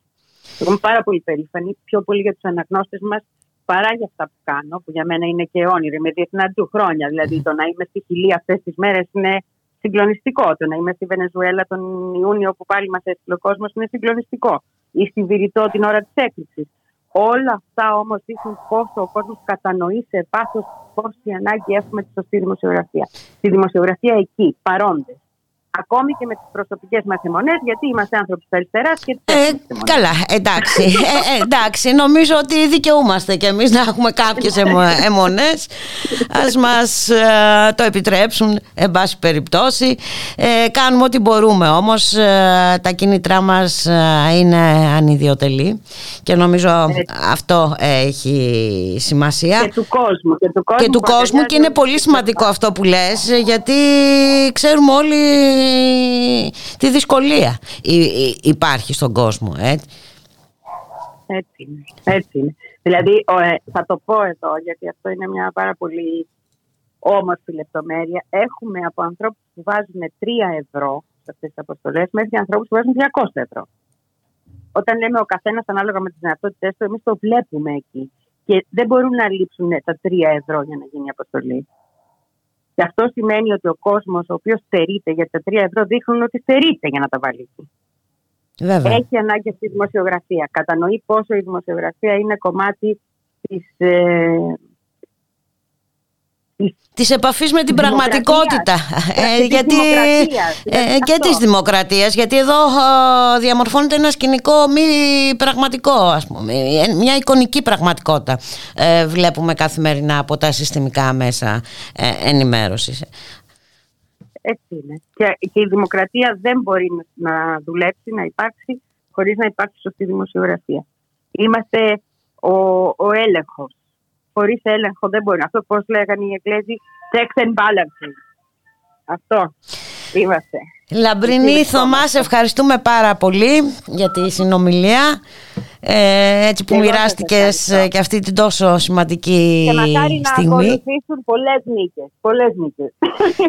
Speaker 5: Εγώ είμαι πάρα πολύ περήφανη, πιο πολύ για τους αναγνώστες μας παρά για αυτά που κάνω, που για μένα είναι και όνειρο. Με διεθναντού χρόνια. Δηλαδή, το να είμαι στη Χιλή αυτές τις μέρες είναι συγκλονιστικό. Το να είμαι στη Βενεζουέλα τον Ιούνιο, που πάλι μας έστειλε ο κόσμος, είναι συγκλονιστικό. Ή στη Βηρητό την ώρα της έκρηξης. Όλα αυτά όμως δείχνουν πόσο ο κόσμος κατανοεί σε πάθος πόση ανάγκη έχουμε τη σωστή δημοσιογραφία. Τη δημοσιογραφία εκεί, παρόντες ακόμη και με τις προσωπικές μας αιμονές, γιατί είμαστε άνθρωποι της αριστεράς και της
Speaker 2: ε, Καλά, εντάξει. ε, ε, εντάξει. Νομίζω ότι δικαιούμαστε κι εμείς να έχουμε κάποιες αιμονές. Α μας ε, το επιτρέψουν, εν πάση περιπτώσει. Ε, κάνουμε ό,τι μπορούμε όμως. Ε, τα κίνητρά μας είναι ανιδιοτελή και νομίζω αυτό έχει σημασία.
Speaker 5: Και του κόσμου.
Speaker 2: Και του κόσμου, και, του κόσμου και είναι πολύ σημαντικό αυτό που λες γιατί ξέρουμε όλοι τη δυσκολία υπάρχει στον κόσμο. Έτσι.
Speaker 5: Έτσι είναι. Έτσι είναι. Δηλαδή, ε, θα το πω εδώ, γιατί αυτό είναι μια πάρα πολύ όμορφη λεπτομέρεια. Έχουμε από ανθρώπους που βάζουν 3 ευρώ σε αυτές τις αποστολές μέχρι ανθρώπους που βάζουν 200 ευρώ. Όταν λέμε ο καθένας ανάλογα με τις δυνατότητέ του, εμείς το βλέπουμε εκεί. Και δεν μπορούν να λείψουν τα 3 ευρώ για να γίνει η αποστολή. Και αυτό σημαίνει ότι ο κόσμος, ο οποίος στερείται, γιατί τα 3 ευρώ δείχνουν ότι στερείται για να τα βάλει Έχει ανάγκη στη δημοσιογραφία. Κατανοεί πόσο η δημοσιογραφία είναι κομμάτι της, ε,
Speaker 2: της επαφής με την πραγματικότητα. Ε, γιατί, ε, και της δημοκρατίας γιατί εδώ ε, διαμορφώνεται ένα σκηνικό μη πραγματικό ας πούμε, μια εικονική πραγματικότητα ε, βλέπουμε καθημερινά από τα συστημικά μέσα ε, ενημέρωσης.
Speaker 5: Έτσι είναι. Και, και η δημοκρατία δεν μπορεί να δουλέψει, να υπάρξει χωρίς να υπάρξει σωστή δημοσιογραφία. Είμαστε ο, ο έλεγχος χωρίς έλεγχο δεν μπορεί. Αυτό πώς λέγανε οι Εγγλέζοι, checks and balances. Αυτό είμαστε.
Speaker 2: Λαμπρινή Θωμάς, ευχαριστούμε πάρα πολύ για τη συνομιλία. Ε, έτσι που μοιράστηκες και αυτή την τόσο σημαντική
Speaker 5: και μακάρι
Speaker 2: στιγμή.
Speaker 5: να ακολουθήσουν πολλές νίκες. Πολλές νίκες.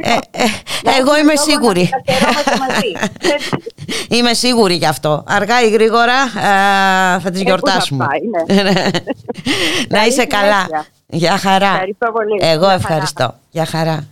Speaker 2: Ε, ε, εγώ είμαι σίγουρη. είμαι σίγουρη γι' αυτό. Αργά ή γρήγορα ε, θα τις γιορτάσουμε. Ναι. να είσαι καλά. Γεια χαρά.
Speaker 5: Ευχαριστώ πολύ.
Speaker 2: Εγώ ευχαριστώ. Γεια χαρά.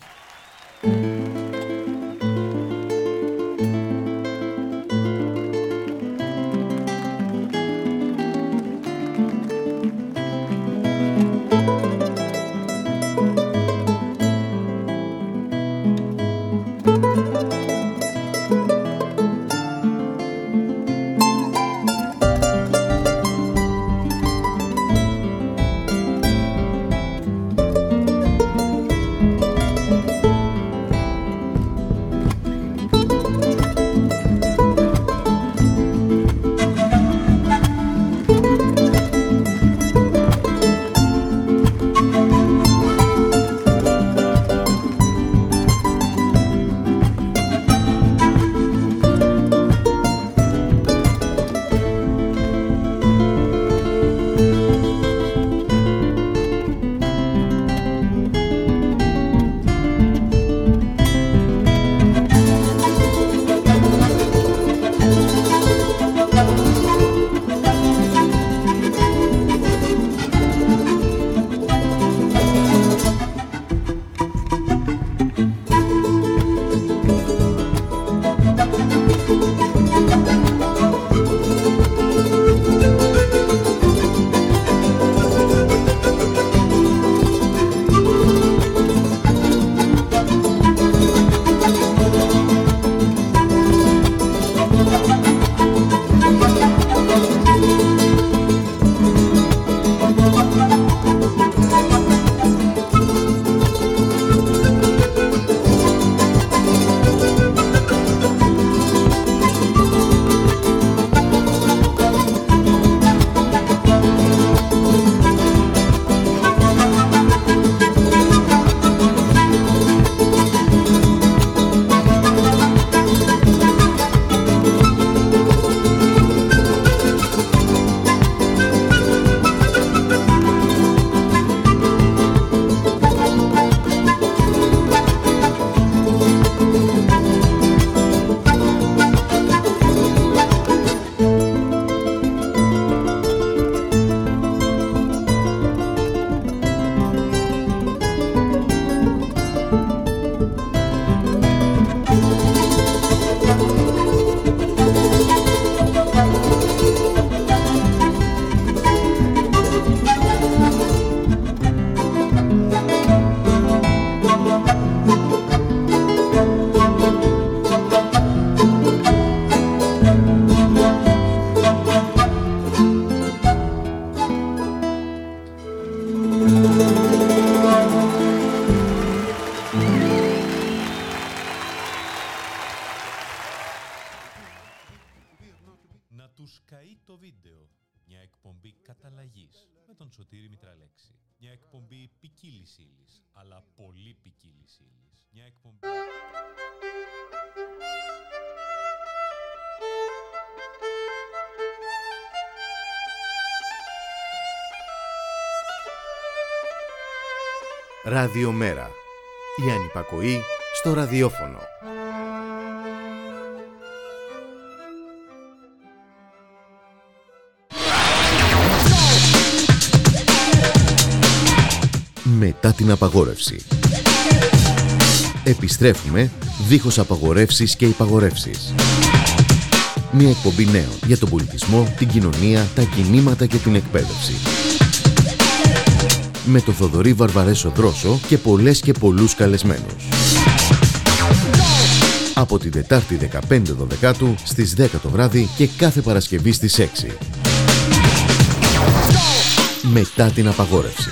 Speaker 1: Ραδιομέρα. Η ανυπακοή στο ραδιόφωνο. Μετά την απαγόρευση. Επιστρέφουμε δίχως απαγορεύσεις και υπαγορεύσεις. Μια εκπομπή νέων για τον πολιτισμό, την κοινωνία, τα κινήματα και την εκπαίδευση. Με το Θοδωρή Βαρβαρέσο Δρόσο και πολλές και πολλούς καλεσμένους. Από την Τετάρτη 15 Δεκάτου στις 10 το βράδυ και κάθε Παρασκευή στις 6. Μετά την απαγόρευση.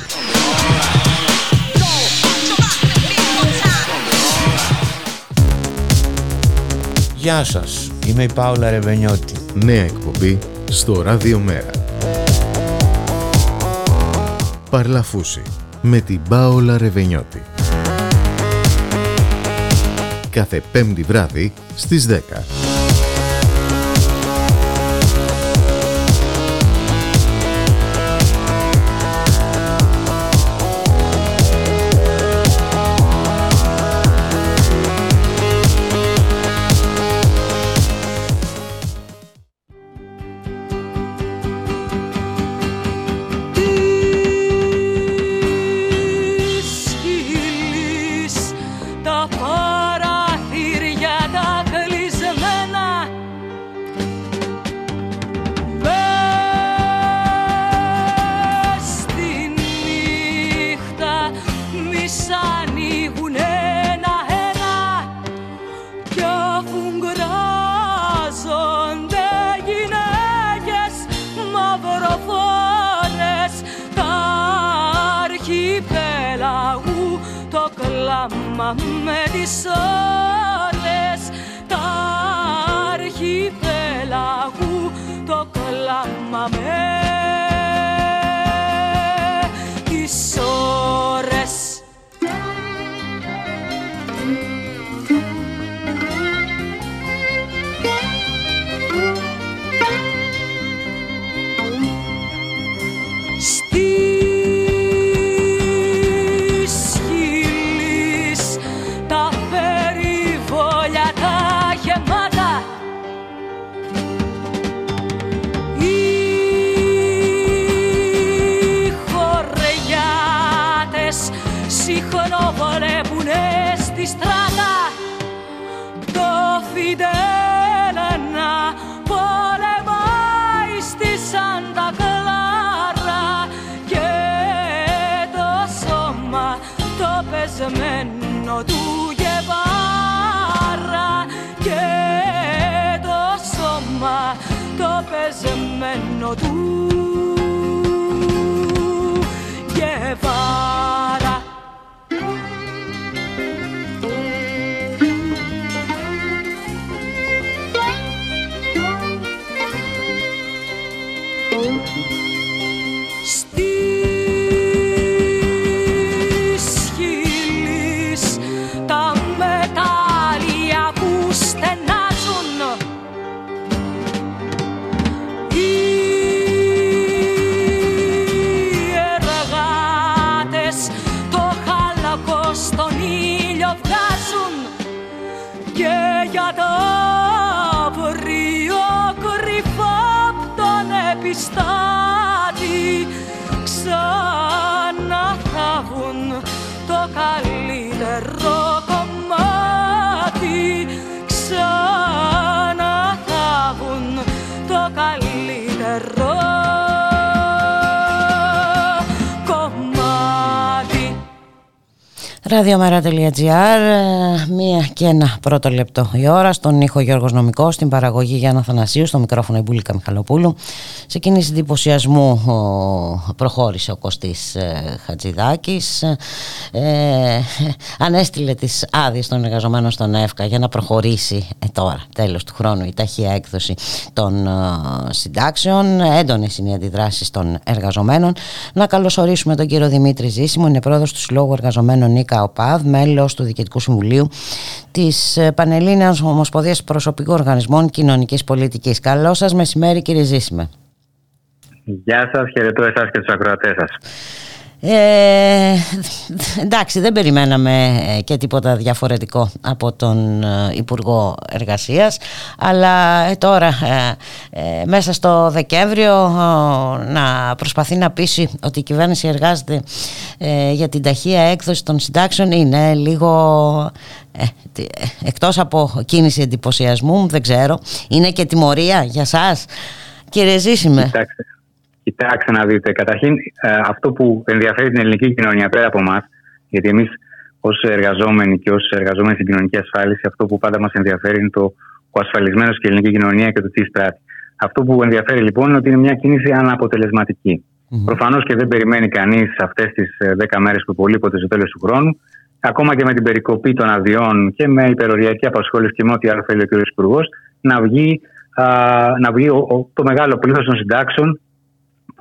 Speaker 6: Γεια σας, είμαι η Πάολα Ρεβενιώτη.
Speaker 1: Νέα εκπομπή στο Ράδιο Μέρα. Παρλαφούση με την Πάολα Ρεβενιώτη. Κάθε πέμπτη βράδυ στις 10.
Speaker 7: Κλάμα με τις ώρες τα αρχιπέλαγου το κλάμα με
Speaker 2: Ραδιομέρα.gr, μία και ένα πρώτο λεπτό η ώρα. Στον ήχο Γιώργος Νομικός, στην παραγωγή Γιάννα Θανασίου, στο μικρόφωνο η Μπουλίκα Μιχαλοπούλου. Σε κίνηση εντυπωσιασμού προχώρησε ο Κωστής ε, Χατζηδάκης. Ε, ανέστηλε τις άδειες των εργαζομένων στον ΕΦΚΑ για να προχωρήσει ε, τώρα, τέλος του χρόνου, η ταχεία έκδοση των ε, συντάξεων. Έντονες είναι οι αντιδράσεις των εργαζομένων. Να καλωσορίσουμε τον κύριο Δημήτρη Ζήσιμο, είναι πρόεδρος του Συλλόγου Εργαζομένων ΙΚΑ ΟΠΑΔ, μέλος του Διοικητικού Συμβουλίου της ε, Πανελλήνιας Ομοσπονδίας Προσωπικών Οργανισμών Κοινωνικής Πολιτικής. Καλό σας μεσημέρι κύριε Ζήσιμε.
Speaker 8: Γεια σας, χαιρετώ εσάς και τους ακροατές σας.
Speaker 2: Ε, εντάξει δεν περιμέναμε ε, και τίποτα διαφορετικό από τον ε, Υπουργό Εργασίας. Αλλά τώρα μέσα στο Δεκέμβριο να προσπαθεί να πείσει ότι η κυβέρνηση εργάζεται για την ταχεία έκδοση των συντάξεων είναι λίγο εκτός από κίνηση εντυπωσιασμού δεν ξέρω είναι και τιμωρία για σας κύριε Ζήσιμε;
Speaker 8: Κοιτάξτε Κοιτάξτε να δείτε. Καταρχήν, ε, αυτό που ενδιαφέρει την ελληνική κοινωνία πέρα από εμάς, γιατί εμείς ως εργαζόμενοι και ως εργαζόμενοι στην κοινωνική ασφάλιση, αυτό που πάντα μας ενδιαφέρει είναι το ο ασφαλισμένος και η ελληνική κοινωνία και το τι εισπράττει. Αυτό που ενδιαφέρει λοιπόν είναι ότι είναι μια κίνηση αναποτελεσματική. Mm-hmm. Προφανώς και δεν περιμένει κανείς αυτές τις 10 μέρες που υπολείπονται στο τέλος του χρόνου, ακόμα και με την περικοπή των αδειών και με υπεροριακή απασχόληση και με ό,τι άλλο θέλει ο κ. Υπουργός, να βγει, α, να βγει ο, το μεγάλο πλήθος των συντάξεων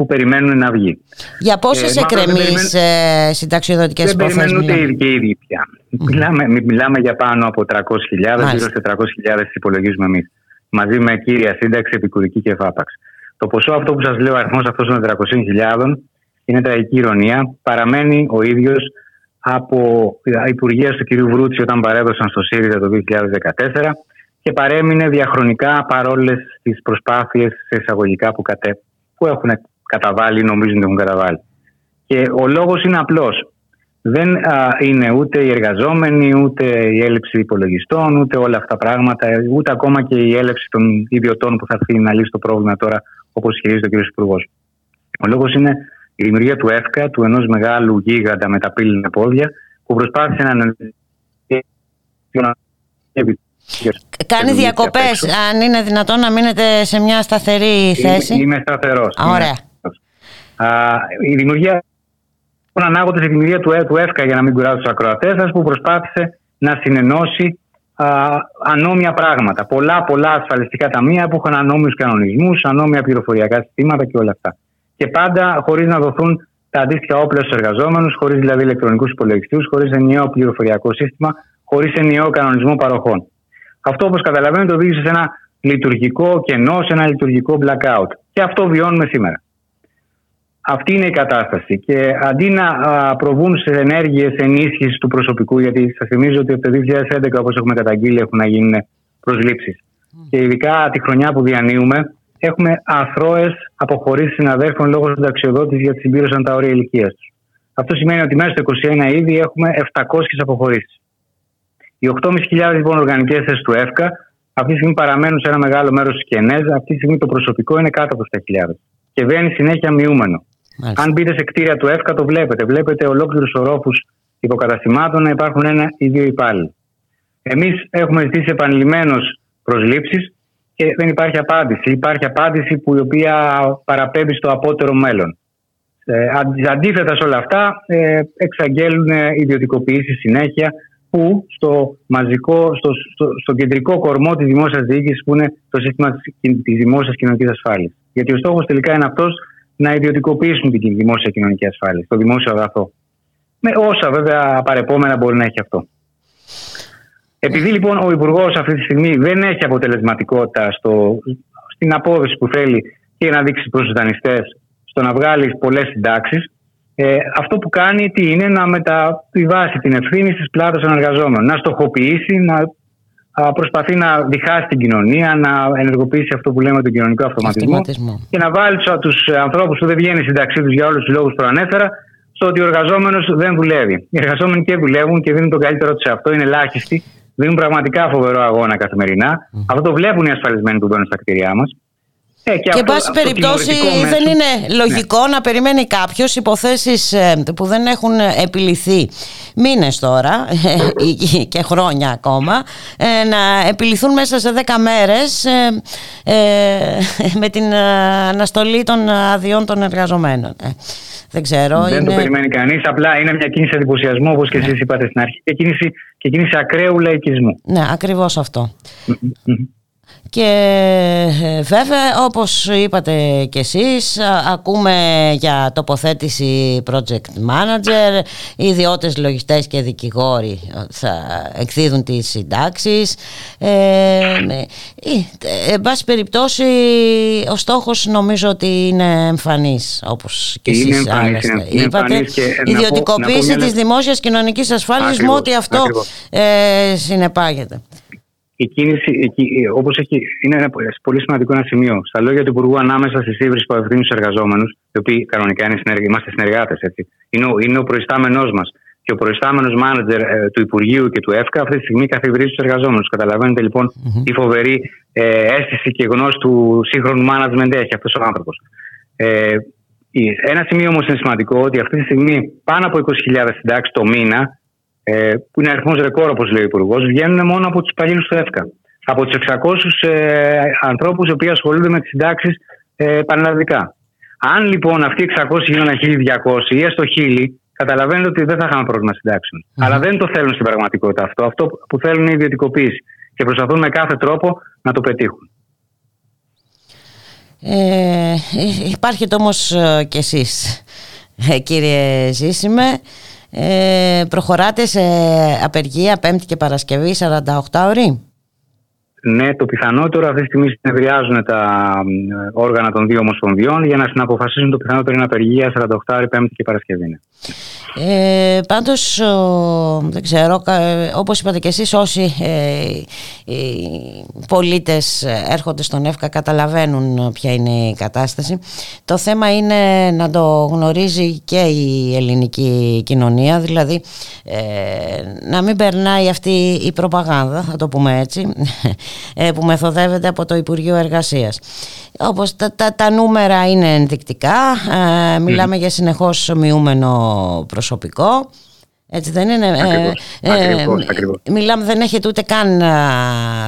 Speaker 8: που περιμένουν να βγει.
Speaker 2: Για πόσες ε, εκκρεμείς ε, συνταξιοδοτικές υποθέσεις.
Speaker 8: Δεν περιμένουν ούτε και οι ίδιοι πια. Μιλάμε, μιλάμε για πάνω από 300.000, γύρω σε 400.000 υπολογίζουμε εμείς. Μαζί με κύρια σύνταξη, επικουρική και φάπαξ. Το ποσό αυτό που σας λέω, ο αριθμός αυτός των 400.000, είναι τραγική ηρωνία. Παραμένει ο ίδιος από υπουργεία του κ. Βρούτση όταν παρέδωσαν στο ΣΥΡΙΖΑ το 2014 και παρέμεινε διαχρονικά παρόλες τις προσπάθειες εισαγωγικά που, κατέ, που έχουν καταβάλει, νομίζουν ότι έχουν καταβάλει. Και ο λόγος είναι απλός. Δεν είναι ούτε οι εργαζόμενοι, ούτε η έλλειψη υπολογιστών, ούτε όλα αυτά τα πράγματα, ούτε ακόμα και η έλλειψη των ιδιωτών που θα έρθει να λύσει το πρόβλημα τώρα, όπως ισχυρίζεται ο κ. Υπουργός. Ο λόγος είναι η δημιουργία του ΕΦΚΑ, του ενός μεγάλου γίγαντα με τα πύληνα πόδια, που προσπάθησε να
Speaker 2: Κάνει διακοπές, αν είναι δυνατόν να μείνετε σε μια σταθερή θέση.
Speaker 8: Είμαι σταθερός.
Speaker 2: Ωραία
Speaker 8: η δημιουργία των ανάγοντα, η δημιουργία του, του ΕΦΚΑ, για να μην κουράζω τους ακροατές σας, που προσπάθησε να συνενώσει α, ανώμια πράγματα. Πολλά, πολλά ασφαλιστικά ταμεία που είχαν ανώμιους κανονισμούς, ανώμια πληροφοριακά συστήματα και όλα αυτά. Και πάντα χωρίς να δοθούν τα αντίστοιχα όπλα στους εργαζόμενους, χωρίς δηλαδή ηλεκτρονικούς υπολογιστές, χωρίς ενιαίο πληροφοριακό σύστημα, χωρίς ενιαίο κανονισμό παροχών. Αυτό, όπως καταλαβαίνετε, οδήγησε σε ένα λειτουργικό κενό, σε ένα λειτουργικό blackout. Και αυτό βιώνουμε σήμερα. Αυτή είναι η κατάσταση. Και αντί να προβούν σε ενέργειες ενίσχυσης του προσωπικού, γιατί σας θυμίζω ότι από το 2011, όπως έχουμε καταγγείλει, έχουν να γίνουν προσλήψεις. Και ειδικά τη χρονιά που διανύουμε, έχουμε αθρώες αποχωρήσεις συναδέλφων λόγω συνταξιοδότηση γιατί συμπλήρωσαν τα όρια ηλικίας τους. Αυτό σημαίνει ότι μέσα στο 2021 ήδη έχουμε 700 αποχωρήσεις. Οι 8.500 λοιπόν οργανικές θέσεις του ΕΦΚΑ αυτή τη στιγμή παραμένουν σε ένα μεγάλο μέρος της ΚΕΝΕΖ. Αυτή τη στιγμή το προσωπικό είναι κάτω από 7.000 και βαίνει συνέχεια μειούμενο. Αν μπείτε σε κτίρια του ΕΦΚΑ, το βλέπετε. Βλέπετε ολόκληρους ορόφους υποκαταστημάτων να υπάρχουν ένα ή δύο υπάλληλοι. Εμείς έχουμε ζητήσει επανειλημμένως προσλήψεις και δεν υπάρχει απάντηση. Υπάρχει απάντηση που η οποία παραπέμπει στο απότερο μέλλον. Ε, αντίθετα σε όλα αυτά, ε, εξαγγέλνουν ιδιωτικοποιήσεις συνέχεια που στο μαζικό, στο, στο, στο κεντρικό κορμό της δημόσιας διοίκησης που είναι το σύστημα της δημόσιας κοινωνικής ασφάλειας. Γιατί ο στόχος τελικά είναι αυτός να ιδιωτικοποιήσουν την δημόσια κοινωνική ασφάλεια, το δημόσιο αγαθό. Με όσα βέβαια παρεπόμενα μπορεί να έχει αυτό. Επειδή λοιπόν ο Υπουργός αυτή τη στιγμή δεν έχει αποτελεσματικότητα στο, στην απόδοση που θέλει και να δείξει προς τους δανειστές στο να βγάλει πολλές συντάξεις, ε, αυτό που κάνει τι είναι να μεταβιβάσει την ευθύνη στις πλάτες των εργαζόμενων, να στοχοποιήσει, να προσπαθεί να διχάσει την κοινωνία, να ενεργοποιήσει αυτό που λέμε τον κοινωνικό αυτοματισμό, αυτοματισμό. και να βάλει τους ανθρώπους που δεν βγαίνει η σύνταξή τους για όλους τους λόγους που προανέφερα στο ότι ο εργαζόμενος δεν δουλεύει. Οι εργαζόμενοι και δουλεύουν και δίνουν τον καλύτερο τους σε αυτό, είναι ελάχιστοι, δίνουν πραγματικά φοβερό αγώνα καθημερινά. Mm. Αυτό το βλέπουν οι ασφαλισμένοι που μπαίνουν στα κτίρια μας. Ε,
Speaker 2: και, εν πάση περιπτώσει δεν είναι λογικό ναι. να περιμένει κάποιος υποθέσεις ε, που δεν έχουν επιληθεί μήνες τώρα ε, και χρόνια ακόμα να επιληθούν μέσα σε 10 μέρες με την αναστολή των αδειών των εργαζομένων. Δεν ξέρω.
Speaker 8: Δεν
Speaker 2: είναι...
Speaker 8: το περιμένει κανείς. Απλά είναι μια κίνηση εντυπωσιασμού, όπως και ναι. εσείς είπατε στην αρχή, και κίνηση, και κίνηση ακραίου λαϊκισμού.
Speaker 2: Ναι, ακριβώς αυτό. Και ε, βέβαια όπως είπατε και εσείς ακούμε για τοποθέτηση project manager, ιδιώτες λογιστές και δικηγόροι θα εκδίδουν τις συντάξεις. Ε, ε, εν πάση περιπτώσει ο στόχος νομίζω ότι είναι εμφανής όπως και εσείς
Speaker 8: εμφανής, είναι,
Speaker 2: είπατε. Ιδιωτικοποίηση της δημόσιας κοινωνικής ασφάλειας με ό,τι αυτό ε, συνεπάγεται
Speaker 8: η κίνηση, όπως έχει, είναι ένα πολύ σημαντικό ένα σημείο. Στα λόγια του Υπουργού, ανάμεσα στι ύβρι που απευθύνουν στους εργαζόμενους, οι οποίοι κανονικά είναι συνεργα... είμαστε συνεργάτες, είναι, ο, είναι ο προϊστάμενός μας. Και ο προϊστάμενος μάνατζερ ε, του Υπουργείου και του ΕΦΚΑ αυτή τη στιγμή καθιβρίζει του εργαζόμενους. Καταλαβαίνετε λοιπόν mm-hmm. τι φοβερή ε, αίσθηση και γνώση του σύγχρονου management έχει αυτός ο άνθρωπος. Ε, ένα σημείο όμως είναι σημαντικό ότι αυτή τη στιγμή πάνω από 20.000 συντάξεις το μήνα ε, που είναι αριθμός ρεκόρ, όπως λέει ο Υπουργός, βγαίνουν μόνο από τους υπαλλήλου του ΕΦΚΑ. Από τους 600 ε, ανθρώπους οι οποίοι ασχολούνται με τις συντάξεις ε, πανελλαδικά. Αν λοιπόν αυτοί οι 600 γίνουν 1200 ή έστω 1000, καταλαβαίνετε ότι δεν θα είχαμε πρόβλημα Αλλά δεν το θέλουν στην πραγματικότητα αυτό. Αυτό που θέλουν είναι η ιδιωτικοποίηση. Και προσπαθούν με κάθε τρόπο να το πετύχουν.
Speaker 2: Ε, υπάρχετε όμως ε, κι εσείς ε, κύριε Ζήσιμε ε, προχωράτε σε απεργία Πέμπτη και Παρασκευή 48 ώρη.
Speaker 8: Ναι, το πιθανότερο αυτή τη στιγμή συνεδριάζουν τα όργανα των δύο ομοσπονδιών για να συναποφασίσουν το πιθανότερο είναι απεργία 48 ώρη Πέμπτη και Παρασκευή. Ναι.
Speaker 2: Ε, πάντως δεν ξέρω όπως είπατε και εσείς όσοι ε, οι πολίτες έρχονται στον ΕΦΚΑ καταλαβαίνουν ποια είναι η κατάσταση το θέμα είναι να το γνωρίζει και η ελληνική κοινωνία δηλαδή ε, να μην περνάει αυτή η προπαγάνδα θα το πούμε έτσι ε, που μεθοδεύεται από το Υπουργείο Εργασίας. Όπως τα, τα, τα νούμερα είναι ενδεικτικά ε, μιλάμε για συνεχώς μειούμενο προσωπικό. Έτσι δεν είναι.
Speaker 8: Ε, ακριβώς, ε,
Speaker 2: Μιλάμε, δεν έχετε ούτε καν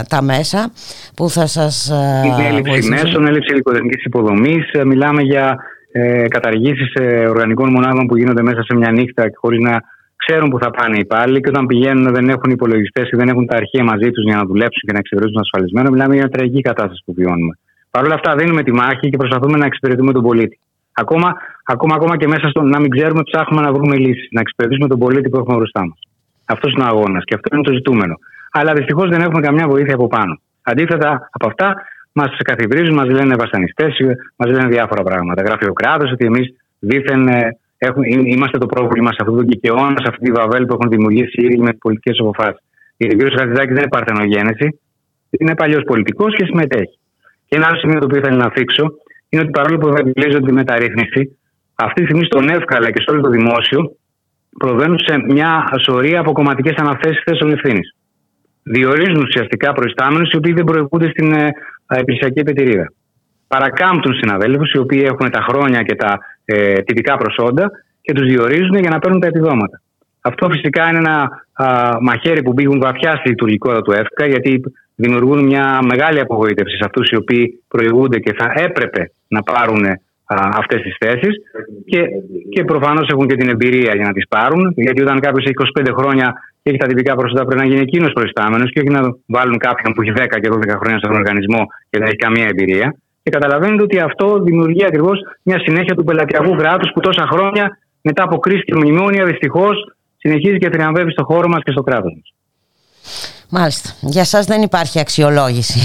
Speaker 2: τα μέσα που θα σας
Speaker 8: Είναι έλλειψη μέσων, έλλειψη υλικοτεχνικής υποδομής. Ε, μιλάμε για ε, καταργήσεις οργανικών μονάδων που γίνονται μέσα σε μια νύχτα χωρίς να ξέρουν που θα πάνε οι υπάλληλοι και όταν πηγαίνουν δεν έχουν υπολογιστές και δεν έχουν τα αρχεία μαζί τους για να δουλέψουν και να εξυπηρετήσουν ασφαλισμένο. Μιλάμε για μια τραγική κατάσταση που βιώνουμε. Παρ' όλα αυτά, δίνουμε τη μάχη και προσπαθούμε να εξυπηρετούμε τον πολίτη. Ακόμα, ακόμα, ακόμα και μέσα στο να μην ξέρουμε, ψάχνουμε να βρούμε λύσεις. Να εξυπηρετήσουμε τον πολίτη που έχουμε μπροστά μας. Αυτός είναι ο αγώνας και αυτό είναι το ζητούμενο. Αλλά δυστυχώς δεν έχουμε καμιά βοήθεια από πάνω. Αντίθετα από αυτά, μας καθιβρίζουν, μας λένε βασανιστές, μας λένε διάφορα πράγματα. Γράφει ο κράτος ότι εμείς δίθεν ε, έχουμε, είμαστε το πρόβλημα σε αυτό το κικαιώνα, σε αυτή τη βαβέλ που έχουν δημιουργήσει οι ίδιοι με τι πολιτικές αποφάσεις. Γιατί ο κ. Χατζηδάκης δεν είναι παρθενογένεση, είναι παλιός πολιτικός και συμμετέχει. Και ένα άλλο σημείο το οποίο θέλω να θίξω είναι ότι παρόλο που ευαγγελίζονται τη μεταρρύθμιση, αυτή τη στιγμή στον εύκολα και στο όλο το δημόσιο προβαίνουν σε μια σωρία από κομματικές αναθέσεις θέσεων ευθύνης. Διορίζουν ουσιαστικά προϊστάμενους οι οποίοι δεν προηγούνται στην ε, επιχειρησιακή επιτηρία. Παρακάμπτουν συναδέλφους οι οποίοι έχουν τα χρόνια και τα ε, τυπικά προσόντα και τους διορίζουν για να παίρνουν τα επιδόματα. Αυτό φυσικά είναι ένα α, μαχαίρι που μπήκουν βαθιά στη λειτουργικότητα του ΕΦΚΑ, γιατί δημιουργούν μια μεγάλη απογοήτευση σε αυτούς οι οποίοι προηγούνται και θα έπρεπε να πάρουν αυτές τις θέσεις και, και προφανώς έχουν και την εμπειρία για να τις πάρουν. Γιατί όταν κάποιος έχει 25 χρόνια και έχει τα τυπικά προσόντα, πρέπει να γίνει εκείνος προϊστάμενος και όχι να βάλουν κάποιον που έχει 10 και 12 χρόνια στον οργανισμό και δεν έχει καμία εμπειρία. Και καταλαβαίνετε ότι αυτό δημιουργεί ακριβώς μια συνέχεια του πελατειακού κράτους που τόσα χρόνια μετά από κρίση και μνημόνια δυστυχώς συνεχίζει και θριαμβεύει στο χώρο μας και στο κράτος μας.
Speaker 2: Μάλιστα. Για σας δεν υπάρχει αξιολόγηση.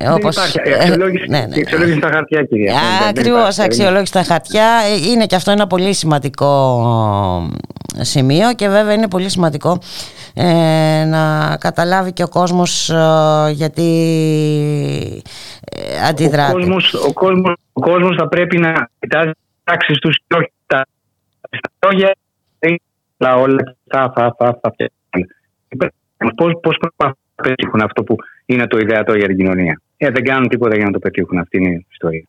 Speaker 8: Δεν Όπως... υπάρχει αξιολόγηση, ναι, ναι. αξιολόγηση στα χαρτιά, κυρία.
Speaker 2: Ακριβώς, αξιολόγηση στα χαρτιά. Είναι και αυτό ένα πολύ σημαντικό σημείο και βέβαια είναι πολύ σημαντικό ε, να καταλάβει και ο κόσμος ε, γιατί ε, αντιδράται.
Speaker 8: Ο κόσμος, ο, κόσμος, ο κόσμος θα πρέπει να κοιτάζει τάξεις τους και όχι τα λόγια όλα αυτά, αυτά, αυτά, αυτά. Πώ πώς να πετύχουν αυτό που είναι το ιδεατό για την κοινωνία. Ε, δεν κάνουν τίποτα για να το πετύχουν. Αυτή είναι η ιστορία.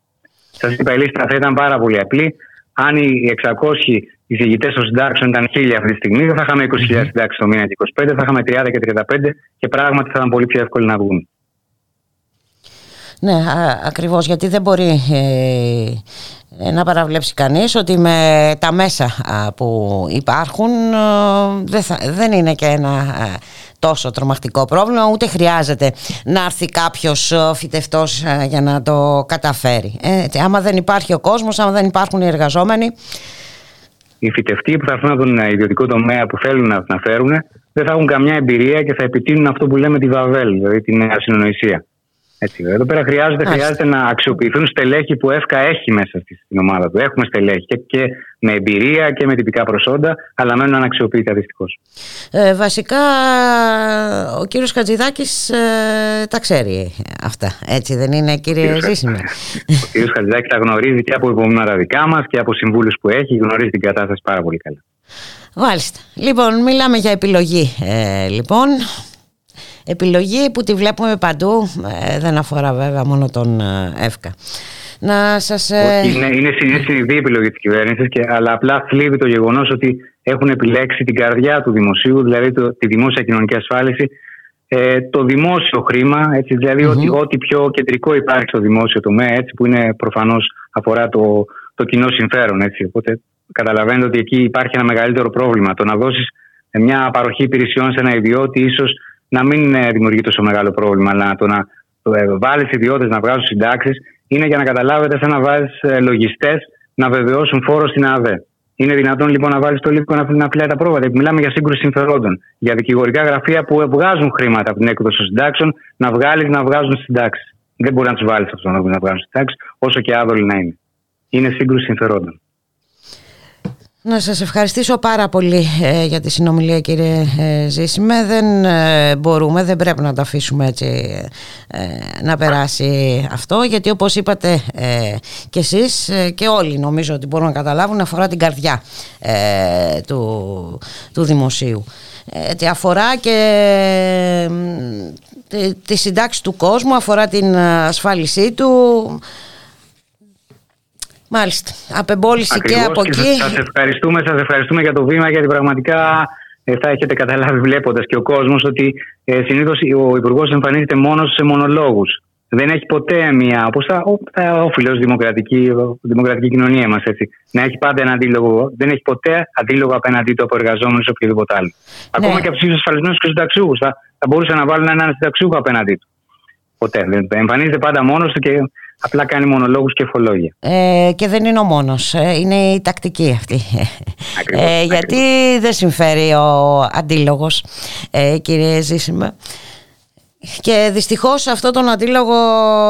Speaker 8: Σας είπα, η λίστα θα ήταν πάρα πολύ απλή. Αν οι 600 εισηγητές των συντάξεων ήταν 1000 αυτή τη στιγμή, δεν θα είχαμε 20.000 συντάξεις το μήνα και 25, θα είχαμε 30 και 35 και πράγματι θα ήταν πολύ πιο εύκολο να βγουν.
Speaker 2: Ναι, ακριβώς γιατί δεν μπορεί ε, ε, να παραβλέψει κανείς ότι με τα μέσα που υπάρχουν ε, δεν, δεν είναι και ένα τόσο τρομακτικό πρόβλημα ούτε χρειάζεται να έρθει κάποιος φυτευτός για να το καταφέρει. Ε, άμα δεν υπάρχει ο κόσμος, άμα δεν υπάρχουν οι εργαζόμενοι
Speaker 8: οι φυτευτοί που θα έρθουν από τον ιδιωτικό τομέα που θέλουν να φέρουν δεν θα έχουν καμιά εμπειρία και θα επιτείνουν αυτό που λέμε τη Βαβέλ, δηλαδή την ασυνονοησία. Έτσι, εδώ πέρα χρειάζεται, χρειάζεται να αξιοποιηθούν στελέχη που ΕΦΚΑ έχει μέσα στην ομάδα του. Έχουμε στελέχη και, και με εμπειρία και με τυπικά προσόντα, αλλά μένουν αναξιοποιητά δυστυχώς.
Speaker 2: Ε, βασικά, ο κύριος Χατζηδάκης ε, τα ξέρει αυτά. Έτσι δεν είναι, κύριε Ζήσιμη.
Speaker 8: Ο κύριος Χατζηδάκη τα γνωρίζει και από υπομονή δικά μας και από συμβούλους που έχει. Γνωρίζει την κατάσταση πάρα πολύ καλά.
Speaker 2: Μάλιστα. Λοιπόν, μιλάμε για επιλογή. Ε, λοιπόν, επιλογή που τη βλέπουμε παντού, ε, δεν αφορά βέβαια μόνο τον ε, ΕΦΚΑ.
Speaker 8: Να σας... Ε, είναι, είναι, είναι συνειδητή επιλογή της κυβέρνησης, και, αλλά απλά θλίβει το γεγονός ότι έχουν επιλέξει την καρδιά του δημοσίου, δηλαδή το, τη δημόσια κοινωνική ασφάλιση, ε, το δημόσιο χρήμα, έτσι, δηλαδή mm-hmm. ότι, ό,τι πιο κεντρικό υπάρχει στο δημόσιο τομέα, έτσι, που είναι προφανώς αφορά το, το κοινό συμφέρον. Έτσι. Οπότε καταλαβαίνετε ότι εκεί υπάρχει ένα μεγαλύτερο πρόβλημα. Το να δώσεις μια παροχή υπηρεσιών σε ένα ιδιώτη ίσως να μην ε, δημιουργεί τόσο μεγάλο πρόβλημα, αλλά το να το, ε, βάλεις ιδιώτες να βγάζουν συντάξεις είναι για να καταλάβετε σαν να βάζεις ε, λογιστές να βεβαιώσουν φόρο στην ΑΔΕ. Είναι δυνατόν λοιπόν να βάλεις το λίγο να, να τα πρόβατα. Μιλάμε για σύγκρουση συμφερόντων. Για δικηγορικά γραφεία που βγάζουν χρήματα από την έκδοση των συντάξεων, να βγάλεις να βγάζουν συντάξεις. Δεν μπορεί να τους βάλεις αυτού να βγάζουν συντάξεις, όσο και άδολοι να είναι. Είναι σύγκρουση συμφερόντων.
Speaker 2: Να σας ευχαριστήσω πάρα πολύ ε, για τη συνομιλία κύριε ε, Ζήσιμε. Δεν ε, μπορούμε, δεν πρέπει να το αφήσουμε έτσι να περάσει αυτό γιατί όπως είπατε και εσείς και όλοι νομίζω ότι μπορούν να καταλάβουν αφορά την καρδιά του, του δημοσίου. Έτσι, αφορά και τη, τη συντάξη του κόσμου, αφορά την ασφάλισή του Μάλιστα. Απεμπόληση και από εκεί.
Speaker 8: Σας ευχαριστούμε, σας ευχαριστούμε για το βήμα γιατί πραγματικά ε, θα έχετε καταλάβει βλέποντας και ο κόσμος ότι ε, συνήθως ο Υπουργός εμφανίζεται μόνος σε μονολόγους. Δεν έχει ποτέ μια, όπω θα, θα όφιλε δημοκρατική, δημοκρατική κοινωνία μας, να έχει πάντα ένα αντίλογο. Δεν έχει ποτέ αντίλογο απέναντί του από εργαζόμενους ή οποιοδήποτε άλλο. Ναι. Ακόμα και από τους ίδιου ασφαλισμένους και συνταξιούχους. Θα, θα μπορούσαν να βάλουν έναν συνταξιούχο απέναντί του. Ποτέ. Εμφανίζεται πάντα μόνος του και Απλά κάνει μονολόγους και εφολόγια.
Speaker 2: Ε, και δεν είναι ο μόνος, ε, είναι η τακτική αυτή. ε, γιατί δεν συμφέρει ο αντίλογος, ε, κύριε Ζήσιμε. Και δυστυχώς αυτό τον αντίλογο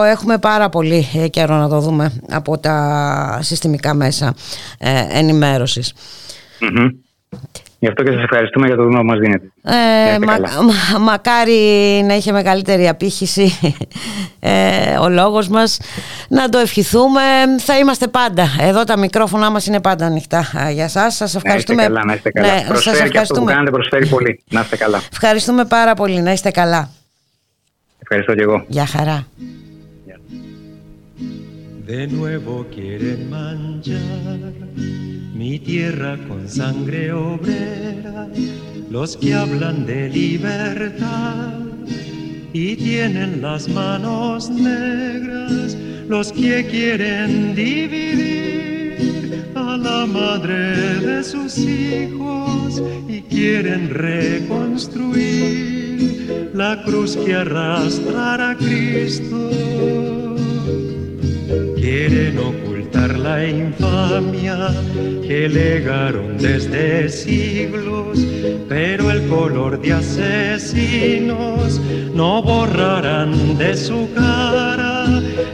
Speaker 2: έχουμε πάρα πολύ ε, καιρό να το δούμε από τα συστημικά μέσα ε, ενημέρωσης.
Speaker 8: Γι' αυτό και σας ευχαριστούμε για το βήμα που μας δίνετε.
Speaker 2: Ε, μα, μα, μακάρι να είχε μεγαλύτερη απήχηση ε, ο λόγος μας. Να το ευχηθούμε. Θα είμαστε πάντα. Εδώ τα μικρόφωνά μας είναι πάντα ανοιχτά για σας. Σας ευχαριστούμε.
Speaker 8: Να είστε καλά, να είστε καλά. Ναι, προσφέρει σας ευχαριστούμε. Και αυτό που κάνετε προσφέρει πολύ. Να είστε καλά.
Speaker 2: Ευχαριστούμε πάρα πολύ. Να είστε καλά.
Speaker 8: Ευχαριστώ και εγώ.
Speaker 2: Γεια χαρά.
Speaker 4: De nuevo quieren manchar mi tierra con sangre obrera, los que hablan de libertad y tienen las manos negras, los que quieren dividir a la madre de sus hijos y quieren reconstruir la cruz que arrastrará a Cristo. Quieren la infamia que legaron desde siglos, pero el color de asesinos no borrarán de su cara.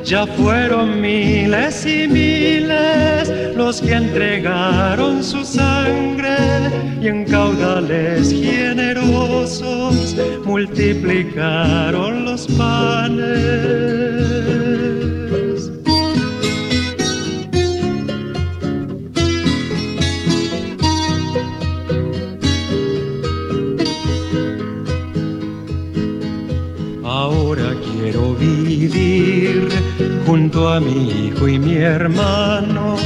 Speaker 4: Ya fueron miles y miles los que entregaron su sangre y en caudales generosos multiplicaron los panes. Junto a mi hijo y mi hermano,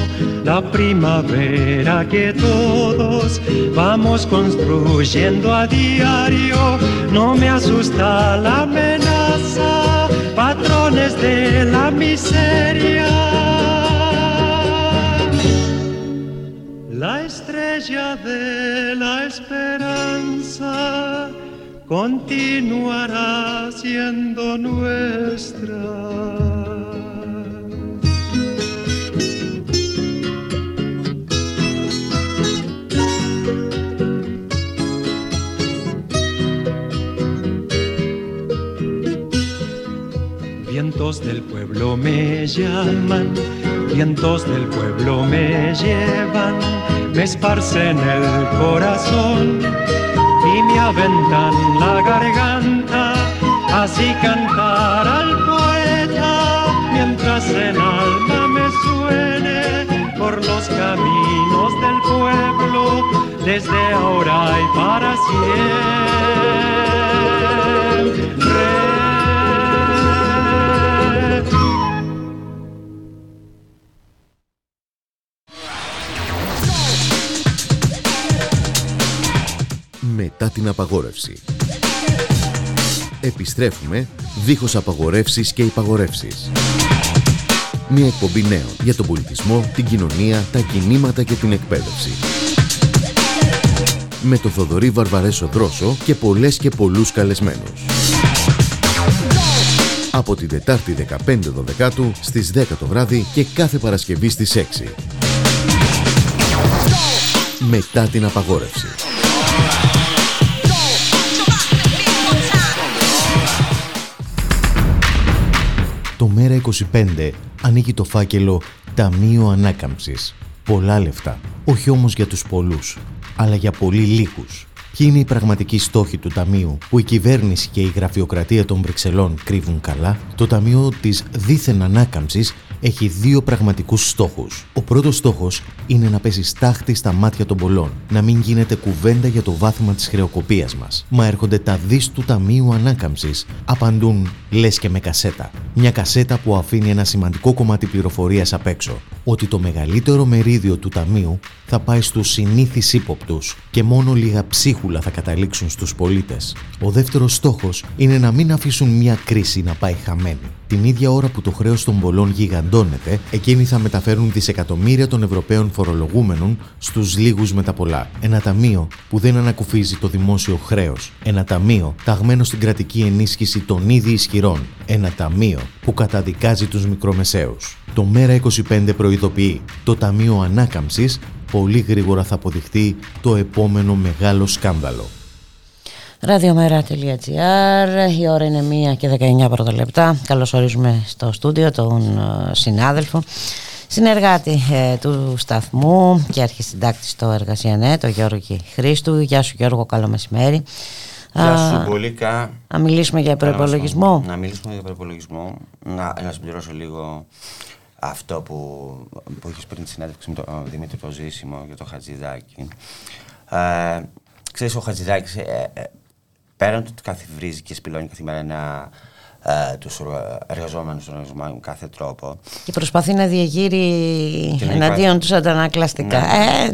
Speaker 4: la primavera que todos vamos construyendo a diario. No me asusta la amenaza, patrones de la miseria. La estrella de la esperanza continuará siendo nuestra. Vientos del pueblo me llaman, vientos del pueblo me llevan, me esparcen el corazón y me aventan la garganta, así cantar al poeta mientras el alma me suene por los caminos del pueblo desde ahora y para siempre.
Speaker 1: Μετά την απαγόρευση. Επιστρέφουμε δίχως απαγορεύσεις και υπαγορεύσεις. Μια εκπομπή νέων για τον πολιτισμό, την κοινωνία, τα κινήματα και την εκπαίδευση. Με το Θοδωρή Βαρβαρέσο Δρόσο και πολλές και πολλούς καλεσμένους. Από την Τετάρτη 15 Δεκάτου στις 10 το βράδυ και κάθε Παρασκευή στις 6. Μετά την απαγόρευση. Το ΜΕΡΑ25 ανοίγει το φάκελο Ταμείο Ανάκαμψης. Πολλά λεφτά. Όχι όμως για τους πολλούς, αλλά για πολύ λίγους. Ποιοι είναι οι πραγματικοί στόχοι του Ταμείου που η κυβέρνηση και η γραφειοκρατία των Βρυξελών κρύβουν καλά, το Ταμείο της δίθεν ανάκαμψης έχει δύο πραγματικούς στόχους. Ο πρώτος στόχος είναι να πέσει στάχτη στα μάτια των πολλών, να μην γίνεται κουβέντα για το βάθμα της χρεοκοπίας μας. Μα έρχονται τα δις του Ταμείου Ανάκαμψης, απαντούν λες και με κασέτα. Μια κασέτα που αφήνει ένα σημαντικό κομμάτι πληροφορίας απ' έξω, ότι το μεγαλύτερο μερίδιο του Ταμείου θα πάει στους συνήθεις ύποπτους και μόνο λίγα ψίχουλα θα καταλήξουν στους πολίτες. Ο δεύτερος στόχος είναι να μην αφήσουν μια κρίση να πάει χαμένη. Την ίδια ώρα που το χρέος των πολλών γιγαντώνεται, εκείνοι θα μεταφέρουν δισεκατομμύρια των Ευρωπαίων φορολογούμενων στους λίγους με τα πολλά. Ένα ταμείο που δεν ανακουφίζει το δημόσιο χρέος. Ένα ταμείο ταγμένο στην κρατική ενίσχυση των ήδη ισχυρών. Ένα ταμείο που καταδικάζει τους μικρομεσαίους. Το ΜΕΡΑ25 προειδοποιεί. Το Ταμείο Ανάκαμψης πολύ γρήγορα θα αποδειχτεί το επόμενο μεγάλο σκάνδαλο.
Speaker 2: Ραδιομέρα.gr Η ώρα είναι 1 και 19 πρώτα λεπτά. Καλώς ορίζουμε στο στούντιο τον ε, συνάδελφο συνεργάτη ε, του σταθμού και αρχισυντάκτη στο Εργασιανέ, τον Γιώργο Χρήστου. Γεια σου Γιώργο, καλό μεσημέρι.
Speaker 9: Γεια σου Πολίκα.
Speaker 2: Να μιλήσουμε για προπολογισμό.
Speaker 9: Να μιλήσουμε για προπολογισμό. Να, να συμπληρώσω λίγο αυτό που, που έχεις πριν τη συνέντευξη με τον Δημήτρη το Ζήσιμο για το Χατζηδάκι. Ε, ξέρεις, ο Χατζηδάκης, ε, ε, πέραν του ότι καθιβρίζει και σπηλώνει καθημερινά ε, τους εργαζόμενους των εργαζομένων κάθε τρόπο.
Speaker 2: Και προσπαθεί να διαγείρει εναντίον τους αντανακλαστικά. Ναι. Ε,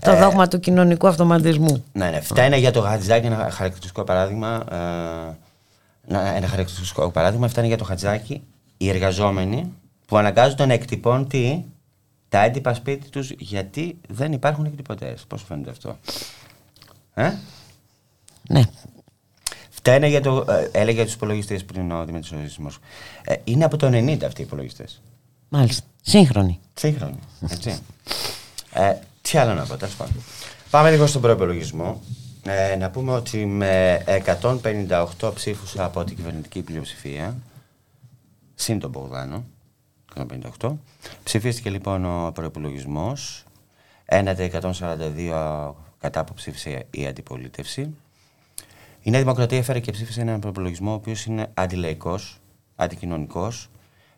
Speaker 2: το ε, δόγμα του κοινωνικού αυτοματισμού.
Speaker 9: Ναι, ναι. Φταίνει για το Χατζηδάκι ένα χαρακτηριστικό παράδειγμα. Ε, ένα χαρακτηριστικό παράδειγμα φτάνει για το Χατζηδάκι οι εργαζόμενοι που αναγκάζονται να εκτυπώνουν τι, τα έντυπα σπίτι τους γιατί δεν υπάρχουν εκτυπωτές. Πώς φαίνεται αυτό; Ε;
Speaker 2: Ναι.
Speaker 9: Φταίνε για το, ε, έλεγε για τους υπολογιστές πριν ο Δημήτρης Ε, είναι από το 90 αυτοί οι υπολογιστές.
Speaker 2: Μάλιστα. Σύγχρονοι.
Speaker 9: Σύγχρονοι. Έτσι. ε, τι άλλο να πω, τέλος πάντων. Πάμε λίγο στον προπολογισμό. Ε, να πούμε ότι με 158 ψήφους από την κυβερνητική πλειοψηφία συν τον Μπογδάνο, 158. Ψηφίστηκε λοιπόν ο προπολογισμό. Ένατε 142 κατά που ψήφισε η αντιπολίτευση. Η Νέα Δημοκρατία έφερε και ψήφισε έναν προπολογισμό ο οποίος είναι αντιλαϊκός, αντικοινωνικός.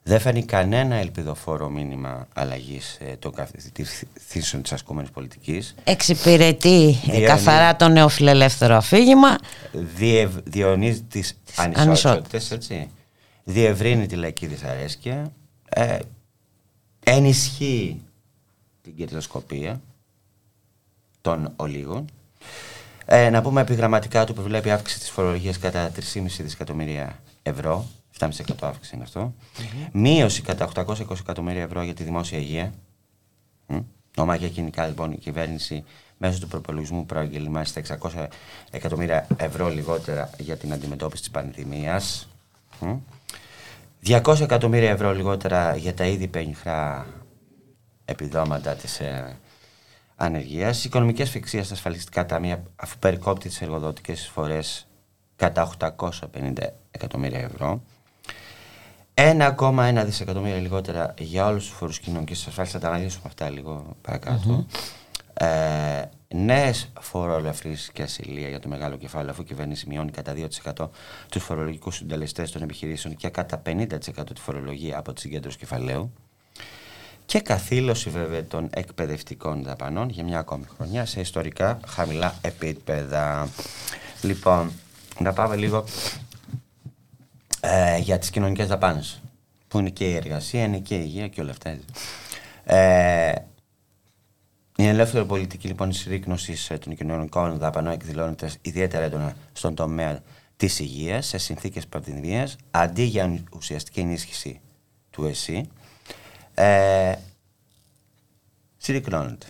Speaker 9: Δεν φέρνει κανένα ελπιδοφόρο μήνυμα αλλαγής ε, των καθηθήσεων της ασκούμενης πολιτικής.
Speaker 2: Εξυπηρετεί Διε... καθαρά το νεοφιλελεύθερο αφήγημα.
Speaker 9: Διε... Διονύζει τις ανισότητες, έτσι διευρύνει τη λαϊκή δυσαρέσκεια, ε, ενισχύει την κερδοσκοπία των ολίγων. Ε, να πούμε επιγραμματικά του προβλέπει αύξηση της φορολογίας κατά 3,5 δισεκατομμύρια ευρώ. 7,5% αύξηση είναι αυτό. Μείωση κατά 820 εκατομμύρια ευρώ για τη δημόσια υγεία. Ομάγια κοινικά λοιπόν η κυβέρνηση μέσω του προπολογισμού προαγγελμά στα 600 εκατομμύρια ευρώ λιγότερα για την αντιμετώπιση της πανδημίας. 200 εκατομμύρια ευρώ λιγότερα για τα ήδη πενιχρά επιδόματα της ε, ανεργίας. Οικονομικές φυξίες στα ασφαλιστικά ταμεία αφού περικόπτει τις εργοδοτικές εισφορές κατά 850 εκατομμύρια ευρώ. 1,1 δισεκατομμύρια λιγότερα για όλους τους φορούς κοινωνικής ασφάλισης. Θα τα αναλύσουμε αυτά λίγο παρακάτω. Ε, Νέες φοροελαφρύνσει και ασυλία για το μεγάλο κεφάλαιο, αφού η κυβέρνηση μειώνει κατά 2% τους φορολογικούς συντελεστές των επιχειρήσεων και κατά 50% τη φορολογία από τη συγκέντρωση κεφαλαίου. Και καθήλωση βέβαια των εκπαιδευτικών δαπανών για μια ακόμη χρονιά σε ιστορικά χαμηλά επίπεδα. Λοιπόν, να πάμε λίγο ε, για τις κοινωνικές δαπάνες που είναι και η εργασία, είναι και η υγεία και όλα αυτά. Ε, η ελεύθερη πολιτική λοιπόν συρρήκνωση ε, των κοινωνικών δαπανών εκδηλώνεται ιδιαίτερα έντονα στον τομέα της υγείας σε συνθήκες πανδημία αντί για ουσιαστική ενίσχυση του ΕΣΥ. Ε, συρρυκνώνεται.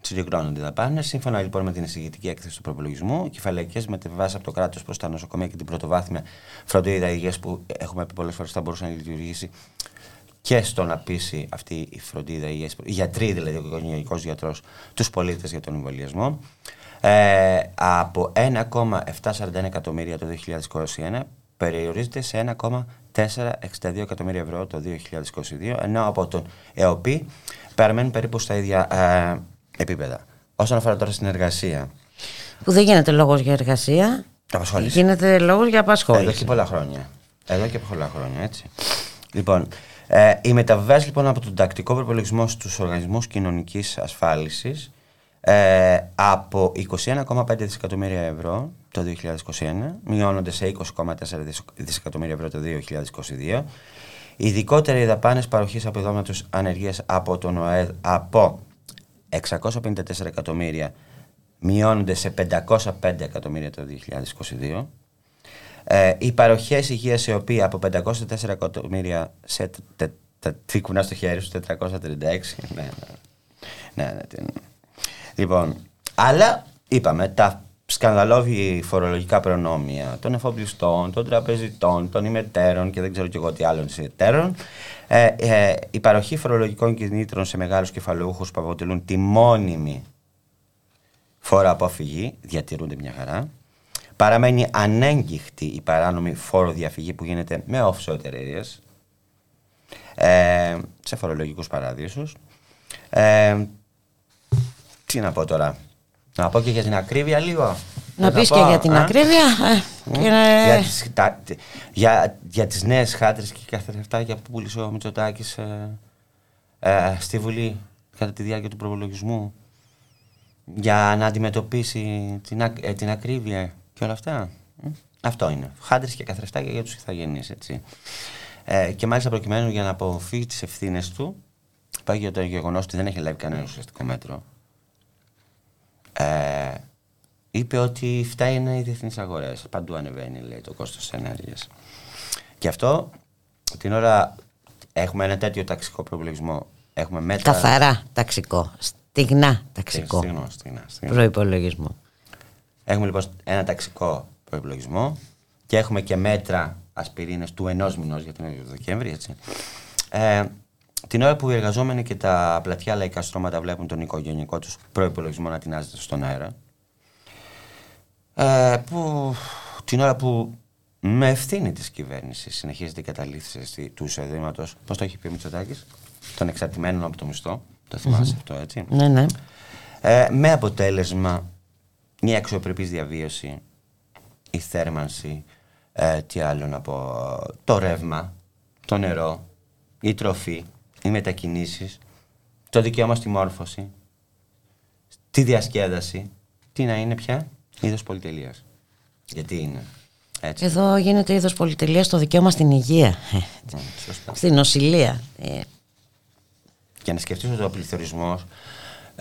Speaker 9: Συρρυκνώνονται οι δαπάνες. Σύμφωνα λοιπόν με την εισηγητική έκθεση του προπολογισμού, οι κεφαλαϊκές μετεβάσει από το κράτος προς τα νοσοκομεία και την πρωτοβάθμια φροντίδα υγείας που έχουμε πει πολλές φορές θα μπορούσε να λειτουργήσει και στο να πείσει αυτή η φροντίδα, οι γιατροί δηλαδή, ο οικογενειακό γιατρός, τους πολίτες για τον εμβολιασμό. Ε, από 1,741 εκατομμύρια το 2021 περιορίζεται σε 1,462 εκατομμύρια ευρώ το 2022, ενώ από τον ΕΟΠΗ παραμένουν περίπου στα ίδια ε, επίπεδα. Όσον αφορά τώρα στην εργασία.
Speaker 2: Που δεν γίνεται λόγος για εργασία.
Speaker 9: Απασχόληση.
Speaker 2: Γίνεται λόγος για απασχόληση.
Speaker 9: Εδώ και πολλά χρόνια. Εδώ και πολλά χρόνια, έτσι. Λοιπόν, ε, οι μεταβιβάσεις λοιπόν από τον τακτικό προπολογισμό στους οργανισμούς κοινωνικής ασφάλισης ε, από 21,5 δισεκατομμύρια ευρώ το 2021 μειώνονται σε 20,4 δισεκατομμύρια ευρώ το 2022. Ειδικότερα οι δαπάνες παροχής αποδόματος ανεργίας από τον ΟΕΔ από 654 εκατομμύρια μειώνονται σε 505 εκατομμύρια το 2022. Ε, οι παροχές υγείας οι οποίοι από 504 εκατομμύρια σε. Τι κουνά στο χέρι σου, 436. Ναι, ναι. ναι, ναι, Λοιπόν, αλλά είπαμε τα σκανδαλώδη φορολογικά προνόμια των εφοπλιστών, των τραπεζιτών, των ημετέρων και δεν ξέρω και εγώ τι άλλων εταίρων. Ε, ε, η παροχή φορολογικών κινήτρων σε μεγάλους κεφαλαιούχου που αποτελούν τη μόνιμη φόρα αποφυγή διατηρούνται μια χαρά. Παραμένει ανέγκυχτη η παράνομη φόρο διαφυγή που γίνεται με offshore εταιρείες ε, σε φορολογικούς παράδεισους. Ε, τι να πω τώρα. Να πω και για την ακρίβεια λίγο.
Speaker 2: Να πεις και για την ακρίβεια; Ε,
Speaker 9: για, τις, τα, για, για τις νέες χάτρες και καθρεφτάκια που πούλησε ο Μητσοτάκης ε, ε, στη Βουλή κατά τη διάρκεια του προπολογισμού για να αντιμετωπίσει την, ε, την ακρίβεια και όλα αυτά. Αυτό είναι. Χάντρες και καθρεφτάκια για τους ηθαγενείς, έτσι. Ε, και μάλιστα προκειμένου για να αποφύγει τις ευθύνες του, πάει για το γεγονός ότι δεν έχει λάβει κανένα ουσιαστικό μέτρο. Ε, είπε ότι φτάνει οι διεθνείς αγορές. Παντού ανεβαίνει, λέει, το κόστος ενέργειας. Και αυτό την ώρα έχουμε ένα τέτοιο ταξικό προπολογισμό. Έχουμε μέτρα.
Speaker 2: Καθαρά ταξικό. Στιγνά ταξικό.
Speaker 9: Στιγνό, στιγνά, στιγνά.
Speaker 2: Προπολογισμό.
Speaker 9: Έχουμε λοιπόν ένα ταξικό προπολογισμό και έχουμε και μέτρα ασπιρίνες του ενός μηνός για τον Δεκέμβρη. Έτσι. Ε, την ώρα που οι εργαζόμενοι και τα πλατιά λαϊκά στρώματα βλέπουν τον οικογενειακό τους προπολογισμό να τεινάζεται στον αέρα. Ε, που, την ώρα που με ευθύνη της κυβέρνησης συνεχίζεται η καταλήφθηση του εισοδήματος, πώς το έχει πει ο Μητσοτάκης, των εξαρτημένων από το μισθό. Το θυμάσαι αυτό, έτσι.
Speaker 2: Ναι, ναι.
Speaker 9: Ε, με αποτέλεσμα μια αξιοπρεπής διαβίωση, η θέρμανση, ε, τι άλλο να πω, το ρεύμα, το νερό, η τροφή, οι μετακινήσεις, το δικαίωμα στη μόρφωση, τη διασκέδαση, τι να είναι πια, είδος πολυτελείας. Γιατί είναι. Έτσι.
Speaker 2: Εδώ γίνεται είδος πολυτελείας στο δικαίωμα στην υγεία.
Speaker 9: Ναι, σωστά.
Speaker 2: Στην νοσηλεία. Ε,
Speaker 9: Και να σκεφτείς ότι ο πληθωρισμός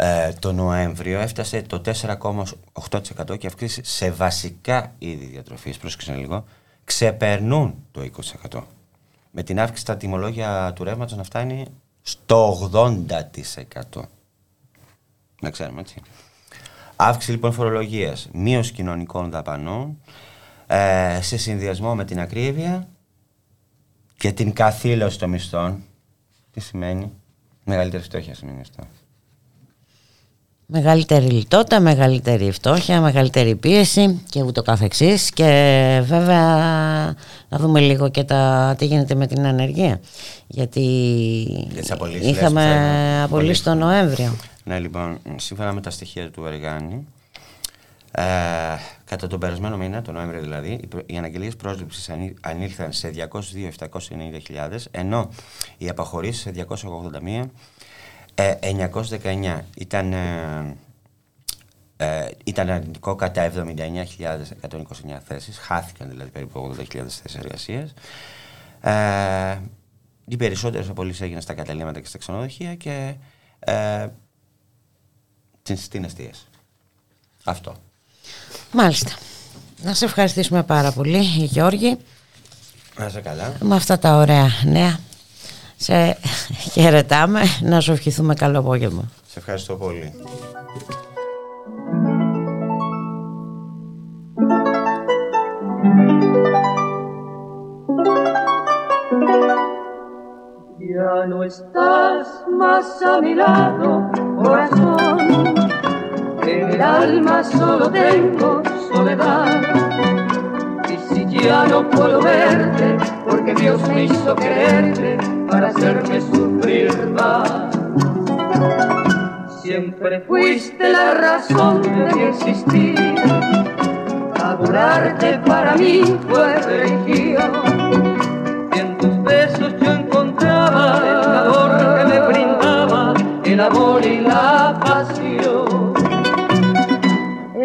Speaker 9: ε, το Νοέμβριο έφτασε το 4,8% και αυξήσεις σε βασικά είδη διατροφής, πρόσεξε λίγο, ξεπερνούν το 20%. Με την αύξηση στα τιμολόγια του ρεύματος να φτάνει στο 80%. Να ξέρουμε έτσι. Αύξηση λοιπόν φορολογίας, μείωση κοινωνικών δαπανών, ε, σε συνδυασμό με την ακρίβεια και την καθήλωση των μισθών. Τι σημαίνει; Μεγαλύτερη φτώχεια σημαίνει αυτό.
Speaker 2: Μεγαλύτερη λιτότητα, μεγαλύτερη φτώχεια, μεγαλύτερη πίεση και ούτω καθεξής. Και βέβαια να δούμε λίγο και τα, τι γίνεται με την ανεργία. Γιατί
Speaker 9: Για τις απολύσεις, λες,
Speaker 2: είχαμε
Speaker 9: που θα
Speaker 2: απολύσεις τον Νοέμβριο.
Speaker 9: Ναι, λοιπόν, σύμφωνα με τα στοιχεία του Εργάνη, ε, κατά τον περασμένο μήνα, τον Νοέμβριο δηλαδή, οι προ- οι αναγγελίες πρόσληψης ανή- ανήλθαν σε 202.790.000, ενώ οι απαχωρήσεις σε 281, ε, 919 ήταν, ε, ε, ήταν αρνητικό κατά 79.129 θέσεις, χάθηκαν δηλαδή περίπου 80.000 θέσεις εργασίας. Ε, οι περισσότερες απολύσεις έγιναν στα καταλήμματα και στα ξενοδοχεία και ε, στην, στην εστίαση. Αυτό.
Speaker 2: Μάλιστα. Να σε ευχαριστήσουμε πάρα πολύ Γιώργη
Speaker 9: Να είσαι καλά.
Speaker 2: με αυτά τα ωραία νέα. Σε χαιρετάμε, να σου ευχηθούμε καλό απόγευμα.
Speaker 9: Σε ευχαριστώ πολύ.
Speaker 10: Ya no estás más a mi lado, corazón. En el alma solo tengo soledad. Ya no puedo verte, porque Dios me hizo quererte para hacerme sufrir más. Siempre fuiste la razón de mi existir. Adorarte para mí fue religión. En tus besos yo encontraba el calor que me brindaba el amor y la pasión.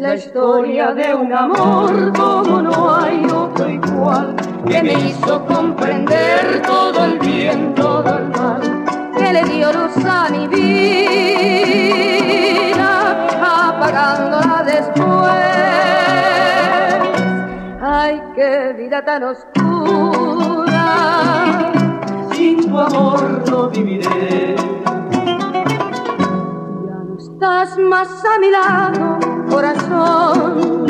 Speaker 10: La historia de un amor como no hay otro igual, que me hizo comprender todo el bien, todo el mal, que le dio luz a mi vida, apagándola después. Ay, qué vida tan oscura, sin tu amor no viviré. Estás más a mi lado, corazón.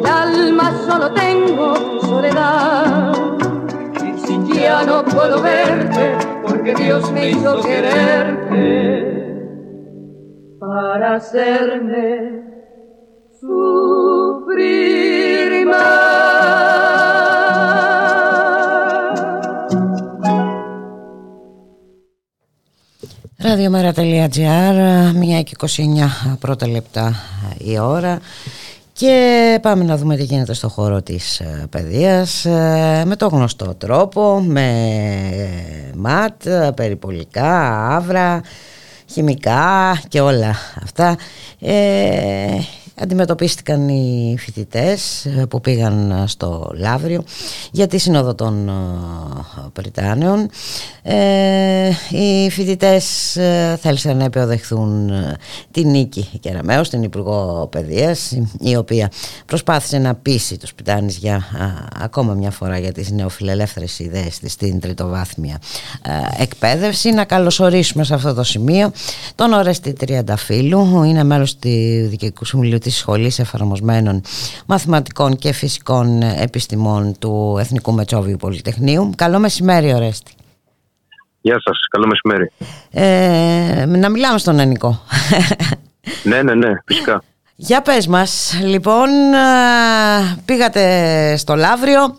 Speaker 10: El alma solo tengo soledad. Si ya no puedo verte, porque Dios me hizo quererte para hacerme sufrir
Speaker 2: Ραδιομέρα.gr, 1 και 29 πρώτα λεπτά η ώρα και πάμε να δούμε τι γίνεται στο χώρο της ε, παιδείας ε, με το γνωστό τρόπο, με ματ, περιπολικά, άβρα, χημικά και όλα αυτά. Ε, αντιμετωπίστηκαν οι φοιτητές που πήγαν στο Λαύριο για τη Σύνοδο των Πριτάνεων. Ε, οι φοιτητές ε, θέλησαν να επιοδεχθούν την Νίκη Κεραμέως, την Υπουργό Παιδείας, η οποία προσπάθησε να πείσει τους Πριτάνης για α, ακόμα μια φορά για τις νεοφιλελεύθερες ιδέες της στην τριτοβάθμια α, εκπαίδευση. Να καλωσορίσουμε σε αυτό το σημείο τον Ορέστη Τριανταφύλου, είναι μέλος του Δικαιωτικού Συμβουλίου της Σχολής Εφαρμοσμένων Μαθηματικών και Φυσικών Επιστημών του Εθνικού Μετσόβιου Πολυτεχνείου. Καλό μεσημέρι, Ορέστη.
Speaker 11: Γεια σας, καλό μεσημέρι.
Speaker 2: Ε, να μιλάμε στον Ενικό.
Speaker 11: ναι, ναι, ναι, φυσικά.
Speaker 2: Για πες μας, λοιπόν, πήγατε στο Λαύριο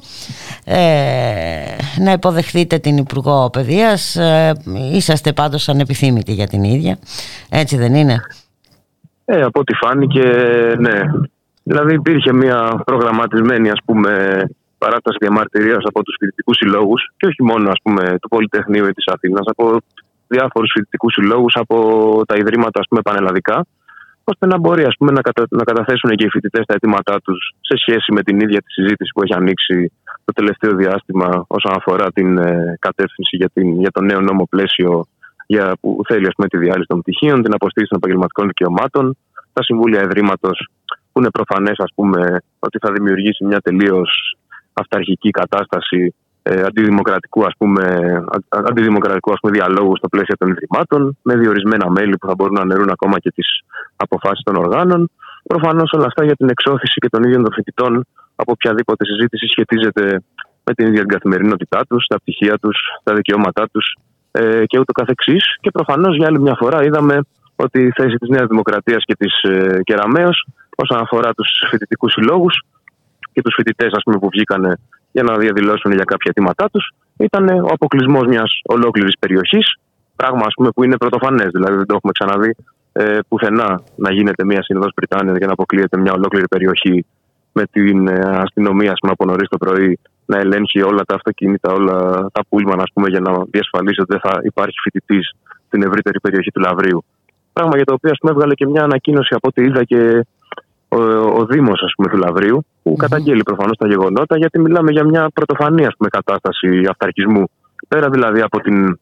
Speaker 2: ε, να υποδεχθείτε την Υπουργό Παιδείας. Ε, είσαστε πάντως ανεπιθύμητοι για την ίδια, έτσι δεν είναι;
Speaker 11: Ε, από ό,τι φάνηκε, ναι. Δηλαδή υπήρχε μια προγραμματισμένη ας πούμε, παράταση διαμαρτυρίας από τους φοιτητικούς συλλόγους και όχι μόνο ας πούμε, του Πολυτεχνείου ή της Αθήνας, από διάφορους φοιτητικούς συλλόγους, από τα ιδρύματα ας πούμε, πανελλαδικά, ώστε να μπορεί ας πούμε, να, κατα... να καταθέσουν και οι φοιτητές τα αιτήματά τους σε σχέση με την ίδια τη συζήτηση που έχει ανοίξει το τελευταίο διάστημα όσον αφορά την ε, κατεύθυνση για, την, για το νέο νόμο πλαίσιο για, που θέλει ας πούμε, τη διάλυση των πτυχίων, την αποστήριξη των επαγγελματικών δικαιωμάτων, τα συμβούλια Ιδρύματος που είναι προφανές ότι θα δημιουργήσει μια τελείως αυταρχική κατάσταση ε, αντιδημοκρατικού, ας πούμε, αντιδημοκρατικού ας πούμε, διαλόγου στο πλαίσιο των Ιδρυμάτων, με διορισμένα μέλη που θα μπορούν να αναιρούν ακόμα και τις αποφάσεις των οργάνων. Προφανώς όλα αυτά για την εξώθηση και των ίδιων των φοιτητών από οποιαδήποτε συζήτηση σχετίζεται με την ίδια την καθημερινότητά τους, τα πτυχία τους, τα δικαιώματά τους ε, και ούτω καθεξής. Και προφανώς για άλλη μια φορά είδαμε ότι η θέση της Νέας Δημοκρατίας και της ε, Κεραμαίο όσον αφορά τους φοιτητικούς συλλόγους και τους φοιτητές που βγήκαν για να διαδηλώσουν για κάποια αιτήματά τους ήταν ο αποκλεισμός μιας ολόκληρης περιοχής. Πράγμα ας πούμε, που είναι πρωτοφανές, δηλαδή δεν το έχουμε ξαναδεί ε, πουθενά να γίνεται μια συνοδό Βρυτάνια για να αποκλείεται μια ολόκληρη περιοχή με την ε, αστυνομία πούμε, από νωρίς το πρωί να ελέγχει όλα τα αυτοκίνητα, όλα τα πούλμαν ας πούμε, για να διασφαλίσει ότι δεν θα υπάρχει φοιτητής στην ευρύτερη περιοχή του Λαβρίου. Πράγμα για το οποίο ας πούμε, έβγαλε και μια ανακοίνωση από ό,τι είδα και ο, ο Δήμος του Λαβρίου, που mm-hmm. καταγγέλει προφανώς τα γεγονότα, γιατί μιλάμε για μια πρωτοφανή ας πούμε, κατάσταση αυταρχισμού. Πέρα δηλαδή από την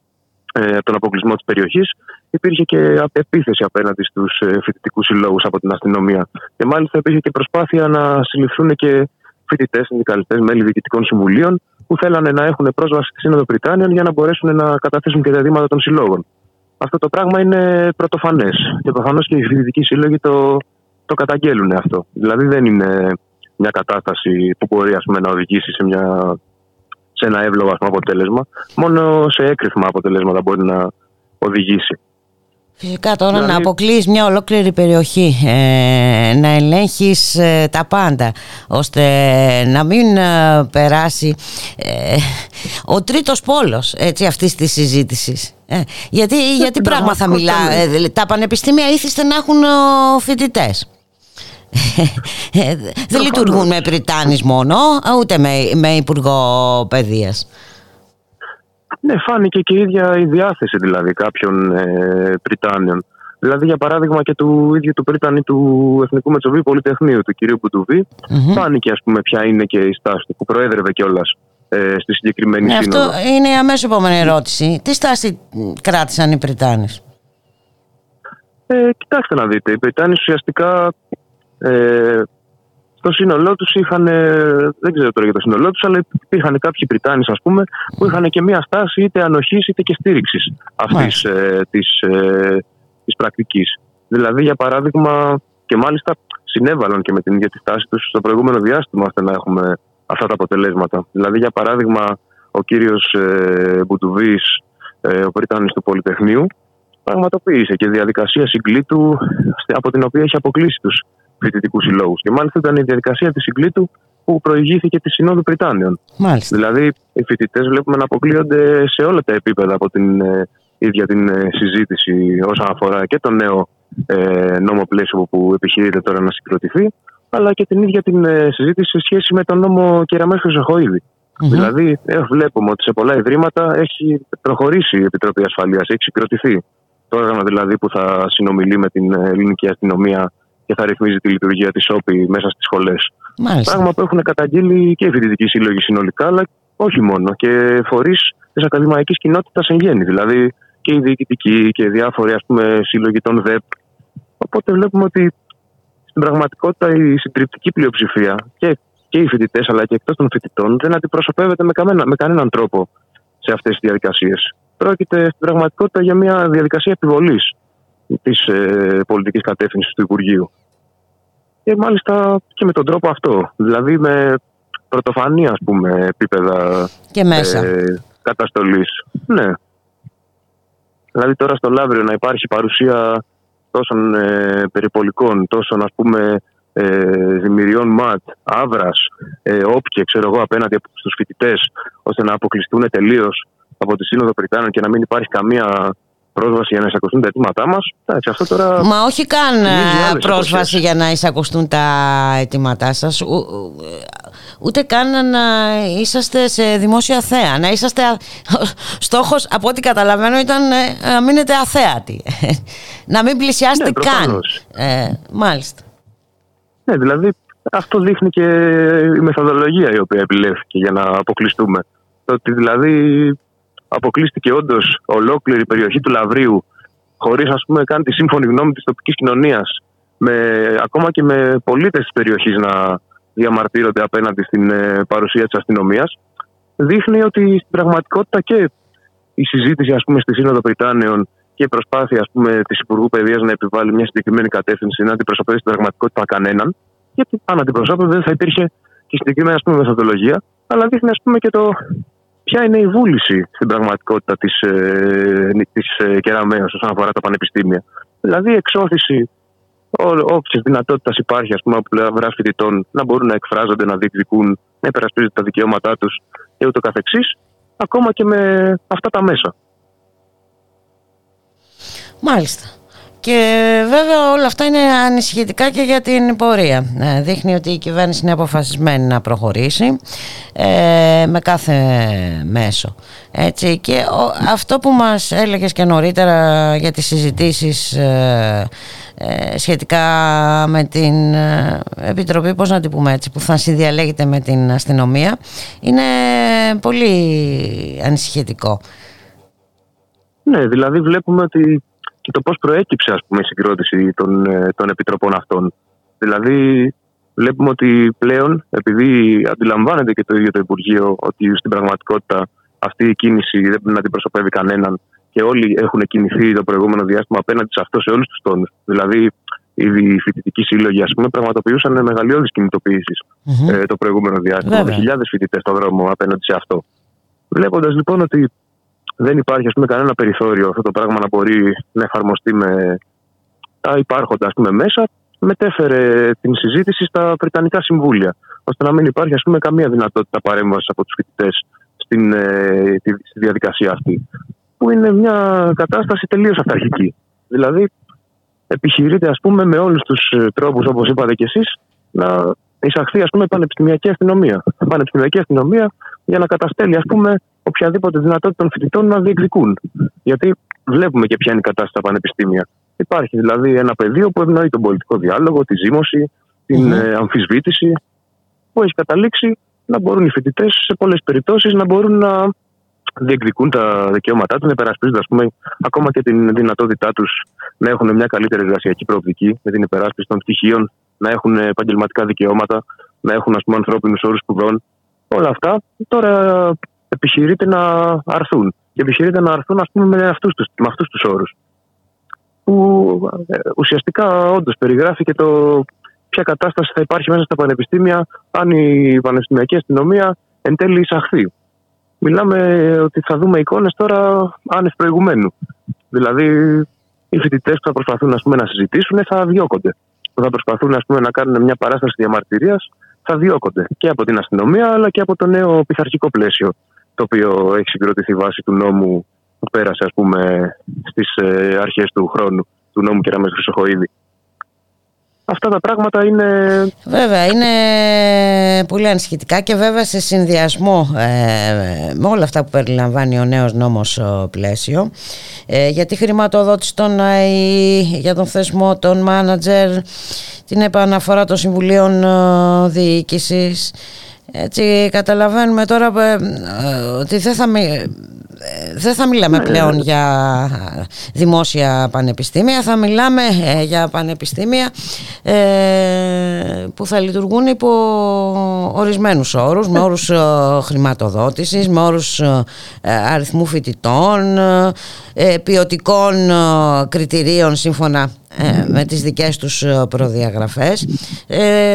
Speaker 11: ε, τον αποκλεισμό της περιοχής, υπήρχε και επίθεση απέναντι στους ε, φοιτητικούς συλλόγους από την αστυνομία. Και μάλιστα υπήρχε και προσπάθεια να συλληφθούν και φοιτητές, συνδικαλιστές, μέλη διοικητικών συμβουλίων, που θέλανε να έχουν πρόσβαση στη Σύνοδο Πριτάνιων για να μπορέσουν να καταθέσουν και τα δήματα των συλλόγων. Αυτό το πράγμα είναι πρωτοφανές. Και προφανώς και οι φοιτητικοί σύλλογοι το, το καταγγέλουν αυτό. Δηλαδή δεν είναι μια κατάσταση που μπορεί ας πούμε, να οδηγήσει σε μια σε ένα εύλογο αποτέλεσμα. Μόνο σε έκρηθμα αποτελέσματα μπορεί να οδηγήσει.
Speaker 2: Φυσικά τώρα δηλαδή... να αποκλείεις μια ολόκληρη περιοχή, ε, να ελέγχεις ε, τα πάντα, ώστε να μην ε, περάσει ο τρίτος πόλος έτσι, αυτής της συζήτησης. γιατί γιατί πράγμα θα μιλά, τα πανεπιστήμια ήθιστε να έχουν φοιτητές. Ε, δεν λειτουργούν με Πριτάνης μόνο, ούτε με, με Υπουργό Παιδείας.
Speaker 11: Ναι, φάνηκε και η ίδια η διάθεση δηλαδή κάποιων ε, Πριτάνιων. Δηλαδή, για παράδειγμα, και του ίδιου του Πρίτανη του Εθνικού Μετσοβίου Πολυτεχνείου, του κυρίου Μπουτουβή, mm-hmm. φάνηκε ας πούμε, ποια είναι και η στάση του, που προέδρευε κιόλας ε, στη συγκεκριμένη ναι,
Speaker 2: σύνοδο. Αυτό είναι η αμέσως επόμενη ερώτηση. Τι στάση κράτησαν οι Πριτάνες;
Speaker 11: Ε, κοιτάξτε να δείτε, οι Πριτάνοι ουσιαστικά ε, στο σύνολό τους είχαν, δεν ξέρω τώρα για το σύνολό τους, αλλά υπήρχαν κάποιοι Βρυτάνοι, ας πούμε, που είχαν και μία στάση είτε ανοχής είτε και στήριξης αυτής ε, της ε, της πρακτικής. Δηλαδή, για παράδειγμα, και μάλιστα συνέβαλαν και με την ίδια τη στάση τους στο προηγούμενο διάστημα ώστε να έχουμε αυτά τα αποτελέσματα. Δηλαδή, για παράδειγμα, ο κύριος ε, Μπουτουβή, ε, ο Βρυτάνη του Πολυτεχνείου, πραγματοποίησε και διαδικασία συγκλήτου από την οποία έχει αποκλείσει τους φοιτητικού συλλόγους. Και μάλιστα ήταν η διαδικασία της συγκλήτου που προηγήθηκε της Συνόδου Πριτάνιων.
Speaker 2: Μάλιστα.
Speaker 11: Δηλαδή, οι φοιτητές βλέπουμε να αποκλείονται σε όλα τα επίπεδα από την ε, ίδια την ε, συζήτηση όσον αφορά και το νέο ε, νόμο πλαίσιο που επιχειρείται τώρα να συγκροτηθεί, αλλά και την ίδια την ε, συζήτηση σε σχέση με τον νόμο Κεραμέ Χρυσοχοίδη. Mm-hmm. Δηλαδή, ε, βλέπουμε ότι σε πολλά ιδρύματα έχει προχωρήσει η Επιτροπή Ασφαλείας, έχει συγκροτηθεί. Το όργανο δηλαδή που θα συνομιλεί με την ελληνική αστυνομία και θα ρυθμίζει τη λειτουργία της ΟΠΗ μέσα στις σχολές. Πράγμα που έχουν καταγγείλει και οι φοιτητικοί σύλλογοι συνολικά, αλλά όχι μόνο. Και φορείς της ακαδημαϊκής κοινότητας εν γέννη. Δηλαδή και οι διοικητικοί και διάφοροι ας πούμε, σύλλογοι των ΔΕΠ. Οπότε βλέπουμε ότι στην πραγματικότητα η συντριπτική πλειοψηφία και, και οι φοιτητές αλλά και εκτός των φοιτητών δεν αντιπροσωπεύεται με, κανένα, με κανέναν τρόπο σε αυτές τις διαδικασίες. Πρόκειται στην πραγματικότητα για μια διαδικασία επιβολής της ε, πολιτικής κατεύθυνσης του Υπουργείου. Και μάλιστα και με τον τρόπο αυτό. Δηλαδή με πρωτοφανή ας πούμε επίπεδα
Speaker 2: και μέσα.
Speaker 11: Ε, καταστολής. Ναι. Δηλαδή τώρα στο Λαύριο να υπάρχει παρουσία τόσων ε, περιπολικών, τόσων ας πούμε ε, δημιουργιών ΜΑΤ, Άβρας, ε, όπια ξέρω εγώ απέναντι στους φοιτητές, ώστε να αποκλειστούν τελείως από τη Σύνοδο Πριτάνων και να μην υπάρχει καμία πρόσβαση για να εισακουστούν τα αιτήματά μας. Αυτό τώρα.
Speaker 2: Μα όχι καν ε, πρόσβαση για να εισακουστούν τα αιτήματά σας. Ούτε καν να είσαστε σε δημόσια θέα. Να είσαστε. Στόχος, από ό,τι καταλαβαίνω, ήταν ε, να μείνετε αθέατοι. να μην πλησιάσετε ναι, καν. Ε, μάλιστα.
Speaker 11: Ναι, δηλαδή αυτό δείχνει και η μεθοδολογία η οποία επιλέχθηκε για να αποκλειστούμε. Το ότι δηλαδή αποκλείστηκε όντως ολόκληρη η περιοχή του Λαβρίου χωρίς ας πούμε καν τη σύμφωνη γνώμη της τοπικής κοινωνίας, ακόμα και με πολίτες της περιοχής να διαμαρτύρονται απέναντι στην ε, παρουσία της αστυνομίας, δείχνει ότι στην πραγματικότητα και η συζήτηση ας πούμε, στη Σύνοδο Πριτάνεων και η προσπάθεια ας πούμε, της Υπουργού Παιδείας να επιβάλλει μια συγκεκριμένη κατεύθυνση να αντιπροσωπεύει στην πραγματικότητα κανέναν, γιατί αν αντιπροσώπευε δεν θα υπήρχε και συγκεκριμένη ας πούμε, μεθοδολογία, αλλά δείχνει ας πούμε, και το ποια είναι η βούληση στην πραγματικότητα της ε, της, ε, Κεραμέως όσον αφορά τα πανεπιστήμια. Δηλαδή η εξώθηση όποια δυνατότητα υπάρχει ας πούμε, από πλευράς φοιτητών να μπορούν να εκφράζονται, να διεκδικούν, να υπερασπίζονται τα δικαιώματά τους και ούτω καθεξής, ακόμα και με αυτά τα μέσα.
Speaker 2: Μάλιστα. Και βέβαια όλα αυτά είναι ανησυχητικά και για την πορεία. Ε, δείχνει ότι η κυβέρνηση είναι αποφασισμένη να προχωρήσει ε, με κάθε μέσο. Έτσι. Και αυτό που μας έλεγες και νωρίτερα για τις συζητήσεις ε, σχετικά με την Επιτροπή, πώς να την πούμε έτσι, που θα συνδιαλέγεται με την αστυνομία, είναι πολύ ανησυχητικό.
Speaker 11: Ναι, δηλαδή βλέπουμε ότι και το πώς προέκυψε ας πούμε, η συγκρότηση των, ε, των επιτροπών αυτών. Δηλαδή, βλέπουμε ότι πλέον, επειδή αντιλαμβάνεται και το ίδιο το Υπουργείο ότι στην πραγματικότητα αυτή η κίνηση δεν αντιπροσωπεύει κανέναν και όλοι έχουν κινηθεί το προηγούμενο διάστημα απέναντι σε αυτό σε όλους τους τόνους. Δηλαδή, οι φοιτητικοί σύλλογοι ας πούμε, πραγματοποιούσαν μεγαλειώδεις ε, το προηγούμενο διάστημα. Με χιλιάδες φοιτητές στον δρόμο απέναντι σε αυτό. Βλέποντας λοιπόν ότι δεν υπάρχει ας πούμε, κανένα περιθώριο αυτό το πράγμα να μπορεί να εφαρμοστεί με τα υπάρχοντα ας πούμε, μέσα, μετέφερε την συζήτηση στα Βρετανικά Συμβούλια, ώστε να μην υπάρχει ας πούμε, καμία δυνατότητα παρέμβασης από τους φοιτητές στην, ε, στη διαδικασία αυτή. Που είναι μια κατάσταση τελείως αυταρχική. Δηλαδή, επιχειρείται ας πούμε, με όλους τους ε, τρόπους, όπως είπατε κι εσείς, να εισαχθεί ας πούμε, πανεπιστημιακή αστυνομία. Πανεπιστημιακή αστυνομία για να καταστέλει ας πούμε, οποιαδήποτε δυνατότητα των φοιτητών να διεκδικούν. Γιατί βλέπουμε και ποια είναι η κατάσταση στα πανεπιστήμια. Υπάρχει δηλαδή ένα πεδίο που ευνοεί τον πολιτικό διάλογο, τη ζήμωση, την mm αμφισβήτηση, που έχει καταλήξει να μπορούν οι φοιτητές σε πολλές περιπτώσεις να μπορούν να διεκδικούν τα δικαιώματά τους, να υπερασπίζονται ακόμα και την δυνατότητά τους να έχουν μια καλύτερη εργασιακή προοπτική με την υπεράσπιση των πτυχίων, να έχουν επαγγελματικά δικαιώματα, να έχουν ανθρώπινους όρους σπουδών. Όλα αυτά τώρα επιχειρείται να αρθούν. Και επιχειρείται να αρθούν ας πούμε, με αυτούς τους, με αυτούς τους όρους. Που ε, ουσιαστικά όντως περιγράφει και το ποια κατάσταση θα υπάρχει μέσα στα πανεπιστήμια αν η πανεπιστημιακή αστυνομία εν τέλει εισαχθεί. Μιλάμε ότι θα δούμε εικόνες τώρα άνευ προηγουμένου. Δηλαδή, οι φοιτητές που θα προσπαθούν ας πούμε, να συζητήσουν θα διώκονται. Που θα προσπαθούν ας πούμε, να κάνουν μια παράσταση διαμαρτυρίας θα διώκονται και από την αστυνομία αλλά και από το νέο πειθαρχικό πλαίσιο το οποίο έχει συγκροτηθεί βάσει του νόμου που πέρασε ας πούμε στις ε, αρχές του χρόνου του νόμου Κεραμές Χρυσοχοίδη. Αυτά τα πράγματα είναι...
Speaker 2: Βέβαια, είναι πολύ ανησυχητικά και βέβαια σε συνδυασμό ε, με όλα αυτά που περιλαμβάνει ο νέος νόμος πλαίσιο ε, για τη χρηματοδότηση των ΑΕΗ, για τον θεσμό των μάνατζερ, την επαναφορά των συμβουλίων ε, διοίκησης, έτσι καταλαβαίνουμε τώρα ε, ε, ότι δεν θα δεν θα μιλάμε ναι, πλέον ναι. για δημόσια πανεπιστήμια, θα μιλάμε για πανεπιστήμια που θα λειτουργούν υπό ορισμένους όρους, με όρους χρηματοδότησης, με όρους αριθμού φοιτητών, ποιοτικών κριτηρίων σύμφωνα με τις δικές τους προδιαγραφές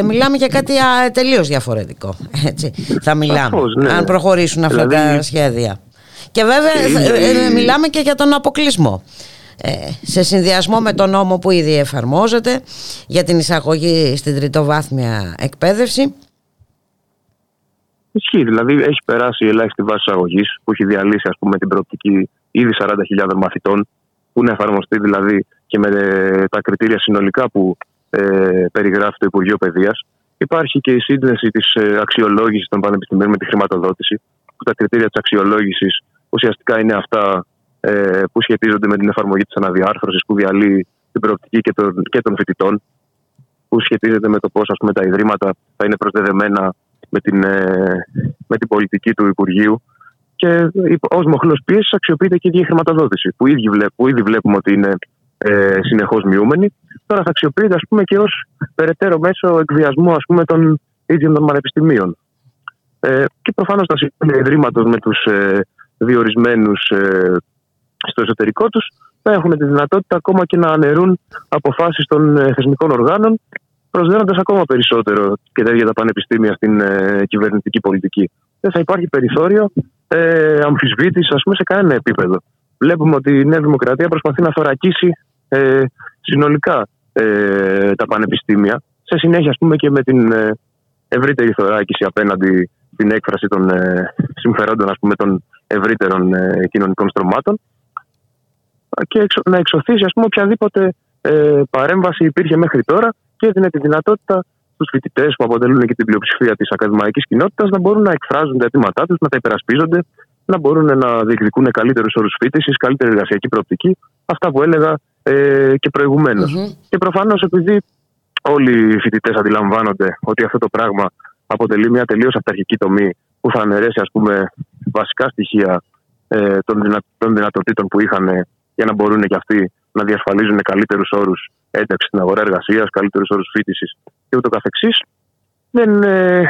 Speaker 2: μιλάμε για κάτι τελείως διαφορετικό έτσι, θα μιλάμε ναι. αν προχωρήσουν αυτά τα δηλαδή- σχέδια και βέβαια ε, μιλάμε και για τον αποκλεισμό. Ε, σε συνδυασμό με τον νόμο που ήδη εφαρμόζεται για την εισαγωγή στην τριτοβάθμια εκπαίδευση.
Speaker 11: Ισχύει, δηλαδή έχει περάσει η ελάχιστη βάση εισαγωγής που έχει διαλύσει ας πούμε, την προοπτική ήδη 40.000 μαθητών που είναι εφαρμοστεί δηλαδή και με τα κριτήρια συνολικά που ε, περιγράφει το Υπουργείο Παιδείας. Υπάρχει και η σύνδεση της ε, αξιολόγησης των πανεπιστημίων με τη χρηματοδότηση, που τα κριτήρια της αξιολόγησης ουσιαστικά είναι αυτά ε, που σχετίζονται με την εφαρμογή της αναδιάρθρωσης που διαλύει την προοπτική και των, και των φοιτητών, που σχετίζεται με το πώς τα ιδρύματα θα είναι προσδεδεμένα με την, ε, με την πολιτική του Υπουργείου. Και ως μοχλός πίεσης αξιοποιείται και η ίδια χρηματοδότηση, που ήδη, που ήδη βλέπουμε ότι είναι ε, συνεχώς μειούμενη. Τώρα θα αξιοποιείται ας πούμε, και ως περαιτέρω μέσο εκβιασμού ας πούμε, των ίδιων των πανεπιστημίων. Ε, και προφανώς τα συμβούλια ιδρύματο με τους ε, διορισμένους ε, στο εσωτερικό τους, θα έχουν τη δυνατότητα ακόμα και να αναιρούν αποφάσεις των ε, θεσμικών οργάνων, προσδένοντας ακόμα περισσότερο και τέτοια τα πανεπιστήμια στην ε, κυβερνητική πολιτική. Δεν θα υπάρχει περιθώριο ε, αμφισβήτηση, ας πούμε, σε κανένα επίπεδο. Βλέπουμε ότι η Νέα Δημοκρατία προσπαθεί να θωρακίσει ε, συνολικά ε, τα πανεπιστήμια, σε συνέχεια, ας πούμε, και με την ε, ευρύτερη θωράκιση απέναντι στην έκφραση των ε, συμφερόντων, ας πούμε, των ευρύτερων ε, κοινωνικών στρωμάτων και να εξωθήσει ας πούμε, οποιαδήποτε ε, παρέμβαση υπήρχε μέχρι τώρα και έδινε τη δυνατότητα στους φοιτητές που αποτελούν και την πλειοψηφία της ακαδημαϊκής κοινότητας να μπορούν να εκφράζουν τα αιτήματά τους, να τα υπερασπίζονται, να μπορούν να διεκδικούν καλύτερους όρους φοιτηση, καλύτερη εργασιακή προοπτική. Αυτά που έλεγα ε, και προηγουμενω Και προφανώς επειδή όλοι οι φοιτητές αντιλαμβάνονται ότι αυτό το πράγμα αποτελεί μια τελείως αυταρχική τομή που θα αναιρέσει ας πούμε, βασικά στοιχεία ε, των, δυνα, των δυνατοτήτων που είχαν για να μπορούν και αυτοί να διασφαλίζουν καλύτερους όρους ένταξης στην αγορά εργασίας, καλύτερους όρους φοιτηση και ούτω καθεξής. Δεν ε,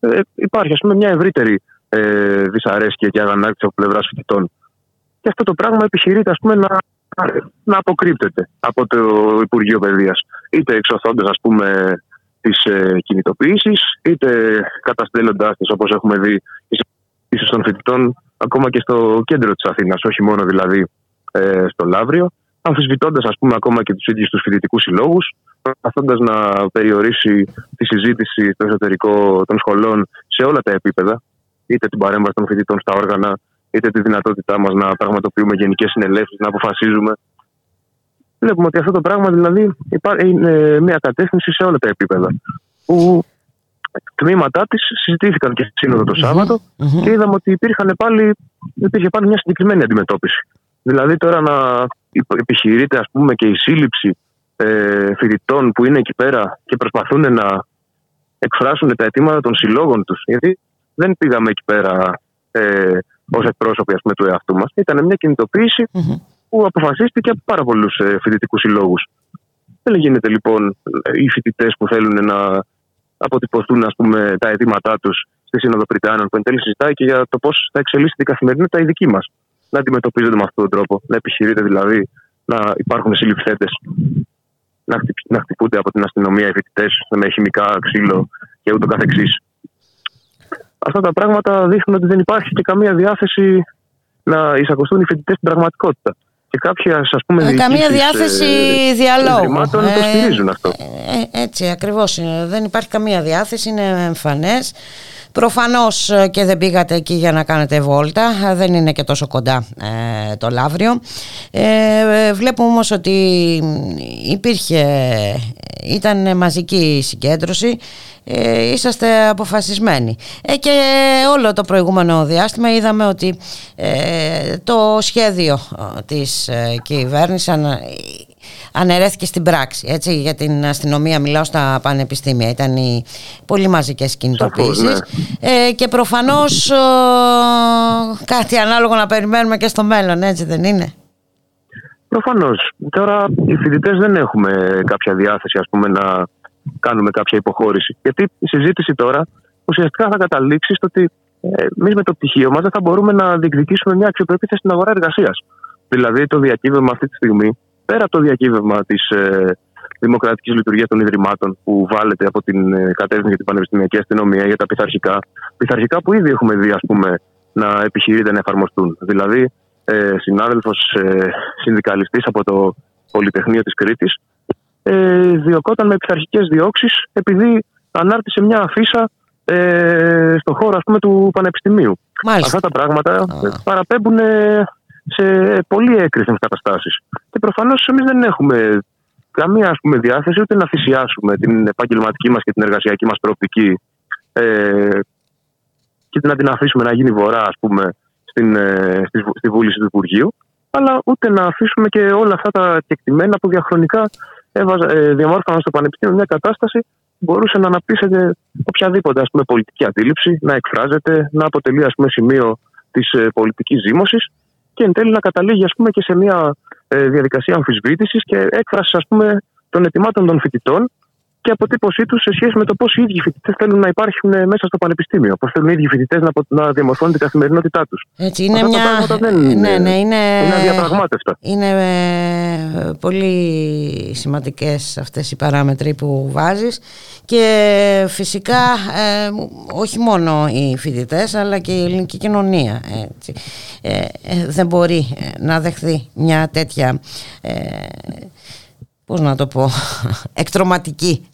Speaker 11: ε, υπάρχει ας πούμε, μια ευρύτερη ε, δυσαρέσκεια και αγανάκτηση από πλευράς φοιτητών. Και αυτό το πράγμα επιχειρείται ας πούμε, να, να αποκρύπτεται από το Υπουργείο Παιδείας. Είτε εξωθώντας τις ε, κινητοποιήσεις, είτε καταστέλλοντάς τις όπως έχουμε δει ίσω των φοιτητών ακόμα και στο κέντρο της Αθήνας, όχι μόνο δηλαδή ε, στο Λαύριο, αμφισβητώντας ακόμα και τους ίδιους τους φοιτητικούς συλλόγους, προσπαθώντας να περιορίσει τη συζήτηση στο εσωτερικό των σχολών σε όλα τα επίπεδα, είτε την παρέμβαση των φοιτητών στα όργανα, είτε τη δυνατότητά μας να πραγματοποιούμε γενικές συνελεύσεις, να αποφασίζουμε Βλέπουμε ότι αυτό το πράγμα δηλαδή είναι μια κατεύθυνση σε όλα τα επίπεδα. Που τμήματά της συζητήθηκαν και στη Σύνοδο το σαββατο και είδαμε ότι υπήρχαν πάλι, υπήρχε πάλι μια συγκεκριμένη αντιμετώπιση. Δηλαδή τώρα να επιχειρείται ας πούμε και η σύλληψη ε, φοιτητών που είναι εκεί πέρα και προσπαθούν να εκφράσουν τα αιτήματα των συλλόγων τους. Γιατί δεν πήγαμε εκεί πέρα ε, ως εκπρόσωποι ας πούμε, του εαυτού μας. Ήταν μια κινητοποίηση που αποφασίστηκε από πάρα πολλούς ε, φοιτητικούς συλλόγους. Δεν γίνεται λοιπόν οι φοιτητές που θέλουν να αποτυπωθούν ας πούμε, τα αιτήματά τους στη Σύνοδο Πριτάνων, που εν τέλει συζητάει και για το πώς θα εξελίσσεται η καθημερινότητα η δική μας. Να αντιμετωπίζονται με αυτόν τον τρόπο. Να επιχειρείται δηλαδή να υπάρχουν συλληφθέντε, να, να χτυπούνται από την αστυνομία οι φοιτητές με χημικά, ξύλο και ούτω καθεξής. Αυτά τα πράγματα δείχνουν ότι δεν υπάρχει και καμία διάθεση να εισακωστούν οι φοιτητές στην πραγματικότητα και κάποια ας πούμε
Speaker 2: ε, Καμία διάθεση ε, διαλόγου.
Speaker 11: ε, το στηρίζουν αυτό.
Speaker 2: ε, Έτσι ακριβώς δεν υπάρχει καμία διάθεση είναι εμφανές. Προφανώς και δεν πήγατε εκεί για να κάνετε βόλτα, δεν είναι και τόσο κοντά το Λαύριο. Ε, βλέπουμε όμως ότι υπήρχε, ήταν μαζική συγκέντρωση ε, είσαστε αποφασισμένοι. Ε, και όλο το προηγούμενο διάστημα είδαμε ότι ε, το σχέδιο της ε, κυβέρνησης αναιρέθηκε στην πράξη. Έτσι, για την αστυνομία μιλάω στα πανεπιστήμια. Ήταν οι πολύ μαζικές κινητοποιήσεις. Ναι. Ε, και προφανώς κάτι ανάλογο να περιμένουμε και στο μέλλον, έτσι δεν είναι;
Speaker 11: Προφανώς. Τώρα οι φοιτητές δεν έχουμε κάποια διάθεση ας πούμε, να κάνουμε κάποια υποχώρηση. Γιατί η συζήτηση τώρα ουσιαστικά θα καταλήξει στο ότι ε, εμείς με το πτυχίο μας δεν θα μπορούμε να διεκδικήσουμε μια αξιοπρεπή στην αγορά εργασίας. Δηλαδή το διακύβευμα αυτή τη στιγμή, πέρα από το διακύβευμα της ε, δημοκρατικής λειτουργίας των Ιδρυμάτων που βάλετε από την ε, κατεύθυνση για την πανεπιστημιακή αστυνομία για τα πειθαρχικά, πειθαρχικά που ήδη έχουμε δει ας πούμε, να επιχειρείται να εφαρμοστούν. Δηλαδή, ε, συνάδελφος ε, συνδικαλιστής από το Πολυτεχνείο της Κρήτης, ε, διωκόταν με πειθαρχικές διώξεις επειδή ανάρτησε μια αφίσα ε, στον χώρο ας πούμε, του Πανεπιστημίου.
Speaker 2: Μάλιστα.
Speaker 11: Αυτά τα πράγματα παραπέμπουν σε πολύ έκρηθμες καταστάσεις. Και προφανώς εμείς δεν έχουμε καμία ας πούμε, διάθεση ούτε να θυσιάσουμε την επαγγελματική μας και την εργασιακή μας προοπτική ε, και να την αφήσουμε να γίνει βορρά ας πούμε, στην, ε, στη, στη βούληση του Υπουργείου αλλά ούτε να αφήσουμε και όλα αυτά τα κεκτημένα που διαχρονικά ε, διαμόρφωναν στο Πανεπιστήμιο μια κατάσταση μπορούσε να αναπτύσσεται οποιαδήποτε ας πούμε, πολιτική αντίληψη, να εκφράζεται, να αποτελεί ας πούμε, σημείο της ε, πολιτικής ζήμωσης και εν τέλει να καταλήγει ας πούμε, και σε μια ε, διαδικασία αμφισβήτησης και έκφρασης των ετοιμάτων των φοιτητών και αποτύπωσή τους σε σχέση με το πώς οι ίδιοι φοιτητές θέλουν να υπάρχουν μέσα στο πανεπιστήμιο. Πώς θέλουν οι ίδιοι φοιτητές να, να διαμορφώνουν την καθημερινότητά τους.
Speaker 2: Έτσι, είναι μια.
Speaker 11: δεν ναι, είναι, ναι, είναι... είναι αδιαπραγμάτευτα.
Speaker 2: Είναι ε, πολύ σημαντικές αυτές οι παράμετροι που βάζεις και φυσικά ε, όχι μόνο οι φοιτητές αλλά και η ελληνική κοινωνία. Έτσι. Ε, ε δεν μπορεί να δεχθεί μια τέτοια πώς να το πω, εκτροματική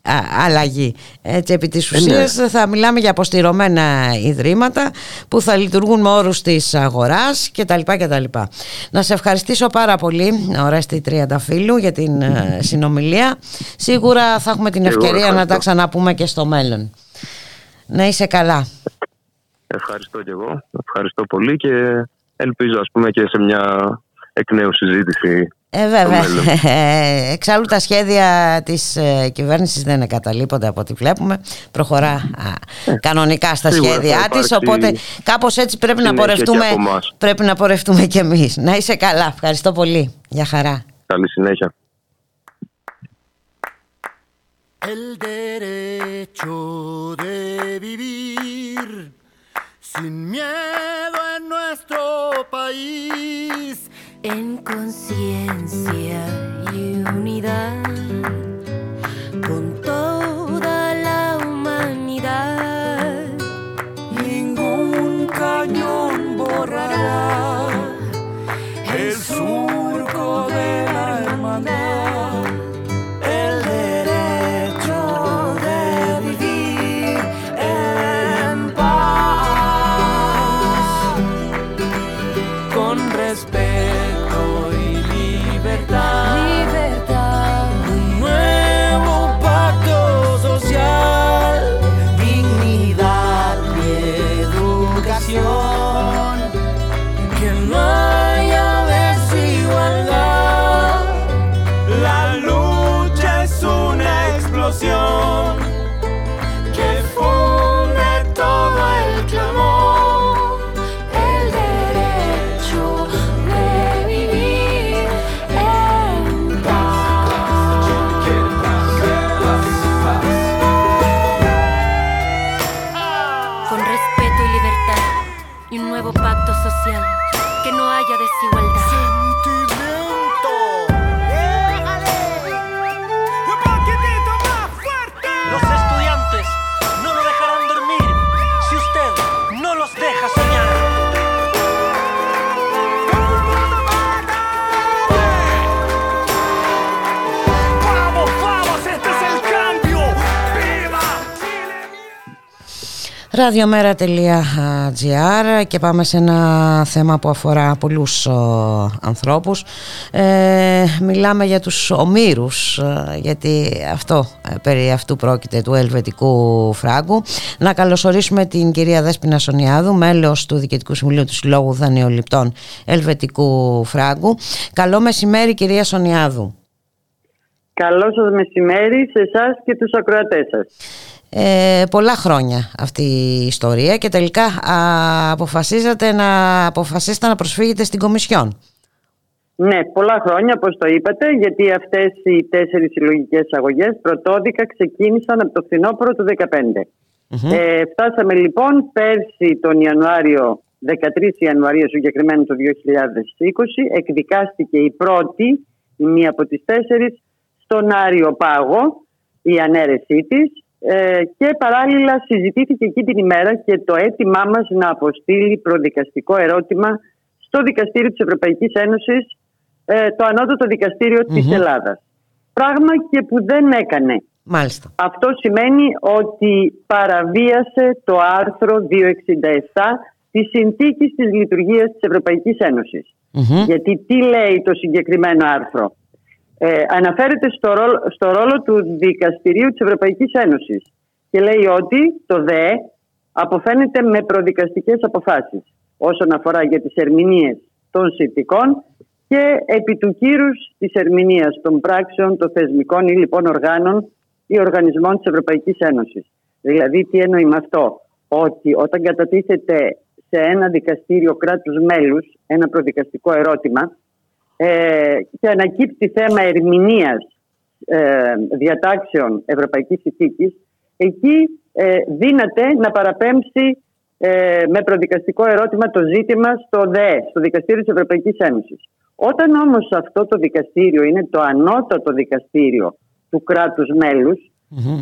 Speaker 2: αλλαγή. Έτσι, επί της ε, ναι. ουσίας θα μιλάμε για αποστηρωμένα ιδρύματα που θα λειτουργούν με όρους της αγοράς κτλ. κτλ. Να σε ευχαριστήσω πάρα πολύ, Ορέστη Τριανταφύλου, για την ε, συνομιλία. Σίγουρα θα έχουμε την ευκαιρία να τα ξαναπούμε και στο μέλλον. Να είσαι καλά.
Speaker 11: Ευχαριστώ και εγώ. Ευχαριστώ πολύ και ελπίζω ας πούμε και σε μια εκ νέου συζήτηση
Speaker 2: ε, βέβαια. Εξάλλου τα σχέδια της ε, κυβέρνησης δεν εγκαταλείπονται από ό,τι βλέπουμε. Προχωρά ε, κανονικά στα σχέδιά της, οπότε κάπως έτσι πρέπει να πορευτούμε, πρέπει να πορευτούμε κι εμείς. Να είσαι καλά. Ευχαριστώ πολύ. Για χαρά.
Speaker 11: Καλή συνέχεια.
Speaker 7: El derecho de vivir sin miedo en nuestro país en conciencia y unidad
Speaker 2: radiomera.gr και πάμε σε ένα θέμα που αφορά πολλούς ανθρώπους. Ε, μιλάμε για τους ομήρους ε, γιατί αυτό, ε, περί αυτού πρόκειται του ελβετικού φράγκου. Να καλωσορίσουμε την κυρία Δέσποινα Σονιάδου μέλος του Διοικητικού Συμβουλίου του Συλλόγου Δανειοληπτών Ελβετικού Φράγκου. Καλό μεσημέρι κυρία Σονιάδου
Speaker 5: Καλό σας μεσημέρι σε εσάς και τους ακροατές σας.
Speaker 2: Ε, πολλά χρόνια αυτή η ιστορία και τελικά α, αποφασίζατε να, αποφασίσετε να προσφύγετε στην Κομισιόν.
Speaker 5: Ναι, πολλά χρόνια όπως το είπατε γιατί αυτές οι τέσσερις συλλογικές αγωγές πρωτόδικα ξεκίνησαν από το φθινόπωρο του 2015. Ε, φτάσαμε λοιπόν πέρσι τον Ιανουάριο, 13 Ιανουαρίου συγκεκριμένα το 2020, εκδικάστηκε η πρώτη, η μία από τις τέσσερις, στον Άριο Πάγο, η ανέρεσή της ε, και παράλληλα συζητήθηκε εκεί την ημέρα και το αίτημά μας να αποστείλει προδικαστικό ερώτημα στο Δικαστήριο της Ευρωπαϊκής Ένωσης, ε, το Ανώτατο Δικαστήριο mm-hmm. της Ελλάδας. Πράγμα και που δεν έκανε.
Speaker 2: Μάλιστα.
Speaker 5: Αυτό σημαίνει ότι παραβίασε το άρθρο 267 της Συνθήκης της Λειτουργίας της Ευρωπαϊκής Γιατί τι λέει το συγκεκριμένο άρθρο; Ε, αναφέρεται στο ρόλο, στο ρόλο του Δικαστηρίου της Ευρωπαϊκής Ένωσης και λέει ότι το ΔΕ αποφαίνεται με προδικαστικές αποφάσεις όσον αφορά για τις ερμηνείες των συνθηκών και επί του κύρους της ερμηνείας των πράξεων των θεσμικών ή λοιπόν οργάνων ή οργανισμών της Ευρωπαϊκής Ένωσης. Δηλαδή τι εννοεί με αυτό, ότι όταν κατατίθεται σε ένα δικαστήριο κράτους μέλους ένα προδικαστικό ερώτημα ε, και ανακύπτει θέμα ερμηνείας ε, διατάξεων Ευρωπαϊκής Συνθήκης, εκεί ε, δύναται να παραπέμψει ε, με προδικαστικό ερώτημα το ζήτημα στο ΔΕ, στο Δικαστήριο της Ευρωπαϊκής Ένωσης. Όταν όμως αυτό το δικαστήριο είναι το ανώτατο δικαστήριο του κράτους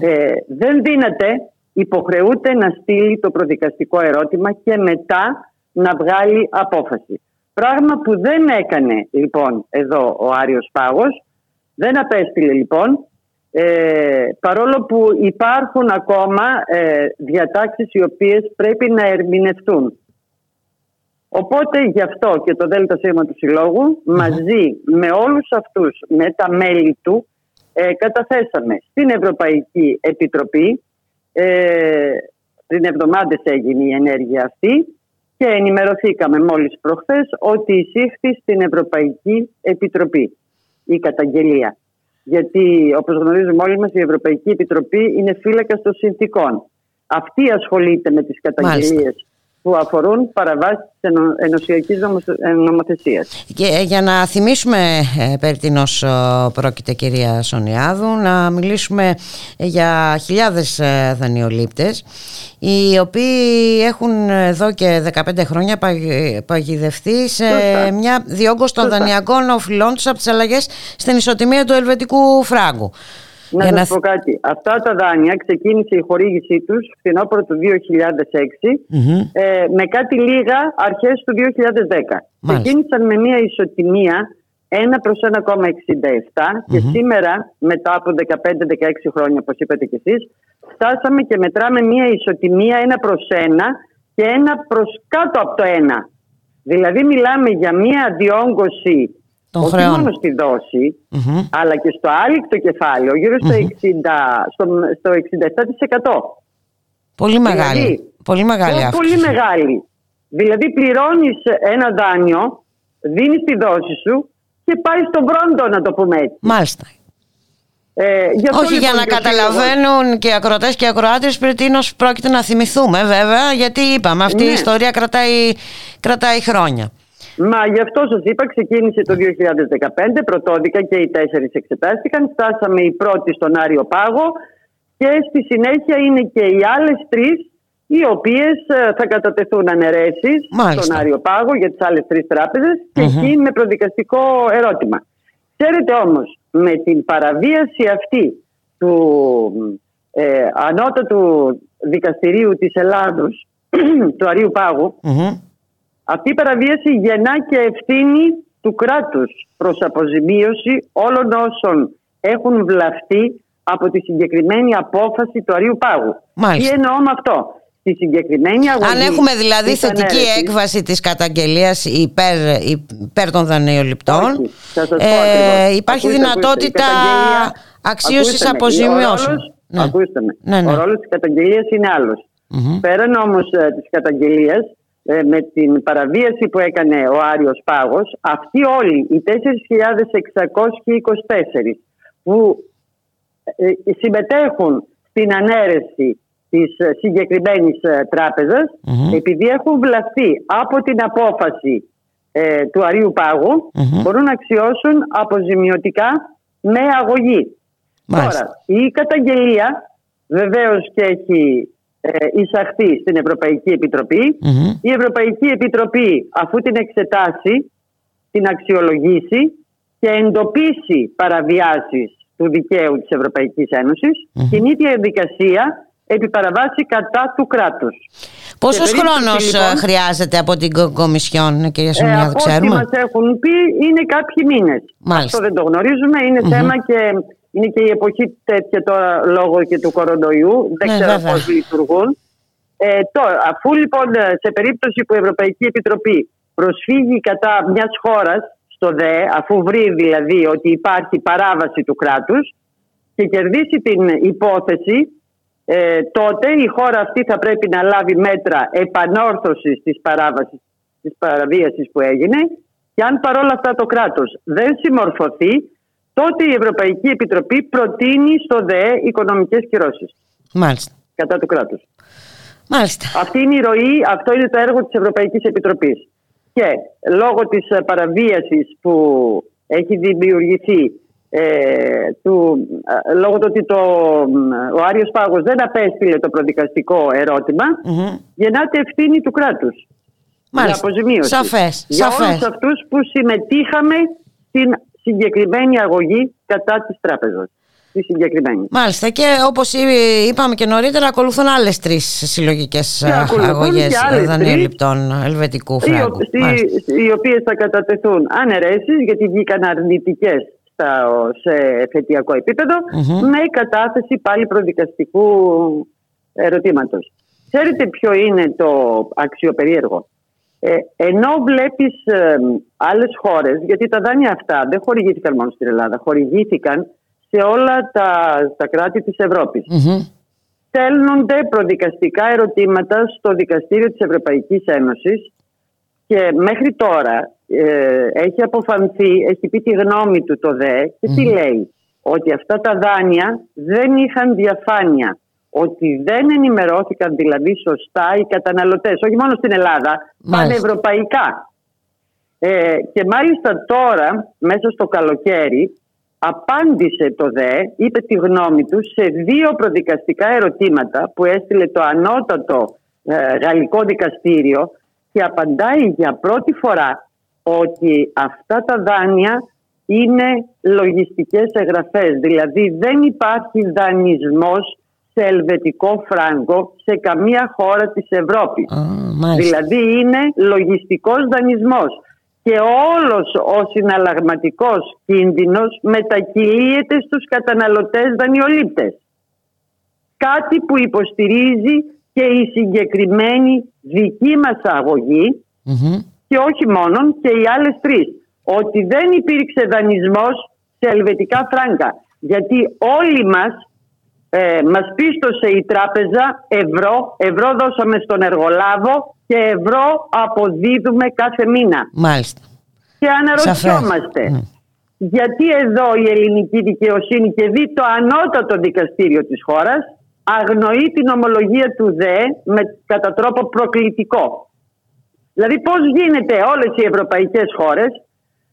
Speaker 5: ε, δεν δύναται, υποχρεούται να στείλει το προδικαστικό ερώτημα και μετά να βγάλει απόφαση. Πράγμα που δεν έκανε λοιπόν εδώ ο Άριος Πάγος, δεν απέστειλε λοιπόν, ε, παρόλο που υπάρχουν ακόμα ε, διατάξεις οι οποίες πρέπει να ερμηνευτούν. Οπότε γι' αυτό και το ΔΣ του συλλογου μαζί με όλους αυτούς, με τα μέλη του, ε, καταθέσαμε στην Ευρωπαϊκή Επιτροπή, ε, πριν εβδομάδες έγινε η ενέργεια αυτή και ενημερωθήκαμε μόλις προχθές ότι εισήχθη στην Ευρωπαϊκή Επιτροπή η καταγγελία. Γιατί όπως γνωρίζουμε όλοι μας η Ευρωπαϊκή Επιτροπή είναι φύλακα των συνθήκων. Αυτή ασχολείται με τις καταγγελίες που αφορούν παραβάσεις της ενωσιακής νομοθεσίας.
Speaker 2: Και ε, για να θυμίσουμε ε, περί τίνος ε, πρόκειται κυρία Σονιάδου, να μιλήσουμε για χιλιάδες δανειολήπτες οι οποίοι έχουν εδώ και 15 χρόνια παγιδευτεί σε μια διόγκωση των δανειακών οφειλών τους από τις αλλαγές στην ισοτιμία του ελβετικού φράγκου.
Speaker 5: Να σας πω κάτι. Αυτά τα δάνεια ξεκίνησε η χορήγησή τους φθινόπωρο του 2006 ε, με κάτι λίγα αρχές του 2010. Ξεκίνησαν με μια ισοτιμία 1 προς 1,67 και σήμερα μετά από 15-16 χρόνια όπως είπατε κι εσείς φτάσαμε και μετράμε μια ισοτιμία 1 προς 1 και 1 προς κάτω από το 1. Δηλαδή μιλάμε για μια διόγκωση
Speaker 2: των
Speaker 5: όχι μόνο στη δοση αλλά και στο άλυκτο κεφάλαιο, γύρω στο, 60, στο, στο 67%.
Speaker 2: Πολύ δηλαδή, μεγάλη. πολύ μεγάλη
Speaker 5: αυτή. Πολύ μεγάλη. Δηλαδή πληρώνεις ένα δάνειο, δίνεις τη δόση σου και πάει στον πρώτο να το πούμε έτσι.
Speaker 2: Μάλιστα.
Speaker 5: Ε,
Speaker 2: Όχι για να καταλαβαίνουν και οι ακροατέ και οι ακροάτε πριν πρόκειται να θυμηθούμε βέβαια, γιατί είπαμε, αυτή η ναι. ιστορία κρατάει, κρατάει χρόνια.
Speaker 5: Μα γι' αυτό σας είπα, ξεκίνησε το 2015, πρωτόδικα και οι τέσσερις εξετάστηκαν. Φτάσαμε οι πρώτοι στον Άριο Πάγο και στη συνέχεια είναι και οι άλλες τρεις οι οποίες ε, θα κατατεθούν αναιρέσεις στον Άριο Πάγο για τις άλλες τρεις τράπεζες και εκεί με προδικαστικό ερώτημα. Ξέρετε όμως, με την παραβίαση αυτή του ε, ανώτατου δικαστηρίου της Ελλάδος του Αρίου Πάγου αυτή η παραβίαση γεννά και ευθύνη του κράτους προς αποζημίωση όλων όσων έχουν βλαφτεί από τη συγκεκριμένη απόφαση του Αρίου Πάγου.
Speaker 2: Μάλιστα.
Speaker 5: Τι εννοώ με αυτό; Στη συγκεκριμένη αγωγή,
Speaker 2: Αν έχουμε δηλαδή θετική έκβαση της καταγγελίας υπέρ, υπέρ των δανειοληπτών, ε, υπάρχει δυνατότητα αξίωσης αποζημιώσεων.
Speaker 5: Ναι. Ακούστε με. Ναι, ναι. Ο ρόλος της καταγγελίας είναι άλλος. Mm-hmm. Πέραν όμως ε, της καταγγελίας ε, με την παραβίαση που έκανε ο Άριος Πάγος, αυτοί όλοι οι 4.624 που ε, συμμετέχουν στην ανέρεση της ε, συγκεκριμένης ε, τράπεζας επειδή έχουν βλαστεί από την απόφαση ε, του Αρίου Πάγου μπορούν να αξιώσουν αποζημιωτικά με αγωγή. Τώρα, η καταγγελία βεβαίως και έχει εισαχθεί στην Ευρωπαϊκή Η Ευρωπαϊκή Επιτροπή αφού την εξετάσει, την αξιολογήσει και εντοπίσει παραβιάσεις του δικαίου της Ευρωπαϊκής Ένωσης, την ίδια διαδικασία επί παραβάση κατά του κράτους.
Speaker 2: Πόσος χρόνος λοιπόν, χρειάζεται από την Κομισιόν, κυρία Σουνιάδου, ε, ξέρουμε.
Speaker 5: Από ό,τι μας έχουν πει είναι κάποιοι μήνες. Αυτό δεν το γνωρίζουμε, θέμα και είναι και η εποχή τέτοια τώρα λόγω και του κορονοϊού. Δεν ναι, ξέρω πώς λειτουργούν. Ε, τώρα, αφού λοιπόν σε περίπτωση που η Ευρωπαϊκή Επιτροπή προσφύγει κατά μιας χώρας στο ΔΕ, αφού βρει δηλαδή ότι υπάρχει παράβαση του κράτους και κερδίσει την υπόθεση, ε, τότε η χώρα αυτή θα πρέπει να λάβει μέτρα επανόρθωσης της παράβασης, της παραβίασης που έγινε και αν παρόλα αυτά το κράτος δεν συμμορφωθεί, τότε η Ευρωπαϊκή Επιτροπή προτείνει στο ΔΕ οικονομικές κυρώσεις.
Speaker 2: Μάλιστα.
Speaker 5: Κατά του κράτους.
Speaker 2: Μάλιστα.
Speaker 5: Αυτή είναι η ροή, αυτό είναι το έργο της Ευρωπαϊκής Επιτροπής. Και λόγω της παραβίασης που έχει δημιουργηθεί ε, του, ε, λόγω του ότι το, ο Άριος Πάγος δεν απέστειλε το προδικαστικό ερώτημα mm-hmm. γεννάται ευθύνη του κράτους
Speaker 2: Μάλιστα. για αποζημίωση
Speaker 5: σαφές,
Speaker 2: για
Speaker 5: σαφές. όλους αυτούς που συμμετείχαμε στην συγκεκριμένη αγωγή κατά της τράπεζας τη συγκεκριμένη.
Speaker 2: Μάλιστα και όπως είπαμε και νωρίτερα ακολουθούν άλλες τρεις συλλογικές αγωγές δανειοληπτών ελβετικού φράγκου.
Speaker 5: Οι, οι, οι οποίες θα κατατεθούν αναιρέσεις γιατί βγήκαν αρνητικές σε εφετειακό με κατάθεση πάλι προδικαστικού ερωτήματος. Ξέρετε ποιο είναι το αξιοπερίεργο; Ε, ενώ βλέπεις ε, άλλες χώρες, γιατί τα δάνεια αυτά δεν χορηγήθηκαν μόνο στην Ελλάδα, χορηγήθηκαν σε όλα τα, τα κράτη της Ευρώπης. Στέλνονται προδικαστικά ερωτήματα στο Δικαστήριο της Ευρωπαϊκής Ένωσης και μέχρι τώρα ε, έχει αποφανθεί, έχει πει τη γνώμη του το ΔΕ και τι λέει. Ότι αυτά τα δάνεια δεν είχαν διαφάνεια. Ότι δεν ενημερώθηκαν δηλαδή σωστά οι καταναλωτές. Όχι μόνο στην Ελλάδα, πανευρωπαϊκά. Ε, και μάλιστα τώρα, μέσα στο καλοκαίρι, απάντησε το ΔΕ, είπε τη γνώμη του σε δύο προδικαστικά ερωτήματα που έστειλε το ανώτατο ε, γαλλικό δικαστήριο και απαντάει για πρώτη φορά ότι αυτά τα δάνεια είναι λογιστικές εγγραφές. Δηλαδή δεν υπάρχει δανεισμός σε ελβετικό φράγκο σε καμία χώρα της Ευρώπης. δηλαδή είναι λογιστικός δανεισμός. Και όλος ο συναλλαγματικός κίνδυνος μετακυλίεται στους καταναλωτές δανειολήπτες. Κάτι που υποστηρίζει και η συγκεκριμένη δική μας αγωγη και όχι μόνο και οι άλλες τρεις. Ότι δεν υπήρξε δανεισμός σε ελβετικά φράγκα. Γιατί όλοι μας ε, μας πίστωσε η τράπεζα ευρώ, ευρώ δώσαμε στον εργολάβο και ευρώ αποδίδουμε κάθε μήνα.
Speaker 2: Μάλιστα.
Speaker 5: Και αναρωτιόμαστε γιατί εδώ η ελληνική δικαιοσύνη και δει το ανώτατο δικαστήριο της χώρας αγνοεί την ομολογία του ΔΕ με, κατά τρόπο προκλητικό. Δηλαδή πώς γίνεται όλες οι ευρωπαϊκές χώρες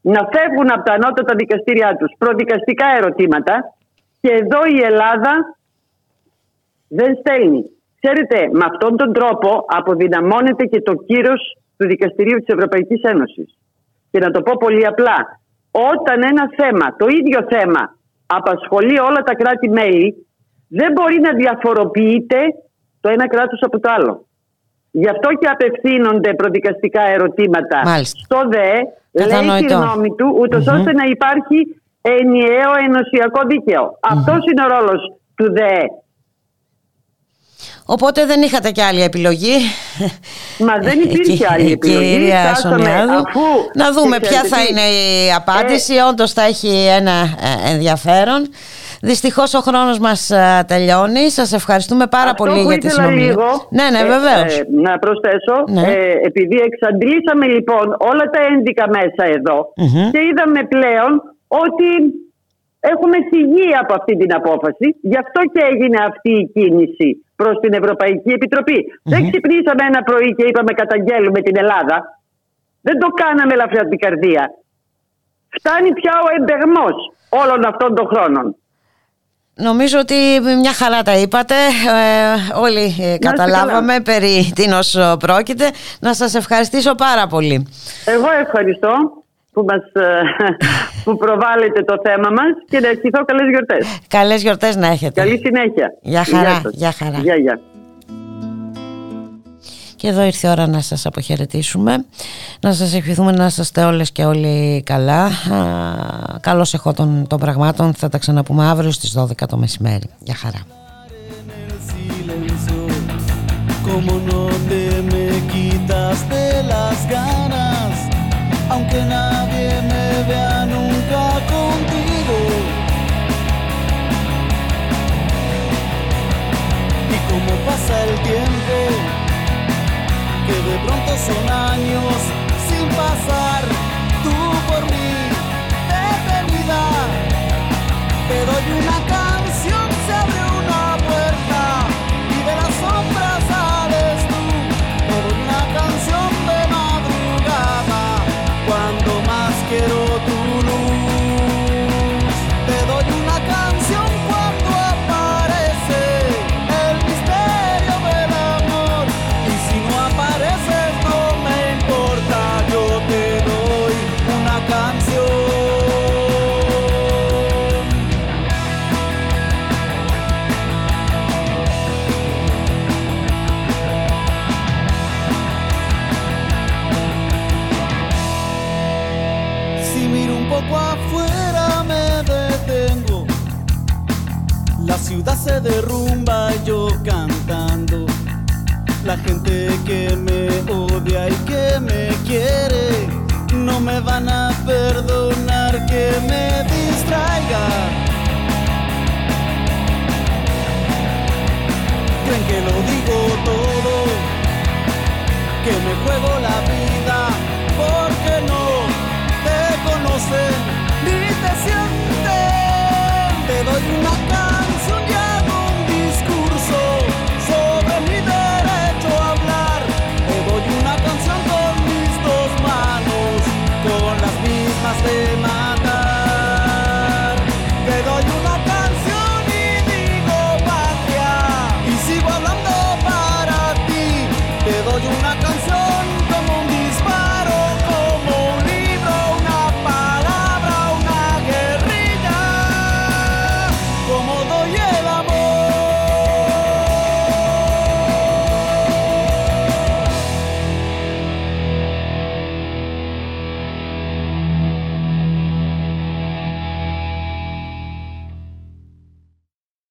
Speaker 5: να φεύγουν από τα ανώτατα δικαστήριά τους; Προδικαστικά ερωτήματα και εδώ η Ελλάδα δεν στέλνει. Ξέρετε, με αυτόν τον τρόπο αποδυναμώνεται και το κύρος του Δικαστηρίου της Ευρωπαϊκής Ένωσης. Και να το πω πολύ απλά, όταν ένα θέμα, το ίδιο θέμα, απασχολεί όλα τα κράτη-μέλη, δεν μπορεί να διαφοροποιείται το ένα κράτος από το άλλο. Γι' αυτό και απευθύνονται προδικαστικά ερωτήματα στο ΔΕ, λέει τη γνώμη του, ούτως ώστε να υπάρχει ενιαίο ενωσιακό δίκαιο. Αυτός είναι ο ρόλος του ΔΕ.
Speaker 2: Οπότε δεν είχατε και άλλη επιλογή.
Speaker 5: Μα δεν υπήρχε άλλη επιλογή.
Speaker 2: Κυρία αφού να δούμε ποια θα είναι η απάντηση. Ε... Όντως θα έχει ένα ε, ενδιαφέρον. Δυστυχώς ο χρόνος μας ε, τελειώνει. Σας ευχαριστούμε πάρα
Speaker 5: Αυτό
Speaker 2: πολύ για τη συνομιλία.
Speaker 5: Λίγο,
Speaker 2: ναι, ναι, βεβαίως.
Speaker 5: Ε, να προσθέσω, ναι. ε, επειδή εξαντλήσαμε λοιπόν όλα τα ένδικα μέσα και είδαμε πλέον ότι Έχουμε συγγεί από αυτή την απόφαση. Γι' αυτό και έγινε αυτή η κίνηση προς την Ευρωπαϊκή Δεν ξυπνήσαμε ένα πρωί και είπαμε καταγγέλουμε την Ελλάδα. Δεν το κάναμε ελαφριά την καρδία. Φτάνει πια ο εμπεγμός όλων αυτών των χρόνων.
Speaker 12: Νομίζω ότι μια χαρά τα είπατε. Ε, όλοι ε, καταλάβαμε περί τίνος πρόκειται. Να σας ευχαριστήσω πάρα πολύ.
Speaker 5: Εγώ ευχαριστώ που, μας, ε, που προβάλλετε το θέμα μας και να ευχηθώ καλές γιορτές.
Speaker 12: Καλές γιορτές να έχετε.
Speaker 5: Καλή συνέχεια.
Speaker 12: Γεια χαρά. Γεια χαρά.
Speaker 5: Γεια, γεια.
Speaker 12: Και εδώ ήρθε η ώρα να σας αποχαιρετήσουμε. Να σας ευχηθούμε να είστε όλες και όλοι καλά. Καλώς εχώ των, των πραγμάτων. Θα τα ξαναπούμε αύριο στις 12 το μεσημέρι. Γεια χαρά. Como no te me quitaste las ganas, aunque nadie me vea nunca contigo. Y como pasa el tiempo, que de pronto son años sin pasar tú por mí, detenida. Te doy una canción, ciudad se derrumba yo cantando. La gente que me odia y que me quiere no me van a perdonar que me distraiga. Creen que lo digo todo, que me juego la vida porque no te conocen ni te sienten. Te doy una